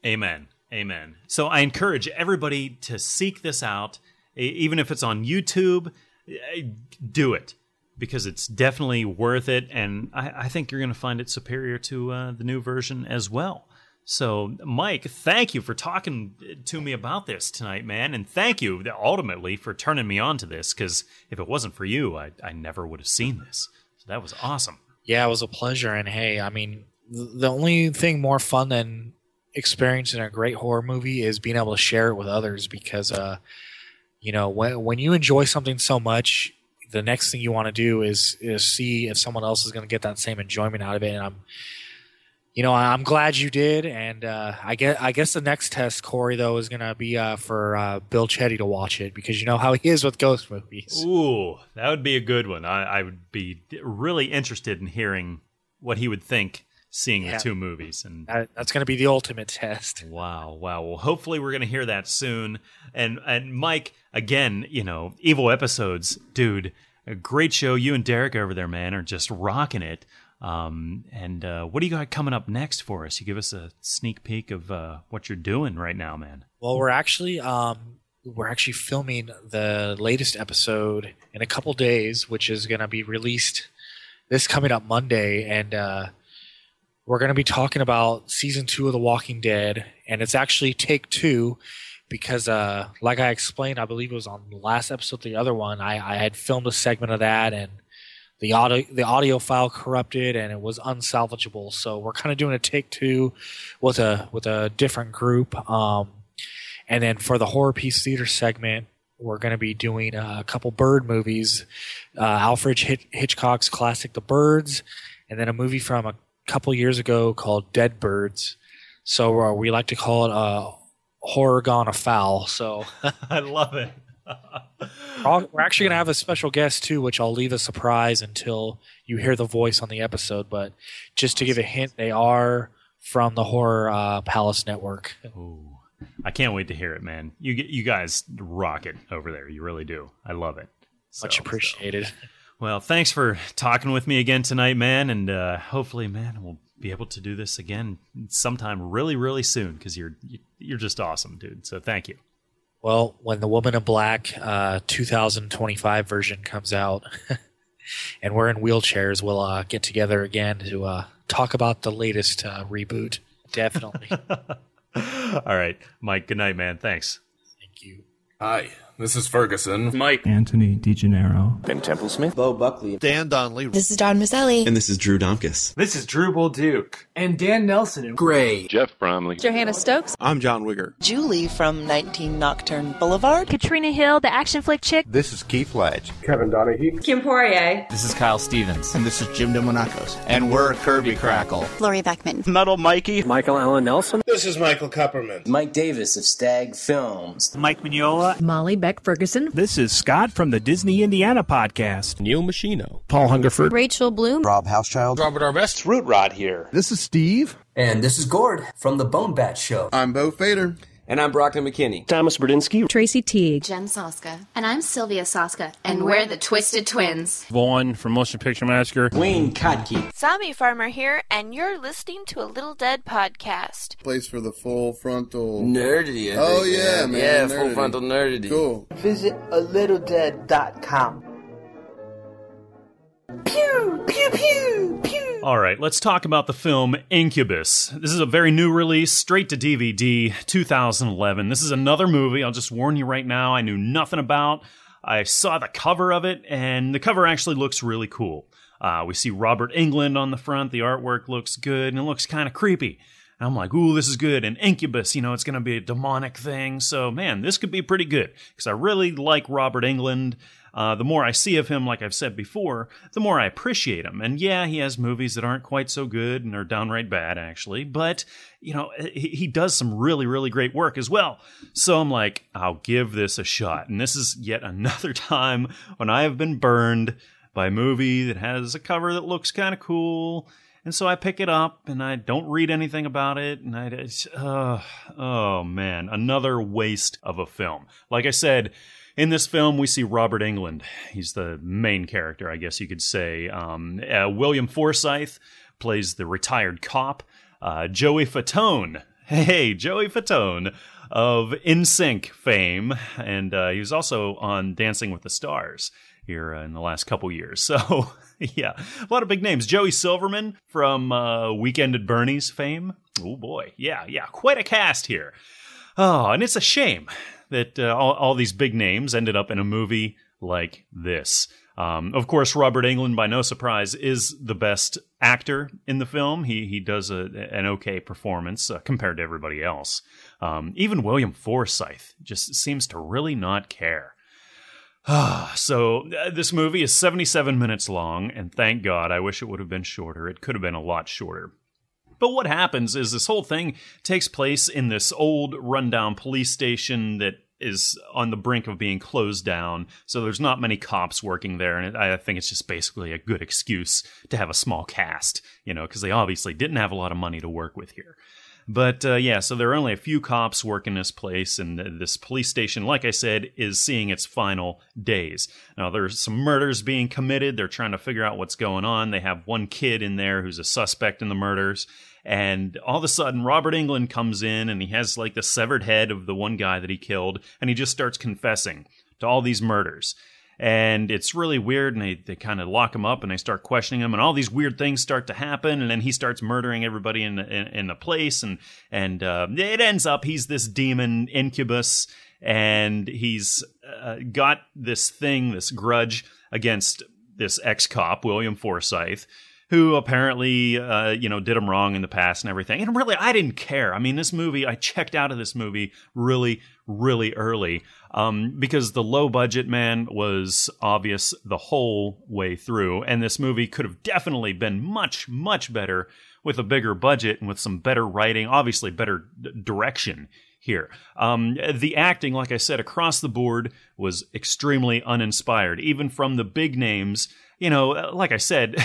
[SPEAKER 1] Amen. Amen. So I encourage everybody to seek this out, even if it's on YouTube. Do it because it's definitely worth it, and I, I think you're going to find it superior to uh, the new version as well. So, Mike, thank you for talking to me about this tonight, man, and thank you ultimately for turning me on to this. Because if it wasn't for you, I, I never would have seen this. So that was awesome.
[SPEAKER 10] Yeah, it was a pleasure. And hey, I mean, the only thing more fun than experiencing a great horror movie is being able to share it with others because, uh, you know, when, when you enjoy something so much, the next thing you want to do is, is see if someone else is going to get that same enjoyment out of it. And I'm, you know, I'm glad you did. And, uh, I guess, I guess the next test, Corey, though, is going to be, uh, for, uh, Bill Chetty to watch it because you know how he is with ghost movies.
[SPEAKER 1] Ooh, that would be a good one. I, I would be really interested in hearing what he would think seeing
[SPEAKER 10] Yeah.
[SPEAKER 1] the two movies. And
[SPEAKER 10] That, that's going to be the ultimate test.
[SPEAKER 1] wow, wow. Well, hopefully we're going to hear that soon. And and Mike, again, you know, evil episodes, dude. A great show. You and Derek over there, man, are just rocking it. Um, and uh, what do you got coming up next for us? You give us a sneak peek of uh, what you're doing right now, man.
[SPEAKER 10] Well, we're actually um, we're actually filming the latest episode in a couple days, which is going to be released this coming up Monday, and uh, we're going to be talking about season two of The Walking Dead, and it's actually take two because, uh, like I explained, I believe it was on the last episode, the other one, I, I had filmed a segment of that, and the audio the audio file corrupted and it was unsalvageable. So we're kind of doing a take two with a with a different group. Um, and then for the horror piece theater segment, we're going to be doing a couple bird movies, uh, Alfred Hitch- Hitchcock's classic The Birds, and then a movie from a couple years ago called Dead Birds. So uh, we like to call it uh, horror gone afoul. So
[SPEAKER 1] I love it.
[SPEAKER 10] We're actually going to have a special guest too, which I'll leave a surprise until you hear the voice on the episode. But just to give a hint, they are from the Horror uh, Palace Network.
[SPEAKER 1] I can't wait to hear it, man. You you guys rock it over there. You really do. I love it.
[SPEAKER 10] Much appreciated.
[SPEAKER 1] Well, thanks for talking with me again tonight, man, and uh, hopefully, man, we'll be able to do this again sometime really, really soon because you're you're just awesome, dude. So thank you.
[SPEAKER 10] Well, when the Woman in Black uh, 2025 version comes out, and we're in wheelchairs, we'll uh, get together again to uh, talk about the latest uh, reboot. Definitely.
[SPEAKER 1] All right, Mike. Good night, man. Thanks. Thank you.
[SPEAKER 11] Hi, this is Ferguson.
[SPEAKER 12] Mike. Anthony DeGennaro.
[SPEAKER 11] Ben Templesmith.
[SPEAKER 13] Bo Buckley.
[SPEAKER 14] Dan Donnelly.
[SPEAKER 15] This is Don Maselli.
[SPEAKER 16] And this is Drew Domkus.
[SPEAKER 17] This is Drew Duke.
[SPEAKER 18] And Dan Nelson.
[SPEAKER 16] Gray.
[SPEAKER 19] Jeff Bromley.
[SPEAKER 20] Johanna Stokes.
[SPEAKER 21] I'm John Wigger.
[SPEAKER 15] Julie from 19 Nocturne Boulevard.
[SPEAKER 22] Katrina Hill, the action flick chick.
[SPEAKER 23] This is Keith Ledge.
[SPEAKER 24] Kevin Donahue.
[SPEAKER 25] Kim Poirier.
[SPEAKER 26] This is Kyle Stevens.
[SPEAKER 27] And this is Jim DeMonacos.
[SPEAKER 23] And we're Kirby Krackle.
[SPEAKER 15] Lori Beckman.
[SPEAKER 28] Metal Mikey.
[SPEAKER 29] Michael Alan Nelson.
[SPEAKER 30] This is Michael Kupperman.
[SPEAKER 31] Mike Davis of Stag Films.
[SPEAKER 32] Mike Mignola.
[SPEAKER 33] Molly Beck Ferguson.
[SPEAKER 34] This is Scott from the Disney Indiana podcast.
[SPEAKER 35] Neil Machino.
[SPEAKER 36] Paul Hungerford.
[SPEAKER 37] Rachel Bloom.
[SPEAKER 38] Rob Housechild.
[SPEAKER 39] Robert Arbest.
[SPEAKER 40] Root Rod here.
[SPEAKER 41] This is Steve.
[SPEAKER 42] And this is Gord from the Bone Bat Show.
[SPEAKER 43] I'm Bo Fader.
[SPEAKER 44] And I'm Brockton McKinney.
[SPEAKER 45] Thomas Berdinsky.
[SPEAKER 46] Tracy Teague.
[SPEAKER 47] Jen Soska. And I'm Sylvia Soska. And, and we're the Twisted Twins.
[SPEAKER 48] Vaughn from Motion Picture Massacre.
[SPEAKER 49] Wayne Kotke.
[SPEAKER 50] Zombie Farmer here, and you're listening to a Little Dead podcast.
[SPEAKER 51] Place for the full frontal.
[SPEAKER 44] Nerdity.
[SPEAKER 51] Oh, yeah, man.
[SPEAKER 44] Yeah,
[SPEAKER 51] nerdity.
[SPEAKER 44] full frontal nerdity.
[SPEAKER 51] Cool.
[SPEAKER 52] Visit a littledead.com.
[SPEAKER 50] Pew, pew, pew, pew.
[SPEAKER 1] All right, let's talk about the film Incubus. This is a very new release, straight to DVD, 2011. This is another movie, I'll just warn you right now, I knew nothing about. I saw the cover of it, and the cover actually looks really cool. Uh, we see Robert Englund on the front, the artwork looks good, and it looks kind of creepy. And I'm like, ooh, this is good. And Incubus, you know, it's going to be a demonic thing. So, man, this could be pretty good because I really like Robert Englund. Uh, the more I see of him, like I've said before, the more I appreciate him. And yeah, he has movies that aren't quite so good and are downright bad, actually. But, you know, he, he does some really, really great work as well. So I'm like, I'll give this a shot. And this is yet another time when I have been burned by a movie that has a cover that looks kind of cool. And so I pick it up and I don't read anything about it. And I, uh, oh man, another waste of a film. Like I said, in this film, we see Robert Englund. He's the main character, I guess you could say. Um, uh, William Forsythe plays the retired cop. Uh, Joey Fatone, hey, Joey Fatone of NSYNC fame, and uh, he was also on Dancing with the Stars here in the last couple years. So, yeah, a lot of big names. Joey Silverman from uh, Weekend at Bernie's fame. Oh boy, yeah, yeah, quite a cast here. Oh, and it's a shame that uh, all, all, these big names ended up in a movie like this. Um, of course, Robert Englund, by no surprise, is the best actor in the film. He he does a, an okay performance uh, compared to everybody else. Um, even William Forsythe just seems to really not care. so uh, this movie is 77 minutes long, and thank God, I wish it would have been shorter. It could have been a lot shorter. But what happens is this whole thing takes place in this old rundown police station that is on the brink of being closed down. So there's not many cops working there. And I think it's just basically a good excuse to have a small cast, you know, because they obviously didn't have a lot of money to work with here. But uh, yeah, so there are only a few cops working this place, and this police station, like I said, is seeing its final days. Now, there's some murders being committed. They're trying to figure out what's going on. They have one kid in there who's a suspect in the murders. And all of a sudden, Robert Englund comes in and he has like the severed head of the one guy that he killed, and he just starts confessing to all these murders. And it's really weird and they, they kind of lock him up and they start questioning him and all these weird things start to happen and then he starts murdering everybody in in, in the place and and uh, it ends up he's this demon incubus and he's uh, got this thing this grudge against this ex-cop william forsythe who apparently uh, you know did him wrong in the past and everything and really i didn't care i mean this movie i checked out of this movie really really early um, because the low budget man was obvious the whole way through, and this movie could have definitely been much, much better with a bigger budget and with some better writing, obviously better direction here. Um, the acting, like I said, across the board was extremely uninspired, even from the big names. You know, like I said,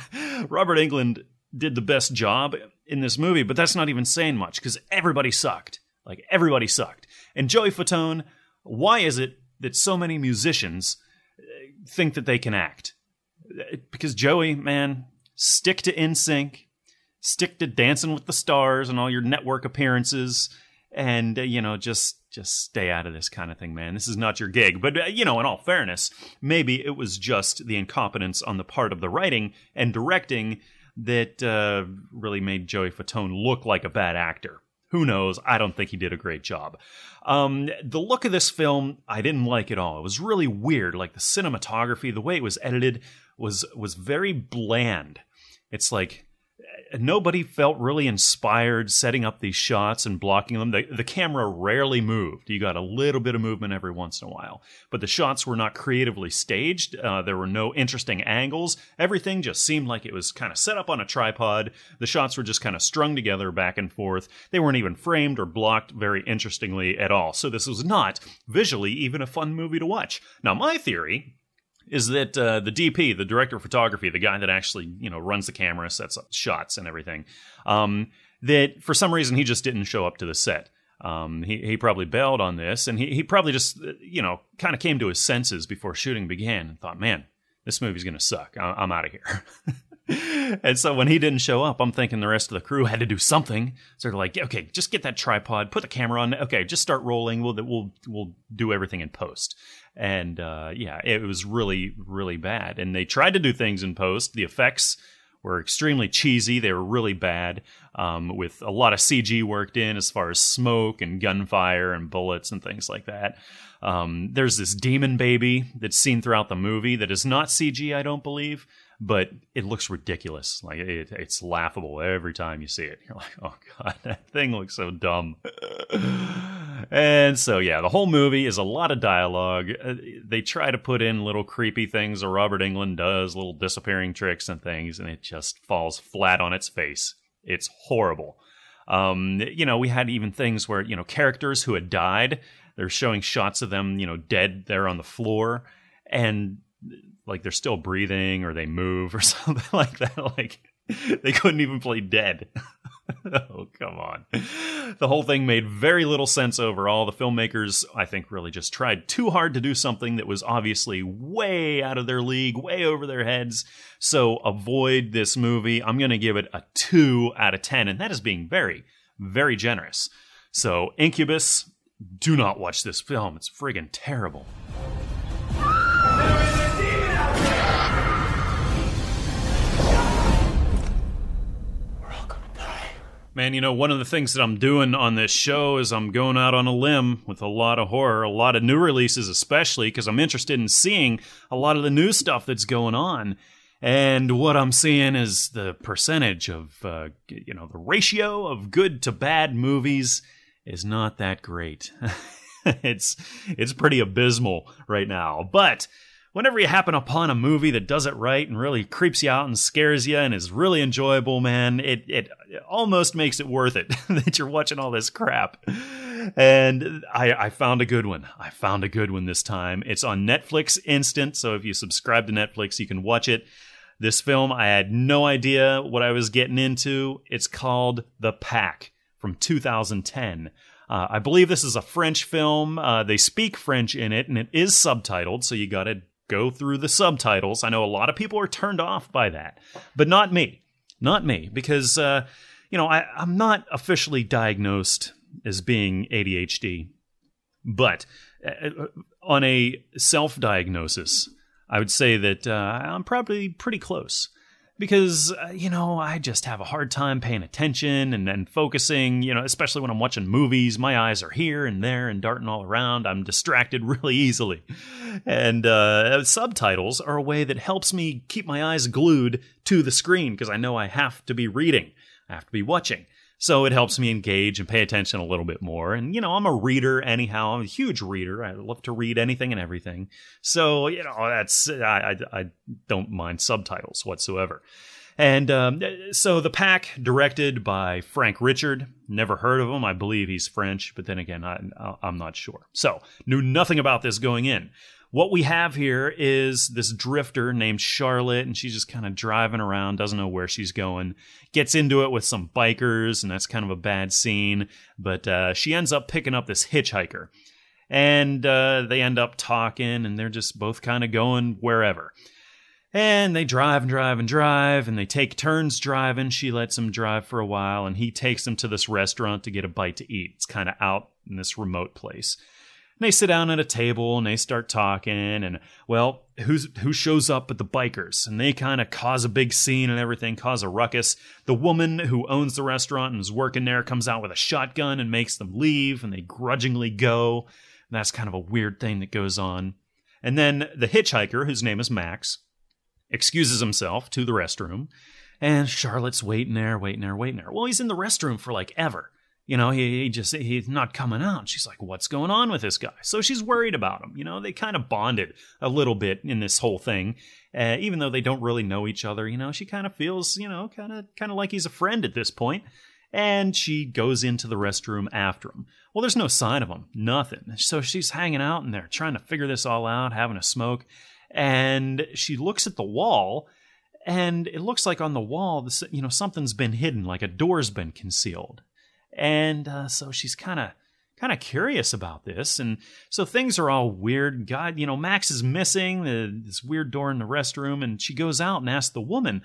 [SPEAKER 1] Robert Englund did the best job in this movie, but that's not even saying much because everybody sucked. Like everybody sucked. And Joey Fatone, why is it that so many musicians uh, think that they can act? Because Joey, man, stick to NSYNC, stick to Dancing with the Stars and all your network appearances, and uh, you know just just stay out of this kind of thing, man. This is not your gig. But uh, you know, in all fairness, maybe it was just the incompetence on the part of the writing and directing that uh, really made Joey Fatone look like a bad actor. Who knows? I don't think he did a great job. Um, the look of this film, I didn't like at all. It was really weird. Like the cinematography, the way it was edited was was very bland. It's like nobody felt really inspired setting up these shots and blocking them. The, the camera rarely moved. You got a little bit of movement every once in a while, but the shots were not creatively staged. Uh, there were no interesting angles. Everything just seemed like it was kind of set up on a tripod. The shots were just kind of strung together back and forth. They weren't even framed or blocked very interestingly at all. So this was not visually even a fun movie to watch. Now, my theory is that uh, the DP, the director of photography, the guy that actually you know runs the camera, sets up shots and everything, um, that for some reason he just didn't show up to the set. Um, he he probably bailed on this, and he he probably just you know kind of came to his senses before shooting began and thought, man, this movie's gonna suck. I- I'm out of here. and so when he didn't show up, I'm thinking the rest of the crew had to do something. Sort they're like, okay, just get that tripod, put the camera on. Okay, just start rolling. We'll we'll we'll do everything in post. And uh, yeah, it was really really bad. And they tried to do things in post. The effects were extremely cheesy. They were really bad, um, with a lot of CG worked in as far as smoke and gunfire and bullets and things like that. Um, there's this demon baby that's seen throughout the movie that is not CG, I don't believe but it looks ridiculous. Like it, it's laughable every time you see it. You're like, oh god, that thing looks so dumb. and so yeah, the whole movie is a lot of dialogue. Uh, they try to put in little creepy things that Robert Englund does, little disappearing tricks and things, and it just falls flat on its face. It's horrible. Um, you know, we had even things where you know characters who had died. They're showing shots of them, you know, dead there on the floor, and like they're still breathing or they move or something like that. Like they couldn't even play dead. oh, come on. The whole thing made very little sense overall. The filmmakers, I think, really just tried too hard to do something that was obviously way out of their league, way over their heads. So avoid this movie. I'm going to give it a 2 out of 10, and that is being very, very generous. So, Inkubus, do not watch this film. It's friggin' terrible. Man, you know, one of the things that I'm doing on this show is I'm going out on a limb with a lot of horror, a lot of new releases, especially because I'm interested in seeing a lot of the new stuff that's going on. And what I'm seeing is the percentage of, uh, you know, the ratio of good to bad movies is not that great. it's it's pretty abysmal right now. But whenever you happen upon a movie that does it right and really creeps you out and scares you and is really enjoyable, man, it it, almost makes it worth it that you're watching all this crap. And I, I found a good one. I found a good one this time. It's on Netflix Instant, so if you subscribe to Netflix, you can watch it. This film, I had no idea what I was getting into. It's called The Pack from 2010. Uh, I believe this is a French film. Uh, they speak French in it, and it is subtitled, so you got to go through the subtitles. I know a lot of people are turned off by that, but not me. Not me, because, uh, you know, I, I'm not officially diagnosed as being ADHD, but uh, on a self diagnosis, I would say that uh, I'm probably pretty close because uh, you know I just have a hard time paying attention and, and focusing. You know, especially when I'm watching movies, my eyes are here and there and darting all around. I'm distracted really easily, and uh, subtitles are a way that helps me keep my eyes glued to the screen because I know I have to be reading, I have to be watching. So it helps me engage and pay attention a little bit more. And, you know, I'm a reader anyhow. I'm a huge reader. I love to read anything and everything. So, you know, that's, I, I, I don't mind subtitles whatsoever. And um, so the pack, directed by Franck Richard, never heard of him. I believe he's French, but then again, I, I'm not sure. So knew nothing about this going in. What we have here is this drifter named Charlotte, and she's just kind of driving around, doesn't know where she's going. Gets into it with some bikers, and that's kind of a bad scene. But uh, she ends up picking up this hitchhiker, and uh, they end up talking, and they're just both kind of going wherever. And they drive and drive and drive, and they take turns driving. She lets him drive for a while, and he takes them to this restaurant to get a bite to eat. It's kind of out in this remote place. And they sit down at a table and they start talking and well who's who shows up but the bikers? And they kind of cause a big scene and everything cause a ruckus. The woman who owns the restaurant and is working there comes out with a shotgun and makes them leave and they grudgingly go. And that's kind of a weird thing that goes on. And then the hitchhiker whose name is max excuses himself to the restroom. And charlotte's waiting there waiting there waiting there. Well he's in the restroom for like ever you know, he, he, just he's not coming out. She's like, "What's going on with this guy?" So she's worried about him. You know, they kind of bonded a little bit in this whole thing, uh, even though they don't really know each other. You know, she kind of feels, you know, kind of kind of like he's a friend at this point. And she goes into the restroom after him. Well, there's no sign of him, nothing. So she's hanging out in there, trying to figure this all out, having a smoke. And she looks at the wall, and it looks like on the wall, this, you know, something's been hidden, like a door's been concealed and uh, so she's kind of kind of curious about this. And so things are all weird. God you know max is missing the, this weird door in the restroom. And she goes out and asks the woman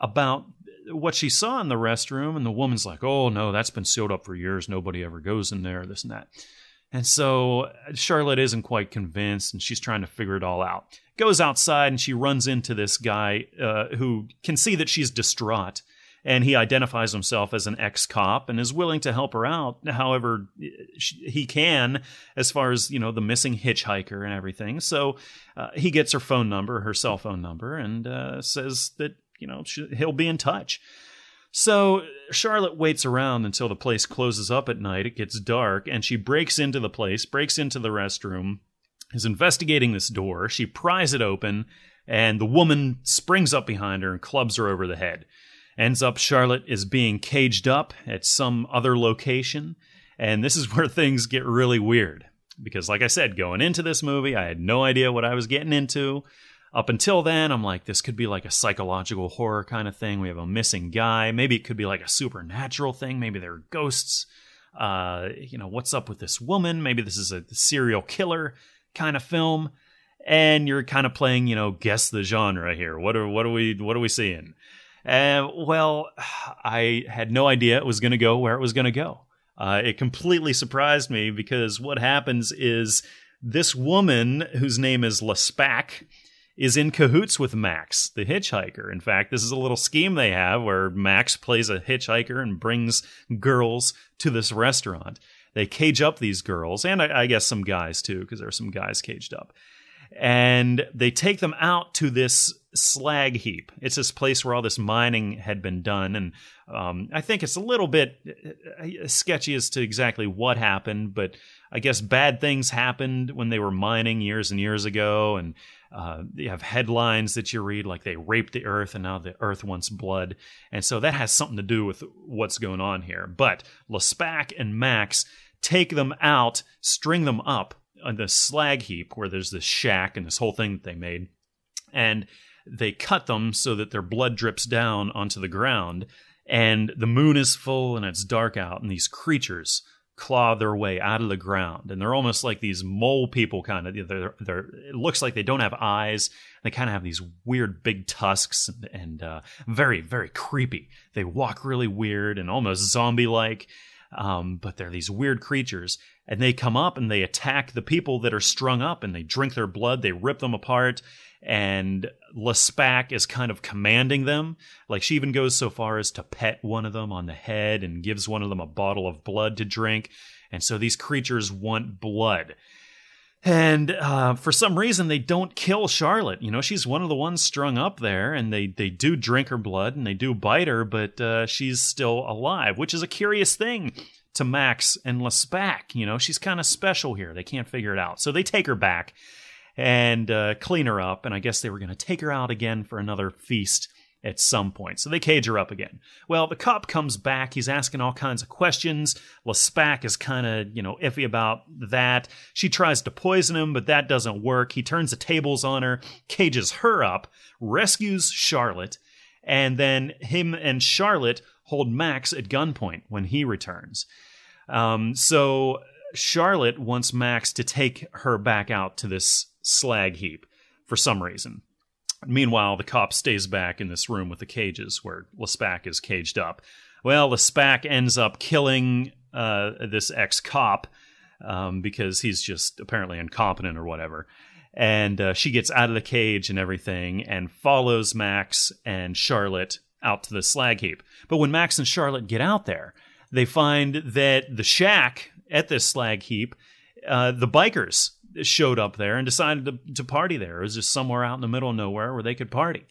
[SPEAKER 1] about what she saw in the restroom. And the woman's like oh no that's been sealed up for years. Nobody ever goes in there this and that. And so uh, charlotte isn't quite convinced and she's trying to figure it all out. Goes outside and she runs into this guy uh, who can see that she's distraught and he identifies himself as an ex-cop and is willing to help her out however he can as far as you know the missing hitchhiker and everything. So uh, he gets her phone number her cell phone number and uh, says that you know he'll be in touch. So charlotte waits around until the place closes up at night. It gets dark and she breaks into the place breaks into the restroom is investigating this door. She pries it open and the woman springs up behind her and clubs her over the head Ends up Charlotte is being caged up at some other location. And this is where things get really weird. Because, like I said, going into this movie, I had no idea what I was getting into. Up until then, I'm like, this could be like a psychological horror kind of thing. We have a missing guy. Maybe it could be like a supernatural thing. Maybe there are ghosts. Uh, you know, what's up with this woman? Maybe this is a serial killer kind of film. And you're kind of playing, you know, guess the genre here. What are what are we what are we seeing? Well, I had no idea it was going to go where it was going to go. Uh, it completely surprised me because what happens is this woman, whose name is LeSpac, is in cahoots with Max, the hitchhiker. In fact, this is a little scheme they have where Max plays a hitchhiker and brings girls to this restaurant. They cage up these girls, and I, I guess some guys too, because there are some guys caged up and they take them out to this slag heap. It's this place where all this mining had been done, and um, I think it's a little bit uh, sketchy as to exactly what happened, but I guess bad things happened when they were mining years and years ago, and uh, you have headlines that you read like they raped the earth and now the earth wants blood, and so that has something to do with what's going on here. But LeSpac and Max take them out, string them up on the slag heap where there's this shack and this whole thing that they made, and they cut them so that their blood drips down onto the ground. and the moon is full and it's dark out, and these creatures claw their way out of the ground, and they're almost like these mole people kind of. They're, they're, it looks like they don't have eyes. They kind of have these weird big tusks and, and uh, very very creepy. They walk really weird and almost zombie like. Um, but they're these weird creatures, and they come up and they attack the people that are strung up, and they drink their blood, they rip them apart, and Lespac is kind of commanding them. Like she even goes so far as to pet one of them on the head and gives one of them a bottle of blood to drink. And so these creatures want blood. And uh, for some reason, they don't kill Charlotte. You know, she's one of the ones strung up there, and they, they do drink her blood and they do bite her, but uh, she's still alive, which is a curious thing to Max and Lespac. You know, she's kind of special here. They can't figure it out. So they take her back and uh, clean her up, and I guess they were going to take her out again for another feast at some point. So they cage her up again. Well, the cop comes back. He's asking all kinds of questions. Lespac is kind of, you know, iffy about that. She tries to poison him, but that doesn't work. He turns the tables on her, cages her up, rescues Charlotte, and then him and Charlotte hold Max at gunpoint when he returns. Um, so Charlotte wants Max to take her back out to this slag heap for some reason. Meanwhile, the cop stays back in this room with the cages where Lespac is caged up. Well, Lespac ends up killing uh, this ex cop um, because he's just apparently incompetent or whatever. And uh, she gets out of the cage and everything and follows Max and Charlotte out to the slag heap. But when Max and Charlotte get out there, they find that the shack at this slag heap, uh, the bikers showed up there and decided to, to party there. It was just somewhere out in the middle of nowhere where they could party.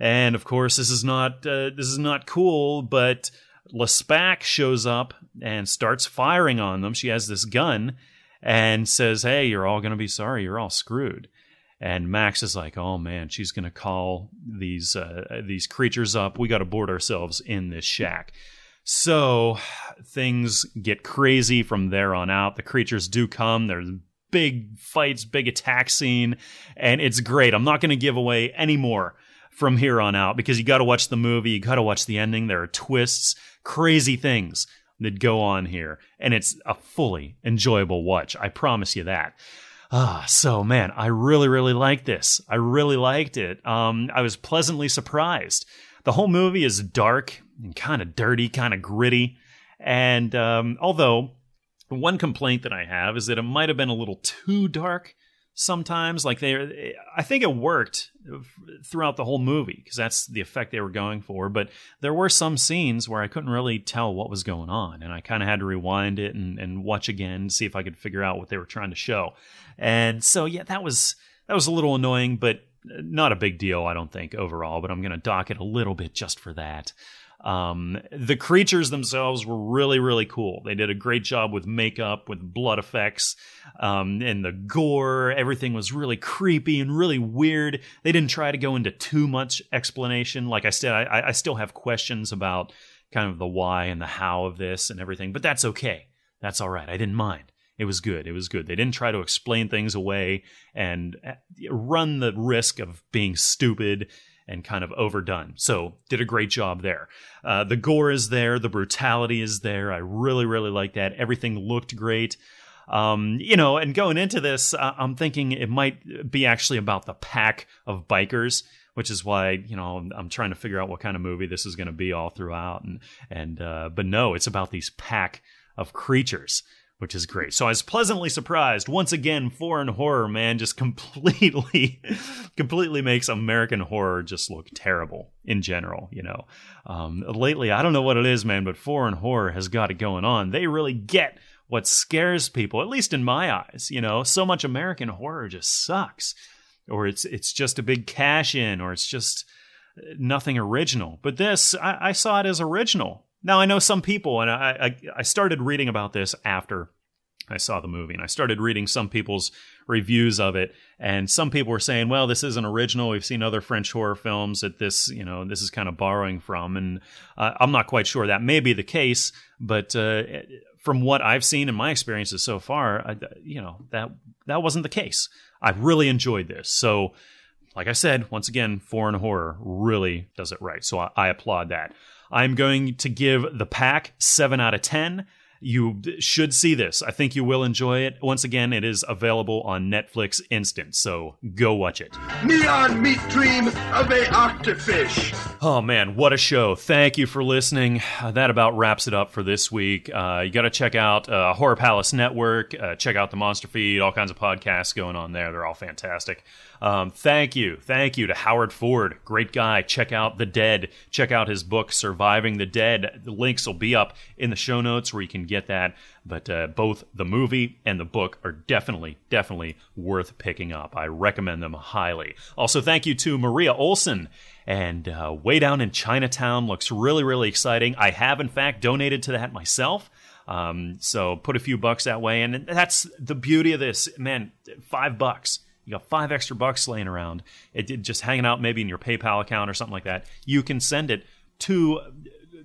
[SPEAKER 1] And of course, this is not uh, this is not cool. But Lespac shows up and starts firing on them. She has this gun and says, "Hey, you're all going to be sorry. You're all screwed." And Max is like, "Oh man, she's going to call these uh, these creatures up. We got to board ourselves in this shack." So things get crazy from there on out. The creatures do come. There's big fights, big attack scene, and it's great. I'm not going to give away any more from here on out because you got to watch the movie, you got to watch the ending. There are twists, crazy things that go on here, and it's a fully enjoyable watch. I promise you that. Ah, so man, I really, really like this. I really liked it. Um, I was pleasantly surprised. The whole movie is dark and kind of dirty, kind of gritty. And um, although one complaint that I have is that it might have been a little too dark sometimes. Like they, I think it worked throughout the whole movie because that's the effect they were going for. But there were some scenes where I couldn't really tell what was going on, and I kind of had to rewind it and, and watch again to see if I could figure out what they were trying to show. And so yeah, that was that was a little annoying, but uh, not a big deal, I don't think overall. But I'm going to dock it a little bit just for that. Um, the creatures themselves were really, really cool. They did a great job with makeup, with blood effects, um, and the gore. Everything was really creepy and really weird. They didn't try to go into too much explanation. Like I said, I, I still have questions about kind of the why and the how of this and everything, but that's okay. That's all right. I didn't mind. It was good. It was good. They didn't try to explain things away and uh, run the risk of being stupid and kind of overdone. So did a great job there. Uh, the gore is there, the brutality is there. I really, really like that. Everything looked great. Um, you know, and going into this, uh, I'm thinking it might be actually about the pack of bikers, which is why you know I'm, I'm trying to figure out what kind of movie this is going to be all throughout. And and uh, but no, it's about these pack of creatures which is great. So I was pleasantly surprised. Once again, foreign horror, man, just completely, completely makes American horror just look terrible in general, you know. Um, lately, I don't know what it is, man, but foreign horror has got it going on. They really get what scares people, at least in my eyes, you know. So much American horror just sucks. Or it's it's just a big cash in, or it's just nothing original. But this, I, I saw it as original. Now I know some people, and I, I, I started reading about this after I saw the movie, and I started reading some people's reviews of it, and some people were saying, "Well, this isn't original. We've seen other French horror films that this, you know, this is kind of borrowing from." And uh, I'm not quite sure that may be the case, but uh, from what I've seen in my experiences so far, I, you know, that that wasn't the case. I really enjoyed this, so. Like I said, once again, foreign horror really does it right. So I, I applaud that. I'm going to give The Pack 7 out of 10. You should see this. I think you will enjoy it. Once again, it is available on Netflix Instant, so go watch it.
[SPEAKER 53] Neon meat dream of a octofish.
[SPEAKER 1] Oh man, what a show! Thank you for listening. Uh, that about wraps it up for this week. Uh, you got to check out uh, Horror Palace Network. Uh, check out the Monster Feed. All kinds of podcasts going on there. They're all fantastic. Um, thank you, thank you to Howard Ford, great guy. Check out The Dead. Check out his book Surviving the Dead. The links will be up in the show notes where you can get that. But uh, both the movie and the book are definitely, definitely worth picking up. I recommend them highly. Also, thank you to Maria Olsen. And uh, Way Down in Chinatown looks really, really exciting. I have, in fact, donated to that myself. Um, so put a few bucks that way. And that's the beauty of this. Man, five bucks. You got five extra bucks laying around. It, just hanging out maybe in your PayPal account or something like that. You can send it to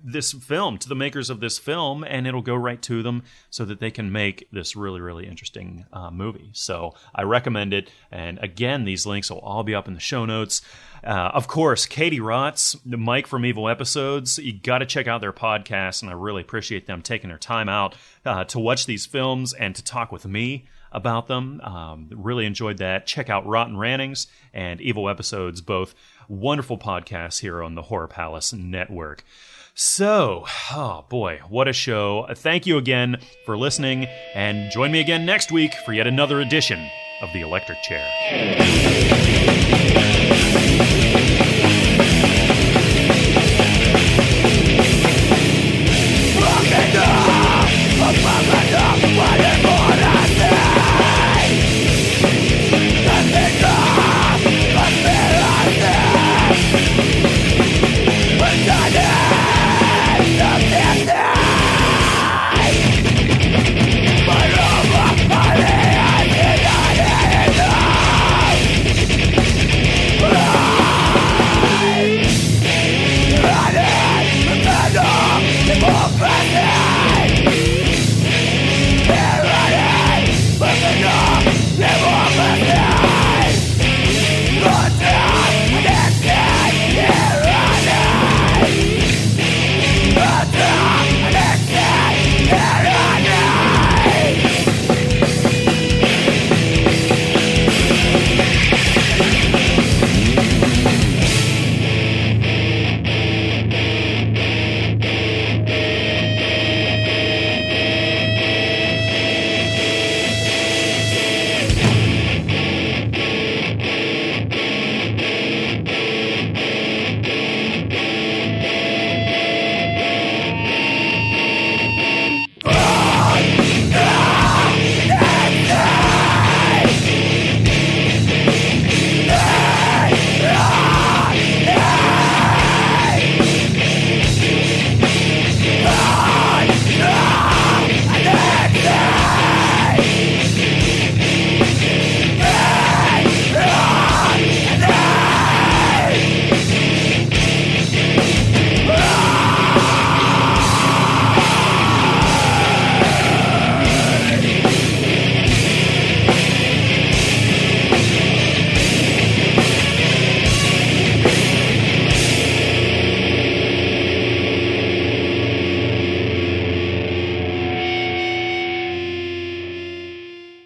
[SPEAKER 1] this film to the makers of this film and it'll go right to them so that they can make this really really interesting uh, movie so i recommend it and again these links will all be up in the show notes uh, of course katie rotz mike from evil episodes you got to check out their podcast and i really appreciate them taking their time out uh, to watch these films and to talk with me about them. Um, really enjoyed that. Check out Rotten Rantings and Evil Episodes, both wonderful podcasts here on the Horror Palace Network. So, oh boy, what a show. Thank you again for listening, and join me again next week for yet another edition of The Electric Chair.